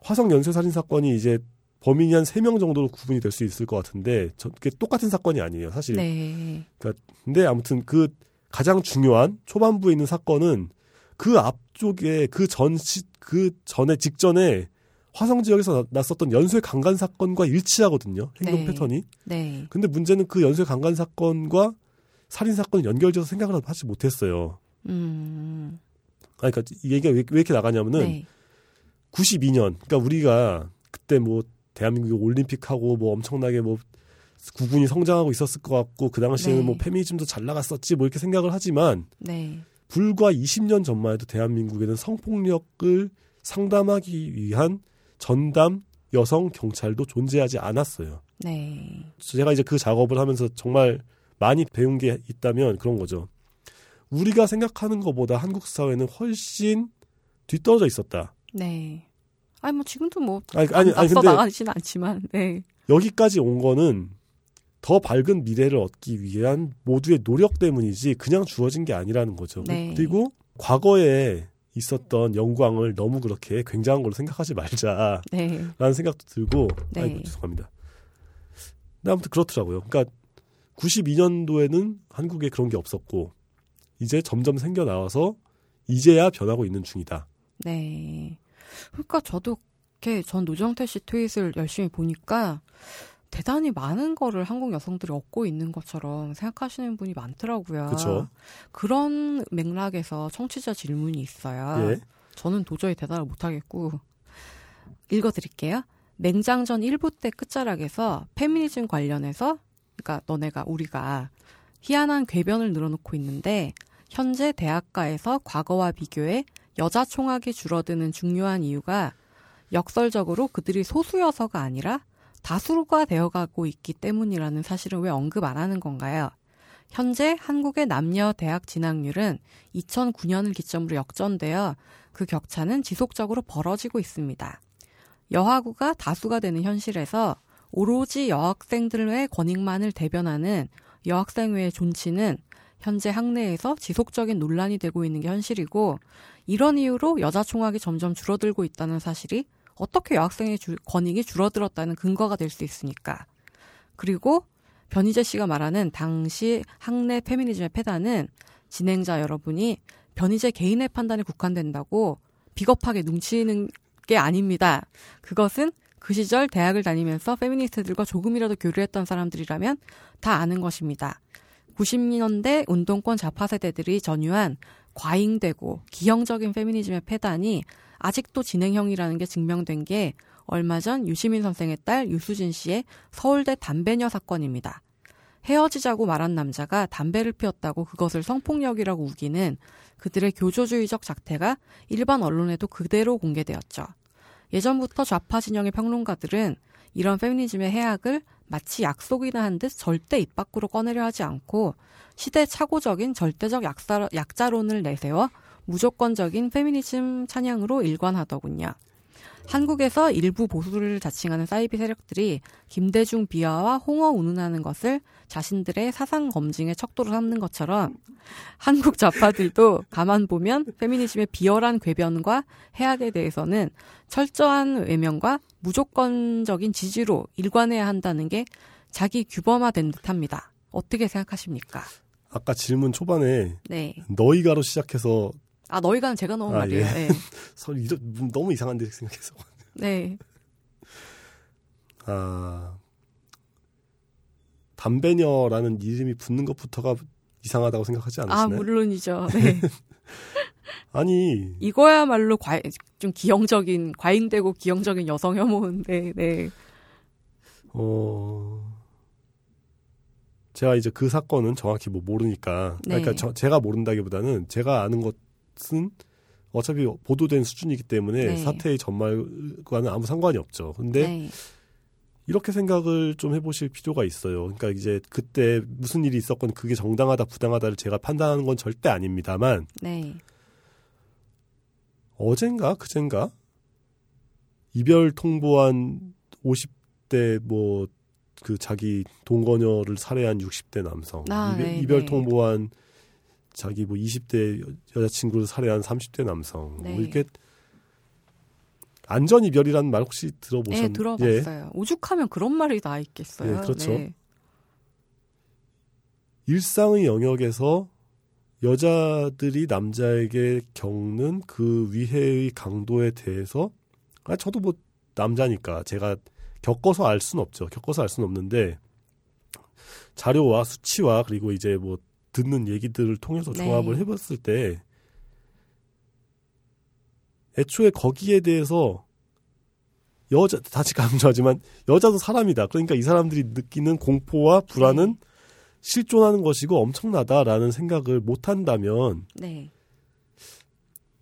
화성 연쇄 살인 사건이 이제 범인이 한 세 명 정도로 구분이 될 수 있을 것 같은데 저, 그게 똑같은 사건이 아니에요, 사실. 네. 근데 아무튼 그 가장 중요한 초반부에 있는 사건은 그 앞쪽에 그 전, 시, 그 전에 직전에 화성 지역에서 나- 났었던 연쇄 강간 사건과 일치하거든요. 행동 네. 패턴이. 네. 근데 문제는 그 연쇄 강간 사건과 살인 사건이 연결돼서 생각을 하지 못했어요. 음. 아니, 그러니까 이 얘기가 왜, 왜 이렇게 나가냐면은 네. 92년, 그러니까 우리가 그때 뭐 대한민국이 올림픽하고 뭐 엄청나게 뭐 구군이 성장하고 있었을 것 같고 그 당시에는 네. 뭐 페미니즘도 잘 나갔었지 뭐 이렇게 생각을 하지만 네. 불과 20년 전만 해도 대한민국에는 성폭력을 상담하기 위한 전담 여성 경찰도 존재하지 않았어요. 네. 제가 이제 그 작업을 하면서 정말 많이 배운 게 있다면 그런 거죠. 우리가 생각하는 것보다 한국 사회는 훨씬 뒤떨어져 있었다. 네. 아니 뭐 지금도 뭐 아니, 아니, 아니 근데 나가진 않지만 네. 여기까지 온 거는 더 밝은 미래를 얻기 위한 모두의 노력 때문이지 그냥 주어진 게 아니라는 거죠. 네. 그리고 과거에 있었던 영광을 너무 그렇게 굉장한 걸로 생각하지 말자라는 네. 생각도 들고 네. 아이고 죄송합니다. 아무튼 그렇더라고요. 그러니까 92년도에는 한국에 그런 게 없었고 이제 점점 생겨 나와서 이제야 변하고 있는 중이다. 네. 그러니까 저도 이렇게 전 노정태 씨 트윗을 열심히 보니까 대단히 많은 거를 한국 여성들이 얻고 있는 것처럼 생각하시는 분이 많더라고요. 그쵸. 그런 맥락에서 청취자 질문이 있어요. 예. 저는 도저히 대답을 못하겠고 읽어드릴게요. 맹장전 1부 때 끝자락에서 페미니즘 관련해서 그러니까 너네가 우리가 희한한 궤변을 늘어놓고 있는데 현재 대학가에서 과거와 비교해 여자 총학이 줄어드는 중요한 이유가 역설적으로 그들이 소수여서가 아니라 다수가 되어가고 있기 때문이라는 사실을 왜 언급 안 하는 건가요? 현재 한국의 남녀 대학 진학률은 2009년을 기점으로 역전되어 그 격차는 지속적으로 벌어지고 있습니다. 여하구가 다수가 되는 현실에서 오로지 여학생들의 권익만을 대변하는 여학생회의 존치는 현재 학내에서 지속적인 논란이 되고 있는 게 현실이고 이런 이유로 여자 총학이 점점 줄어들고 있다는 사실이 어떻게 여학생의 주- 권익이 줄어들었다는 근거가 될 수 있습니까? 그리고 변희재 씨가 말하는 당시 학내 페미니즘의 패단은 진행자 여러분이 변희재 개인의 판단에 국한된다고 비겁하게 눈치는 게 아닙니다. 그것은 그 시절 대학을 다니면서 페미니스트들과 조금이라도 교류했던 사람들이라면 다 아는 것입니다. 90년대 운동권 좌파 세대들이 전유한 과잉되고 기형적인 페미니즘의 패단이 아직도 진행형이라는 게 증명된 게 얼마 전 유시민 선생의 딸 유수진 씨의 서울대 담배녀 사건입니다. 헤어지자고 말한 남자가 담배를 피웠다고 그것을 성폭력이라고 우기는 그들의 교조주의적 작태가 일반 언론에도 그대로 공개되었죠. 예전부터 좌파 진영의 평론가들은 이런 페미니즘의 해악을 마치 약속이나 한 듯 절대 입 밖으로 꺼내려 하지 않고 시대 착오적인 절대적 약사, 약자론을 내세워 무조건적인 페미니즘 찬양으로 일관하더군요. 한국에서 일부 보수를 자칭하는 사이비 세력들이 김대중 비하와 홍어 운운하는 것을 자신들의 사상 검증의 척도로 삼는 것처럼 한국 좌파들도 가만 보면 페미니즘의 비열한 궤변과 해악에 대해서는 철저한 외면과 무조건적인 지지로 일관해야 한다는 게 자기 규범화된 듯합니다. 어떻게 생각하십니까? 아까 질문 초반에 네. 너희가로 시작해서 아 너희가는 제가 넣은 아, 말이에요. 예. 네. 너무 이상한데 생각해서. 네. 아 담배녀라는 이름이 붙는 것부터가 이상하다고 생각하지 않으시나요? 아 물론이죠. 네. 아니 이거야말로 과, 좀 기형적인 과잉되고 기형적인 여성 혐오인데. 네. 어. 제가 이제 그 사건은 정확히 뭐 모르니까 네. 그러니까 저, 제가 모른다기보다는 제가 아는 것 것은 어차피 보도된 수준이기 때문에 네. 사태의 전말과는 아무 상관이 없죠. 근데 네. 이렇게 생각을 좀 해보실 필요가 있어요. 그러니까 이제 그때 무슨 일이 있었건 그게 정당하다 부당하다를 제가 판단하는 건 절대 아닙니다만 네. 어젠가 그젠가 이별 통보한 50대 뭐 그 자기 동거녀를 살해한 60대 남성 아, 이별, 네, 이별 네. 통보한 자기 뭐 20대 여자친구를 살해한 30대 남성 뭐 네. 뭐 이렇게 안전 이별이라는 말 혹시 들어보셨나요? 네, 들어봤어요. 예. 오죽하면 그런 말이 나 있겠어요. 네, 그렇죠. 네. 일상의 영역에서 여자들이 남자에게 겪는 그 위해의 강도에 대해서 아 저도 뭐 남자니까 제가 겪어서 알 수는 없죠. 겪어서 알 수는 없는데 자료와 수치와 그리고 이제 뭐 듣는 얘기들을 통해서 네. 조합을 해봤을 때 애초에 거기에 대해서 여자 다시 강조하지만 여자도 사람이다. 그러니까 이 사람들이 느끼는 공포와 불안은 네. 실존하는 것이고 엄청나다라는 생각을 못 한다면 네.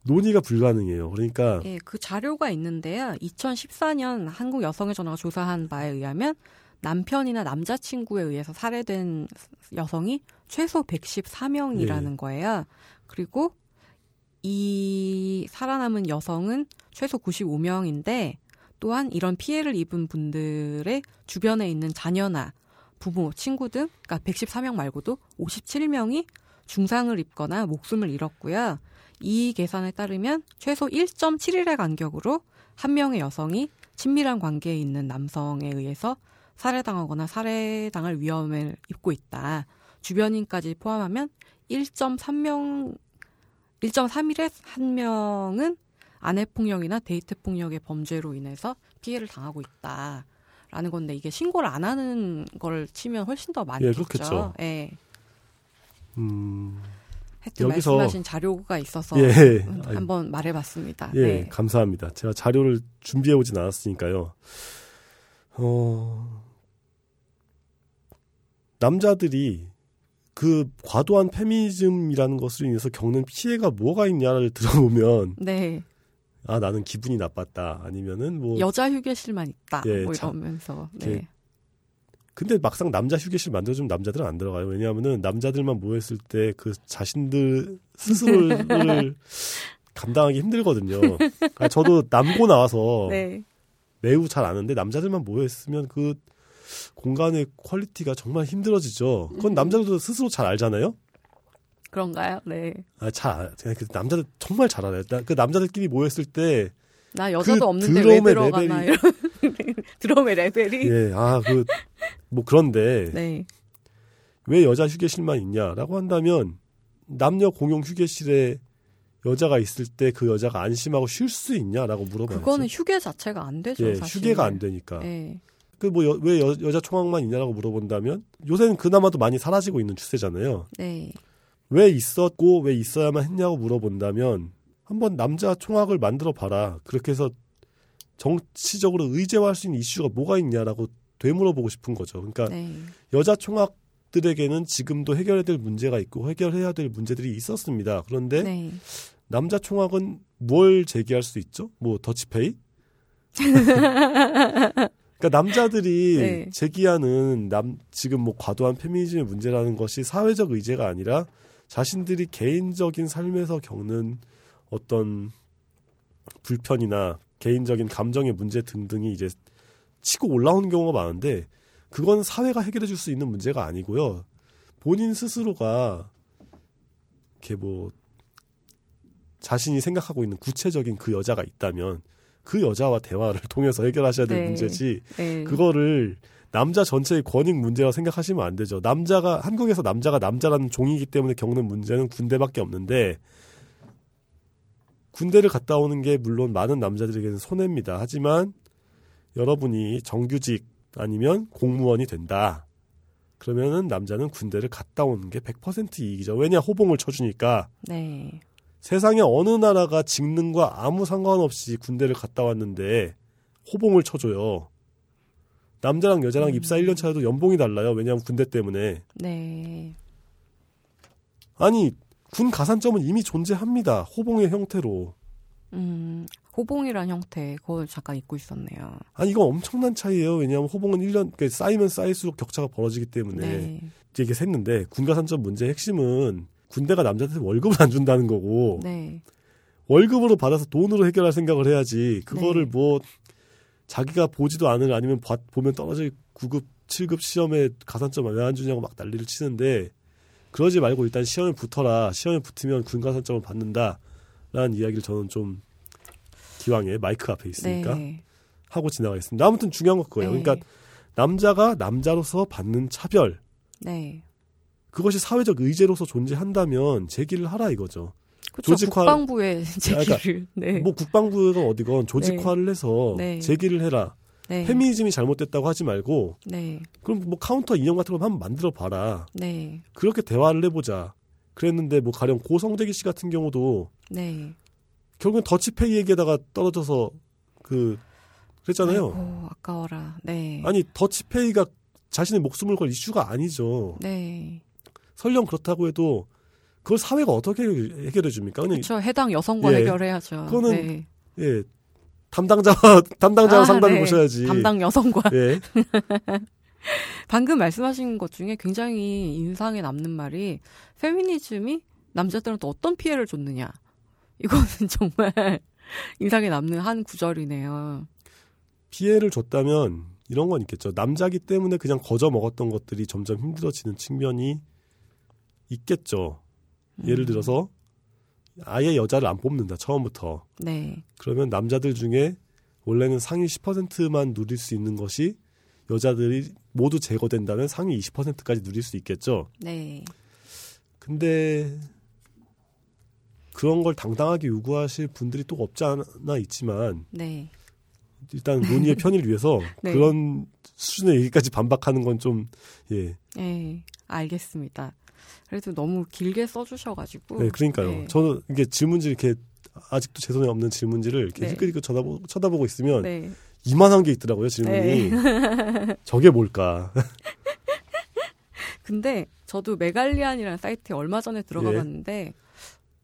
논의가 불가능해요. 그러니까 예, 그 자료가 있는데요. 2014년 한국 여성의 전화가 조사한 바에 의하면 남편이나 남자친구에 의해서 살해된 여성이 최소 114명이라는 네. 거예요. 그리고 이 살아남은 여성은 최소 95명인데 또한 이런 피해를 입은 분들의 주변에 있는 자녀나 부모, 친구 등, 그러니까 114명 말고도 57명이 중상을 입거나 목숨을 잃었고요. 이 계산에 따르면 최소 1.7일의 간격으로 한 명의 여성이 친밀한 관계에 있는 남성에 의해서 살해당하거나 살해당할 위험을 입고 있다. 주변인까지 포함하면 1.3명, 1.3일에 한 명은 아내 폭력이나 데이트 폭력의 범죄로 인해서 피해를 당하고 있다. 라는 건데 이게 신고를 안 하는 걸 치면 훨씬 더 많겠죠. 예, 그렇겠죠. 예. 음. 하여튼 여기서 말씀하신 자료가 있어서 예, 한번 말해 봤습니다. 예, 네. 감사합니다. 제가 자료를 준비해 오진 않았으니까요. 어, 남자들이 그 과도한 페미니즘이라는 것으로 인해서 겪는 피해가 뭐가 있냐를 들어보면 네. 아 나는 기분이 나빴다 아니면은 뭐 여자 휴게실만 있다 예, 뭐 이러면서 네. 예. 근데 막상 남자 휴게실 만들어주면 남자들은 안 들어가요 왜냐하면은 남자들만 모였을 때 그 자신들 스스로를 감당하기 힘들거든요 아, 저도 남고 나와서 네. 매우 잘 아는데 남자들만 모여있으면 그 공간의 quality가 정말 힘들어지죠. 그건 음. 남자들도 스스로 잘 알잖아요. 그런가요? 네. 아, 잘, 그 남자들 정말 잘 알아요. 그 남자들끼리 모였을 때. 나 여자도 그 없는데 왜 들어가나 레벨이, 드럼의 레벨이. 예, 아, 그, 뭐 그런데. 네. 왜 여자 휴게실만 있냐라고 한다면 남녀 공용 휴게실에 여자가 있을 때 그 여자가 안심하고 쉴 수 있냐라고 물어봐요. 그거는 휴게 자체가 안 되죠. 예, 사실. 휴게가 안 되니까. 예. 그 뭐 왜 여자 총학만 있냐라고 물어본다면 요새는 그나마도 많이 사라지고 있는 추세잖아요. 네. 왜 있었고 왜 있어야만 했냐고 물어본다면 한번 남자 총학을 만들어 봐라. 그렇게 해서 정치적으로 의제화할 수 있는 이슈가 뭐가 있냐라고 되물어보고 싶은 거죠. 그러니까 네. 여자 총학들에게는 지금도 해결해야 될 문제가 있고 해결해야 될 문제들이 있었습니다. 그런데 네. 남자 총학은 뭘 제기할 수 있죠? 뭐 더치페이? 그러니까 남자들이 네. 제기하는 남 지금 뭐 과도한 페미니즘의 문제라는 것이 사회적 의제가 아니라 자신들이 개인적인 삶에서 겪는 어떤 불편이나 개인적인 감정의 문제 등등이 이제 치고 올라오는 경우가 많은데 그건 사회가 해결해 줄 수 있는 문제가 아니고요. 본인 스스로가 이렇게 뭐 자신이 생각하고 있는 구체적인 그 여자가 있다면 그 여자와 대화를 통해서 해결하셔야 될 네. 문제지 네. 그거를 남자 전체의 권익 문제라 생각하시면 안 되죠. 남자가 한국에서 남자가 남자라는 종이기 때문에 겪는 문제는 군대밖에 없는데 군대를 갔다 오는 게 물론 많은 남자들에게는 손해입니다. 하지만 여러분이 정규직 아니면 공무원이 된다. 그러면은 남자는 군대를 갔다 오는 게 100% 이익이죠. 왜냐 호봉을 쳐주니까. 네. 세상에 어느 나라가 직능과 아무 상관없이 군대를 갔다 왔는데 호봉을 쳐줘요. 남자랑 여자랑 음. 입사 1년 차여도 연봉이 달라요. 왜냐하면 군대 때문에. 네. 아니 군 가산점은 이미 존재합니다. 호봉의 형태로. 음, 호봉이란 형태, 그걸 잠깐 잊고 있었네요. 아니, 이건 엄청난 차이예요. 왜냐하면 호봉은 1년, 그러니까 쌓이면 쌓일수록 격차가 벌어지기 때문에. 네. 이게 샜는데, 군가산점 문제의 핵심은 군대가 남자한테 월급을 안 준다는 거고, 네. 월급으로 받아서 돈으로 해결할 생각을 해야지, 그거를 네. 뭐, 자기가 보지도 않을 아니면 보면 떨어질 9급, 7급 시험에 가산점 왜 안 주냐고 막 난리를 치는데, 그러지 말고 일단 시험에 붙어라. 시험에 붙으면 군가산점을 받는다. 라는 이야기를 저는 좀 기왕에 마이크 앞에 있으니까 네. 하고 지나가겠습니다. 아무튼 중요한 건 그거예요. 네. 그러니까 남자가 남자로서 받는 차별. 네. 그것이 사회적 의제로서 존재한다면 제기를 하라 이거죠. 그쵸, 조직화 국방부의 제기를. 그러니까 네. 뭐 국방부가 어디건 조직화를 네. 해서 네. 제기를 해라. 네. 페미니즘이 잘못됐다고 하지 말고 네. 그럼 뭐 카운터 인형 같은 거 한번 만들어 봐라. 네. 그렇게 대화를 해보자. 그랬는데 뭐 가령 고성재기 씨 같은 경우도 네. 결국엔 더치페이 얘기에다가 떨어져서 그 그랬잖아요. 아이고, 아까워라. 네. 아니 더치페이가 자신의 목숨을 걸 이슈가 아니죠. 네. 설령 그렇다고 해도 그걸 사회가 어떻게 해결해 줍니까? 그렇죠. 해당 여성과 예, 해결해야죠. 그거는 네. 예 담당자 담당자 아, 상담해 네. 보셔야지. 담당 여성과. 예. 방금 말씀하신 것 중에 굉장히 인상에 남는 말이 페미니즘이 남자들한테 어떤 피해를 줬느냐. 이거는 정말 인상에 남는 한 구절이네요. 피해를 줬다면 이런 건 있겠죠. 남자기 때문에 그냥 거저 먹었던 것들이 점점 힘들어지는 측면이 있겠죠. 음. 예를 들어서 아예 여자를 안 뽑는다 처음부터. 네. 그러면 남자들 중에 원래는 상위 10%만 누릴 수 있는 것이 여자들이 모두 제거된다면 상위 20%까지 누릴 수 있겠죠. 네. 근데 그런 걸 당당하게 요구하실 분들이 또 없지 않아 있지만 네. 일단 논의의 편의를 위해서 네. 그런 수준의 얘기까지 반박하는 건 좀 예. 네, 알겠습니다. 그래도 너무 길게 써주셔가지고. 네, 그러니까요. 네. 저는 이게 질문지 이렇게 아직도 제 손에 없는 질문지를 이렇게 네. 힐끗힐끗 쳐다보, 쳐다보고 있으면 네. 이만한 게 있더라고요 질문이. 네. 저게 뭘까? 근데 저도 메갈리안이라는 사이트에 얼마 전에 들어가 예. 봤는데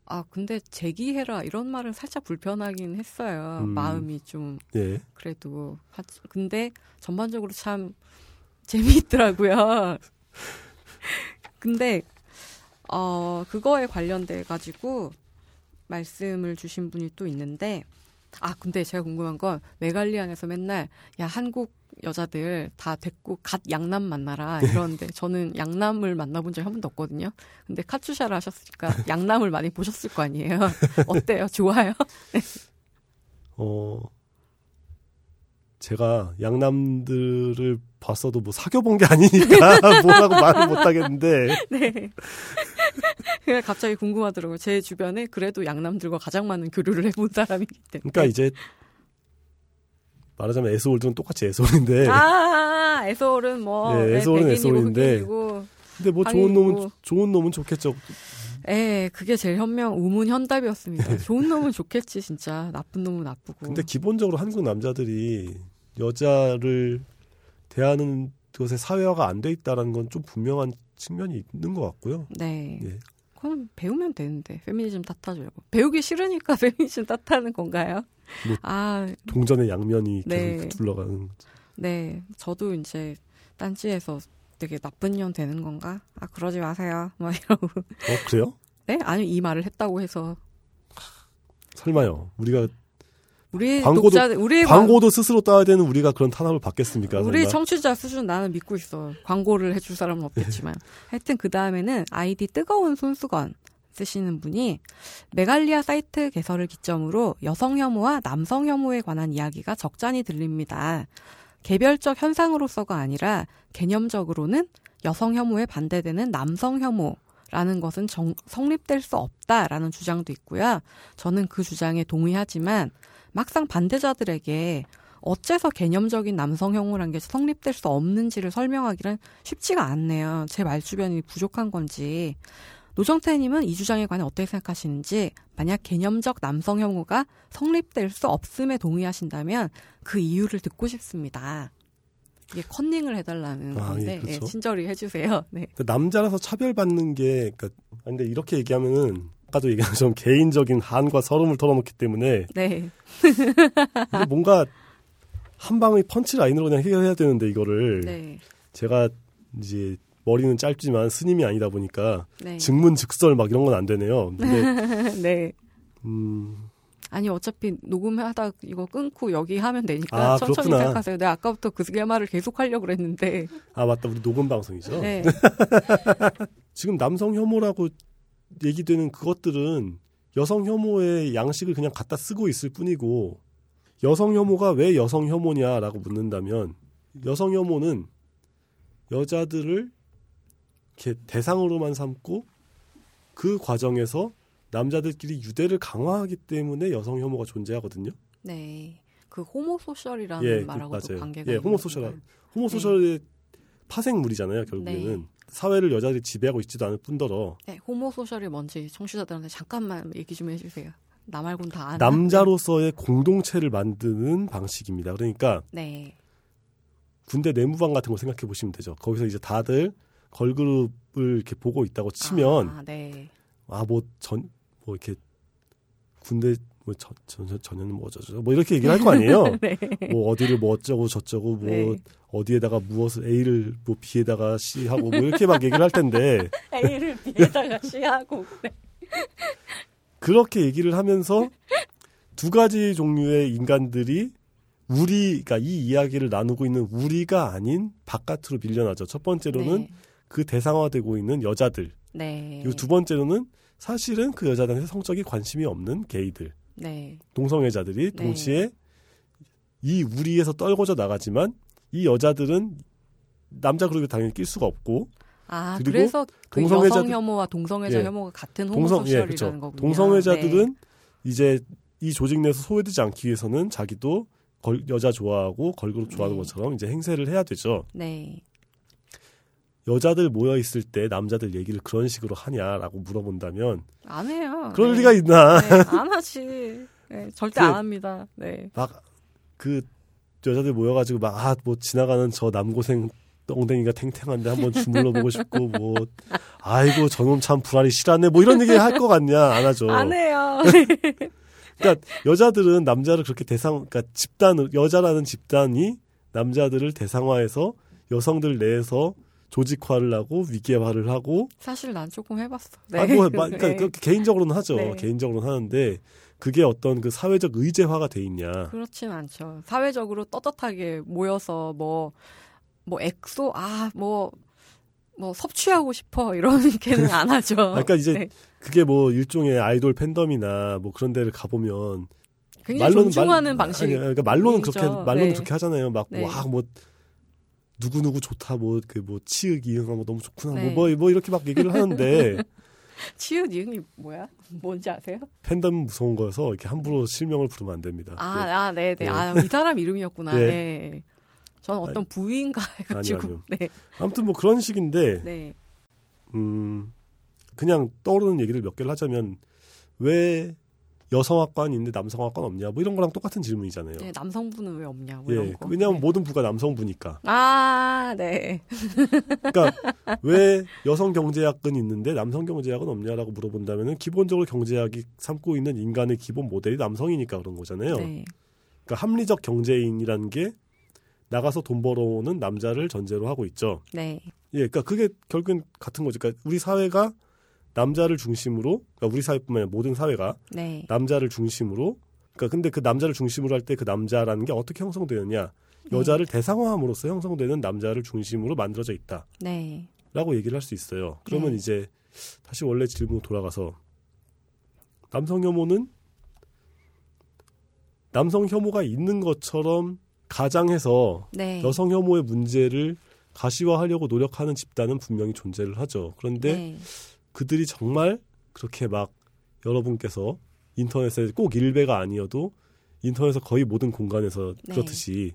아 근데 제기해라 이런 말은 살짝 불편하긴 했어요. 음. 마음이 좀 예. 그래도 근데 전반적으로 참 재미있더라고요. 근데 어 그거에 관련돼 가지고 말씀을 주신 분이 또 있는데 아 근데 제가 궁금한 건 메갈리안에서 맨날 야 한국 여자들 다 됐고 갓 양남 만나라 이러는데 저는 양남을 만나본 적이 한 번도 없거든요. 근데 카투샤를 하셨으니까 양남을 많이 보셨을 거 아니에요. 어때요? 좋아요? 어 제가 양남들을 봤어도 뭐 사귀어본 게 아니니까 뭐라고 말을 못 하겠는데. 네. 그냥 갑자기 궁금하더라고요. 제 주변에 그래도 양남들과 가장 많은 교류를 해본 사람이기 때문에. 그러니까 이제 말하자면 에스홀드는 똑같이 에스홀인데. 아, 에스홀은 뭐. 네, 에스홀은 네, 에스홀인데. 근데 뭐 좋은 놈은 좋은 놈은 좋겠죠. 예, 그게 제일 현명 우문 현답이었습니다. 네. 좋은 놈은 좋겠지 진짜 나쁜 놈은 나쁘고. 근데 기본적으로 한국 남자들이 여자를 대하는 것에 사회화가 안 돼 있다라는 건 좀 분명한 측면이 있는 것 같고요. 네. 예. 그럼 배우면 되는데 페미니즘 탓하지 말고 배우기 싫으니까 페미니즘 탓하는 건가요? 뭐 아, 동전의 양면이 네. 계속 둘러가는. 네, 저도 이제 딴지에서 되게 나쁜 년 되는 건가? 아 그러지 마세요. 막 이러고. 어 그래요? 네, 아니 이 말을 했다고 해서. 설마요. 우리가 우리 광고도 독자, 우리 광고도 스스로 따야 되는 우리가 그런 탄압을 받겠습니까? 우리 설마? 청취자 수준 나는 믿고 있어. 광고를 해줄 사람은 없겠지만. 하여튼 그 다음에는 아이디 뜨거운 손수건 쓰시는 분이 메갈리아 사이트 개설을 기점으로 여성 혐오와 남성 혐오에 관한 이야기가 적잖이 들립니다. 개별적 현상으로서가 아니라 개념적으로는 여성 혐오에 반대되는 남성 혐오 라는 것은 정, 성립될 수 없다라는 주장도 있고요. 저는 그 주장에 동의하지만 막상 반대자들에게 어째서 개념적인 남성 혐오란 게 성립될 수 없는지를 설명하기는 쉽지가 않네요. 제 말 주변이 부족한 건지. 노정태님은 이 주장에 관해 어떻게 생각하시는지, 만약 개념적 남성 혐오가 성립될 수 없음에 동의하신다면 그 이유를 듣고 싶습니다. 이게 컨닝을 해달라는 아, 건데, 예, 그렇죠. 네, 친절히 해주세요. 네. 그 남자라서 차별받는 게, 그러니까, 근데 이렇게 얘기하면은, 아까도 얘기한 것처럼 개인적인 한과 서름을 털어놓기 때문에, 네. 뭔가, 한 방의 펀치 라인으로 그냥 해결해야 되는데, 이거를. 네. 제가 이제, 머리는 짧지만 스님이 아니다 보니까, 네. 증문즉설 막 이런 건 안 되네요. 근데, 네. 음, 아니 어차피 녹음하다 이거 끊고 여기 하면 되니까 아, 천천히 그렇구나. 생각하세요. 내가 아까부터 그 말을 계속 하려고 그랬는데. 아, 맞다. 우리 녹음 방송이죠. 네. 지금 남성 혐오라고 얘기되는 그것들은 여성 혐오의 양식을 그냥 갖다 쓰고 있을 뿐이고 여성 혐오가 왜 여성 혐오냐라고 묻는다면 여성 혐오는 여자들을 이렇게 대상으로만 삼고 그 과정에서 남자들끼리 유대를 강화하기 때문에 여성 혐오가 존재하거든요. 네. 그 호모소셜이라는 예, 그- 말하고도 맞아요. 관계가 예, 호모소셜. 호모소셜의 파생물이잖아요. 결국에는 네. 사회를 여자들이 지배하고 있지도 않을 뿐더러 네, 호모소셜이 뭔지 청취자들한테 잠깐만 얘기 좀 해주세요. 나 말고는 다 아는. 남자로서의 공동체를 만드는 방식입니다. 그러니까 네. 군대 내무반 같은 거 생각해 보시면 되죠. 거기서 이제 다들 걸그룹을 이렇게 보고 있다고 치면 아, 네. 아뭐전뭐 이렇게 군대 뭐 전, 전, 전혀는 뭐 어쩌죠 뭐 이렇게 얘기를 할 거 아니에요. 네. 뭐 어디를 뭐 어쩌고 저쩌고 뭐 네. 어디에다가 무엇을 A를 뭐 B에다가 C 하고 뭐 이렇게 막 얘기를 할 텐데 A를 B에다가 C하고. 네. 그렇게 얘기를 하면서 두 가지 종류의 인간들이 우리, 그러니까 이 이야기를 나누고 있는 우리가 아닌 바깥으로 밀려나죠. 첫 번째로는 네. 그 대상화되고 있는 여자들. 네. 그리고 두 번째로는 사실은 그 여자들한테 성적인 관심이 없는 게이들, 네. 동성애자들이 네. 동시에 이 우리에서 떨궈져 나가지만 이 여자들은 남자 그룹에 당연히 낄 수가 없고 아, 그리고 그래서 그 동성애자들- 여성 혐오와 동성애자 예. 혐오가 같은 동성, 예, 호모소셜이라는 그렇죠. 거군요. 동성애자들은 네. 이제 이 조직 내에서 소외되지 않기 위해서는 자기도 걸- 여자 좋아하고 걸그룹 좋아하는 네. 것처럼 이제 행세를 해야 되죠. 네. 여자들 모여 있을 때 남자들 얘기를 그런 식으로 하냐라고 물어본다면 안 해요. 그럴 네. 리가 있나? 네, 안 하지. 네, 절대 그- 안 합니다. 네. 막 그 여자들 모여가지고 막 아 뭐 지나가는 저 남고생 엉덩이가 탱탱한데 한번 주물러 보고 싶고 뭐 아이고 저놈 참 불알이 실하네 뭐 이런 얘기 할 것 같냐 안 하죠. 안 해요. 그러니까 여자들은 남자를 그렇게 대상, 그러니까 집단을 여자라는 집단이 남자들을 대상화해서 여성들 내에서 조직화를 하고 위계화를 하고 사실 난 조금 해봤어. 아, 뭐, 마- 그러니까 네. 개인적으로는 하죠. 네. 개인적으로는 하는데 그게 어떤 그 사회적 의제화가 돼 있냐. 그렇진 않죠. 사회적으로 떳떳하게 모여서 뭐, 뭐 엑소, 아, 뭐, 뭐 섭취하고 싶어 이러게는 안 하죠. 그러니까 이제 네. 그게 뭐 일종의 아이돌 팬덤이나 뭐 그런 데를 가보면 굉장히 존중하는 방식. 아니, 그러니까 말로는. 그렇게 말로는 네. 그렇게 하잖아요. 막 네. 와뭐 누구 누구 좋다 뭐 그 뭐 치읓 이응하고 뭐 너무 좋구나 네. 뭐 뭐 이렇게 막 얘기를 하는데 치읓 이응이 뭐야? 뭔지 아세요? 팬덤 무서운 거여서 이렇게 함부로 실명을 부르면 안 됩니다. 아, 네. 아, 네, 네. 네. 아, 이 사람 이름이었구나. 네. 네. 저는 어떤 부인가 해가지고. 아니요, 네, 아무튼 뭐 그런 식인데 네. 음 그냥 떠오르는 얘기를 몇 개를 하자면 왜 여성학과는 있는데 남성학과는 없냐 뭐 이런 거랑 똑같은 질문이잖아요. 네, 남성분은 왜 없냐, 뭐 예. 왜냐하면 네. 모든 부가 남성부니까. 아, 네. 그러니까 왜 여성 경제학은 있는데 남성 경제학은 없냐라고 물어본다면은 기본적으로 경제학이 삼고 있는 인간의 기본 모델이 남성이니까 그런 거잖아요. 네. 그러니까 합리적 경제인이라는 게 나가서 돈 벌어오는 남자를 전제로 하고 있죠. 네. 예, 그러니까 그게 결국엔 같은 거죠. 그러니까 우리 사회가 남자를 중심으로 그러니까 우리 사회뿐만 아니라 모든 사회가 네. 남자를 중심으로 그러니까 근데 그 남자를 중심으로 할 때 그 남자라는 게 어떻게 형성되느냐 네. 여자를 대상화함으로써 형성되는 남자를 중심으로 만들어져 있다. 네. 라고 얘기를 할 수 있어요. 그러면 네. 이제 다시 원래 질문 돌아가서 남성 혐오는 남성 혐오가 있는 것처럼 가장해서 네. 여성 혐오의 문제를 가시화하려고 노력하는 집단은 분명히 존재를 하죠. 그런데 네. 그들이 정말 그렇게 막 여러분께서 인터넷에 꼭 일배가 아니어도 인터넷에서 거의 모든 공간에서 네. 그렇듯이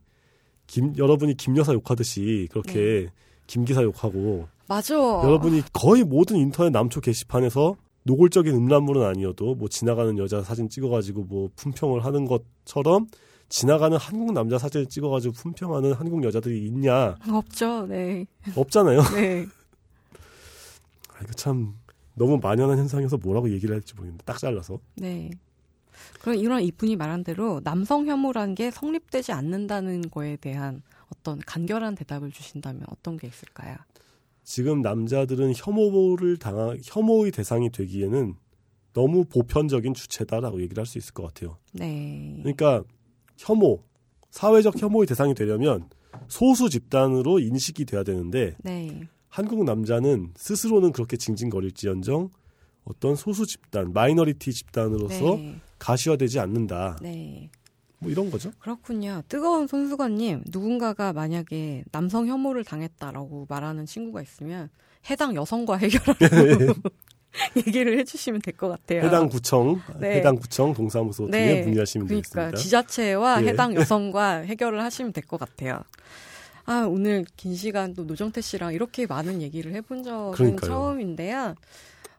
김 여러분이 김 여사 욕하듯이 그렇게 네. 김 기사 욕하고 맞아. 여러분이 거의 모든 인터넷 남초 게시판에서 노골적인 음란물은 아니어도 뭐 지나가는 여자 사진 찍어가지고 뭐 품평을 하는 것처럼 지나가는 한국 남자 사진을 찍어가지고 품평하는 한국 여자들이 있냐? 없죠, 네. 없잖아요. 네. 아, 이거 참 너무 만연한 현상이어서 뭐라고 얘기를 할지 모르겠는데 딱 잘라서. 네. 그럼 이런 이분이 말한 대로 남성 혐오라는 게 성립되지 않는다는 거에 대한 어떤 간결한 대답을 주신다면 어떤 게 있을까요? 지금 남자들은 혐오를 당한 혐오의 대상이 되기에는 너무 보편적인 주체다라고 얘기를 할 수 있을 것 같아요. 네. 그러니까 혐오, 사회적 혐오의 대상이 되려면 소수 집단으로 인식이 돼야 되는데 네. 한국 남자는 스스로는 그렇게 징징거릴지언정 어떤 소수 집단, 마이너리티 집단으로서 네. 가시화되지 않는다. 네. 뭐 이런 거죠. 그렇군요. 뜨거운 손수건님, 누군가가 만약에 남성 혐오를 당했다라고 말하는 친구가 있으면 해당 여성과 해결하라고 얘기를 해주시면 될 것 같아요. 해당 구청, 네. 해당 구청 동사무소 네. 등에 문의하시면 그러니까 되겠습니다. 지자체와 예. 해당 여성과 해결을 하시면 될 것 같아요. 아 오늘 긴 시간 또 노정태 씨랑 이렇게 많은 얘기를 해본 적은 그러니까요. 처음인데요.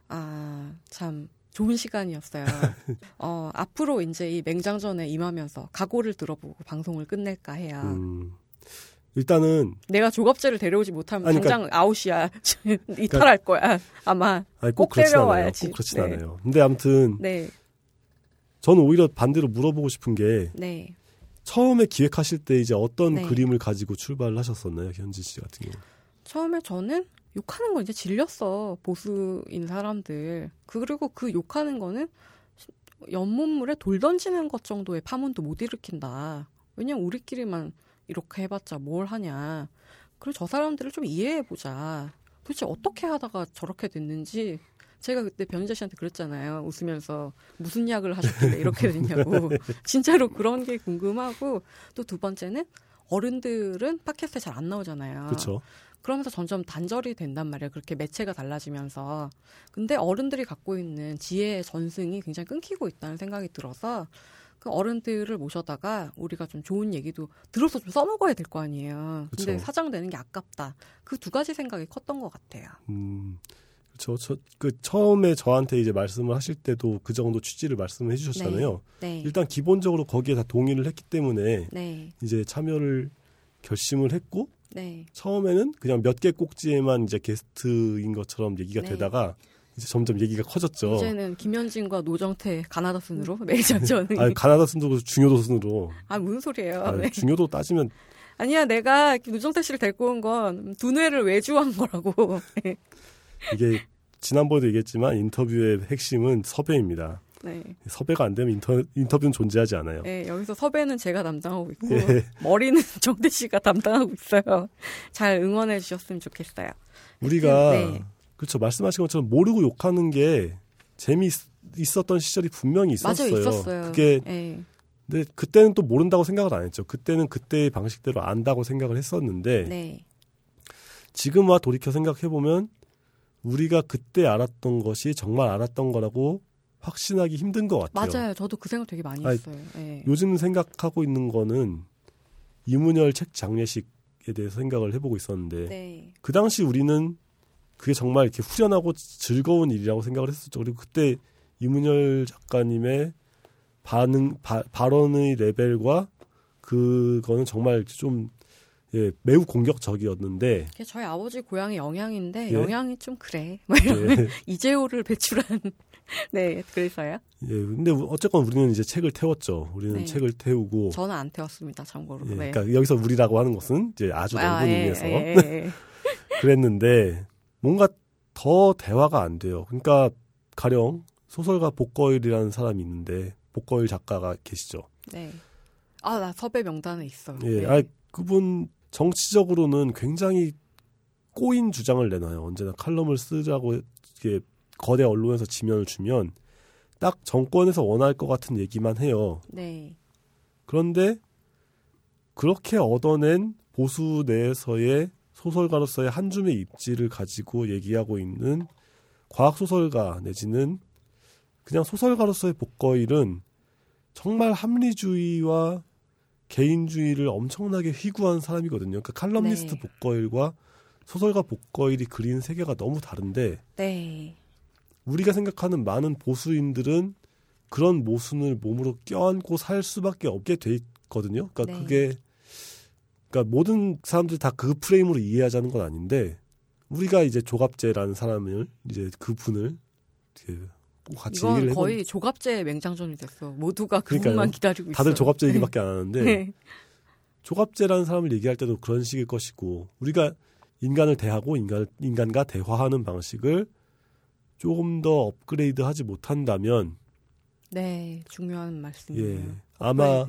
아 참 좋은 시간이었어요. 어, 앞으로 이제 이 맹장전에 임하면서 각오를 들어보고 방송을 끝낼까 해요. 음, 일단은 내가 조갑제를 데려오지 못하면 아니, 그러니까, 당장 아웃이야. 이탈할 거야. 아마 아니, 꼭, 꼭 데려와야지. 꼭 그렇진 네. 않아요. 근데 아무튼 네. 저는 오히려 반대로 물어보고 싶은 게 네. 처음에 기획하실 때 이제 어떤 네. 그림을 가지고 출발을 하셨었나요, 현지 씨 같은 경우? 처음에 저는 욕하는 거 이제 질렸어 보수인 사람들. 그리고 그 욕하는 거는 연못물에 돌 던지는 것 정도의 파문도 못 일으킨다. 왜냐면 우리끼리만 이렇게 해봤자 뭘 하냐. 그리고 저 사람들을 좀 이해해보자. 도대체 어떻게 하다가 저렇게 됐는지 제가 그때 변희자 씨한테 그랬잖아요. 웃으면서 무슨 약을 하셨길래 이렇게 됐냐고. 진짜로 그런 게 궁금하고 또 두 번째는 어른들은 팟캐스트에 잘 안 나오잖아요. 그렇죠. 그러면서 점점 단절이 된단 말이에요. 그렇게 매체가 달라지면서. 근데 어른들이 갖고 있는 지혜의 전승이 굉장히 끊기고 있다는 생각이 들어서 그 어른들을 모셔다가 우리가 좀 좋은 얘기도 들어서 좀 써먹어야 될 거 아니에요. 근데 그쵸. 사장되는 게 아깝다. 그 두 가지 생각이 컸던 것 같아요. 음. 저, 저, 그, 처음에 저한테 이제 말씀을 하실 때도 그 정도 취지를 말씀을 해주셨잖아요. 네. 네. 일단 기본적으로 거기에 다 동의를 했기 때문에 네. 이제 참여를 결심을 했고 네. 처음에는 그냥 몇 개 꼭지에만 이제 게스트인 것처럼 얘기가 네. 되다가 이제 점점 얘기가 커졌죠. 이제는 김현진과 노정태 가나다 순으로 매장전. 아니 가나다 순으로 중요도 순으로. 아 무슨 소리예요? 아니, 네. 중요도 따지면 아니야 내가 노정태 씨를 데리고 온 건 두뇌를 외주한 거라고. 네. 이게 지난번에도 얘기했지만 인터뷰의 핵심은 섭외입니다. 네. 섭외가 안 되면 인터, 인터뷰는 존재하지 않아요. 네, 여기서 섭외는 제가 담당하고 있고 예. 머리는 정대 씨가 담당하고 있어요. 잘 응원해 주셨으면 좋겠어요. 우리가 네. 그렇죠 말씀하신 것처럼 모르고 욕하는 게 재미 있었던 시절이 분명히 있었어요. 맞아요, 있었어요. 그게 네. 근데 그때는 또 모른다고 생각을 안 했죠. 그때는 그때의 방식대로 안다고 생각을 했었는데 네. 지금 와 돌이켜 생각해 보면 우리가 그때 알았던 것이 정말 알았던 거라고 확신하기 힘든 것 같아요. 맞아요. 저도 그 생각 되게 많이 했어요. 네. 요즘 생각하고 있는 거는 이문열 책 장례식에 대해서 생각을 해보고 있었는데 네. 그 당시 우리는 그게 정말 이렇게 후련하고 즐거운 일이라고 생각을 했었죠. 그리고 그때 이문열 작가님의 반응 바, 발언의 레벨과 그거는 정말 좀 예, 매우 공격적이었는데. 그게 저희 아버지 고향의 영향인데, 예? 영향이 좀 그래. 뭐 이러면 예. 이재호를 배출한 네, 그래서요. 예, 근데 어쨌건 우리는 이제 책을 태웠죠. 우리는 네. 책을 태우고. 저는 안 태웠습니다, 참고로. 예, 네. 그러니까 여기서 우리라고 하는 것은 이제 아주 넓은 아, 의미에서 예, 예, 예. 그랬는데 뭔가 더 대화가 안 돼요. 그러니까 가령 소설가 복거일이라는 사람이 있는데 복거일 작가가 계시죠. 네. 아, 나 섭외 명단에 있어. 예, 네. 아 그분 정치적으로는 굉장히 꼬인 주장을 내놔요. 언제나 칼럼을 쓰자고 이게 거대 언론에서 지면을 주면 딱 정권에서 원할 것 같은 얘기만 해요. 네. 그런데 그렇게 얻어낸 보수 내에서의 소설가로서의 한 줌의 입지를 가지고 얘기하고 있는 과학 소설가 내지는 그냥 소설가로서의 복거일은 정말 합리주의와 개인주의를 엄청나게 휘구한 사람이거든요. 그러니까 칼럼니스트 네. 복거일과 소설가 복거일이 그린 세계가 너무 다른데 네. 우리가 생각하는 많은 보수인들은 그런 모순을 몸으로 껴안고 살 수밖에 없게 돼 있거든요. 그러니까 네. 그게 그러니까 모든 사람들이 다 그 프레임으로 이해하자는 건 아닌데 우리가 이제 조갑제라는 사람을 이제 그 분을 같이 이건 거의 조갑제 맹장전이 됐어. 모두가 그분만 기다리고 있어. 다들 조갑제 얘기밖에 안 하는데 네. 조갑제라는 사람을 얘기할 때도 그런 식일 것이고 우리가 인간을 대하고 인간 인간과 대화하는 방식을 조금 더 업그레이드하지 못한다면 네 중요한 말씀이에요. 예, 아마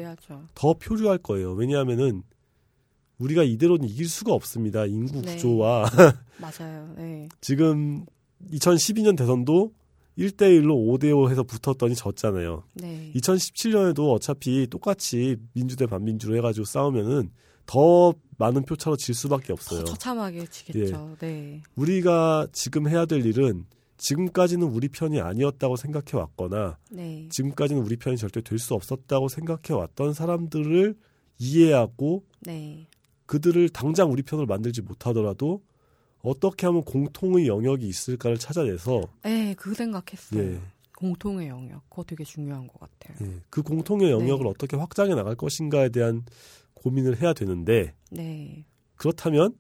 더 표류할 거예요. 왜냐하면은 우리가 이대로는 이길 수가 없습니다. 인구 네. 구조와 맞아요. 네. 지금 2012년 대선도 1대1로 5대5 해서 붙었더니 졌잖아요. 네. 2017년에도 어차피 똑같이 민주대 반민주로 해가지고 싸우면은 더 많은 표차로 질 수밖에 없어요. 더 처참하게 지겠죠. 예. 네. 우리가 지금 해야 될 일은 지금까지는 우리 편이 아니었다고 생각해 왔거나 네. 지금까지는 우리 편이 절대 될 수 없었다고 생각해 왔던 사람들을 이해하고 네. 그들을 당장 우리 편을 만들지 못하더라도 어떻게 하면 공통의 영역이 있을까를 찾아내서 네, 그 생각했어요. 예. 공통의 영역, 그거 되게 중요한 것 같아요. 예, 그 공통의 영역을 네. 어떻게 확장해 나갈 것인가에 대한 고민을 해야 되는데 네. 그렇다면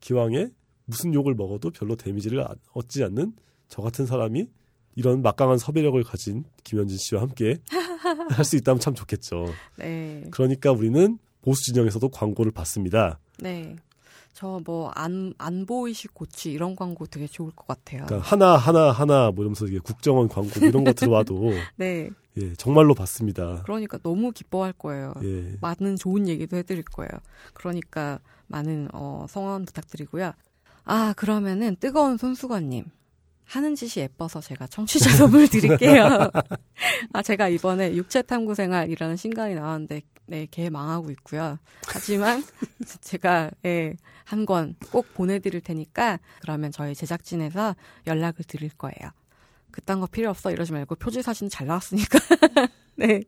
기왕에 무슨 욕을 먹어도 별로 데미지를 얻지 않는 저 같은 사람이 이런 막강한 섭외력을 가진 김현진 씨와 함께 할 수 있다면 참 좋겠죠. 네. 그러니까 우리는 보수 진영에서도 광고를 받습니다. 네. 저 뭐 안 안 보이식 고치 이런 광고 되게 좋을 것 같아요. 그러니까 하나 하나 하나 뭐 이러면서 이게 국정원 광고 뭐 이런 거 들어와도 네. 예, 정말로 받습니다. 그러니까 너무 기뻐할 거예요. 예. 많은 좋은 얘기도 해드릴 거예요. 그러니까 많은 어, 성원 부탁드리고요. 아 그러면은 뜨거운 손수건님 하는 짓이 예뻐서 제가 청취자 선물 드릴게요. 아, 제가 이번에 육체탐구 생활이라는 신간이 나왔는데, 네, 개 망하고 있고요. 하지만 제가, 예, 한 권 꼭 보내드릴 테니까, 그러면 저희 제작진에서 연락을 드릴 거예요. 그딴 거 필요 없어 이러지 말고 표지 사진 잘 나왔으니까. 네.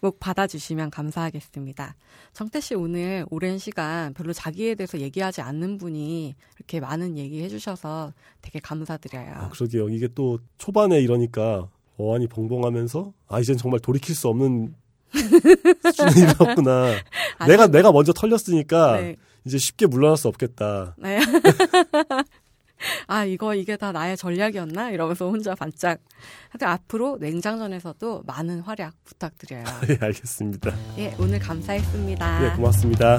꼭 받아주시면 감사하겠습니다. 정태 씨 오늘 오랜 시간 별로 자기에 대해서 얘기하지 않는 분이 이렇게 많은 얘기 해주셔서 되게 감사드려요. 아, 그러게요. 이게 또 초반에 이러니까 어안이 벙벙하면서 아 이젠 정말 돌이킬 수 없는 수준에 이었구나 내가 내가 먼저 털렸으니까 네. 이제 쉽게 물러날 수 없겠다. 네. 아, 이거, 이게 다 나의 전략이었나? 이러면서 혼자 반짝. 하여튼 앞으로 냉장전에서도 많은 활약 부탁드려요. 예, 알겠습니다. 예, 오늘 감사했습니다. 예, 고맙습니다.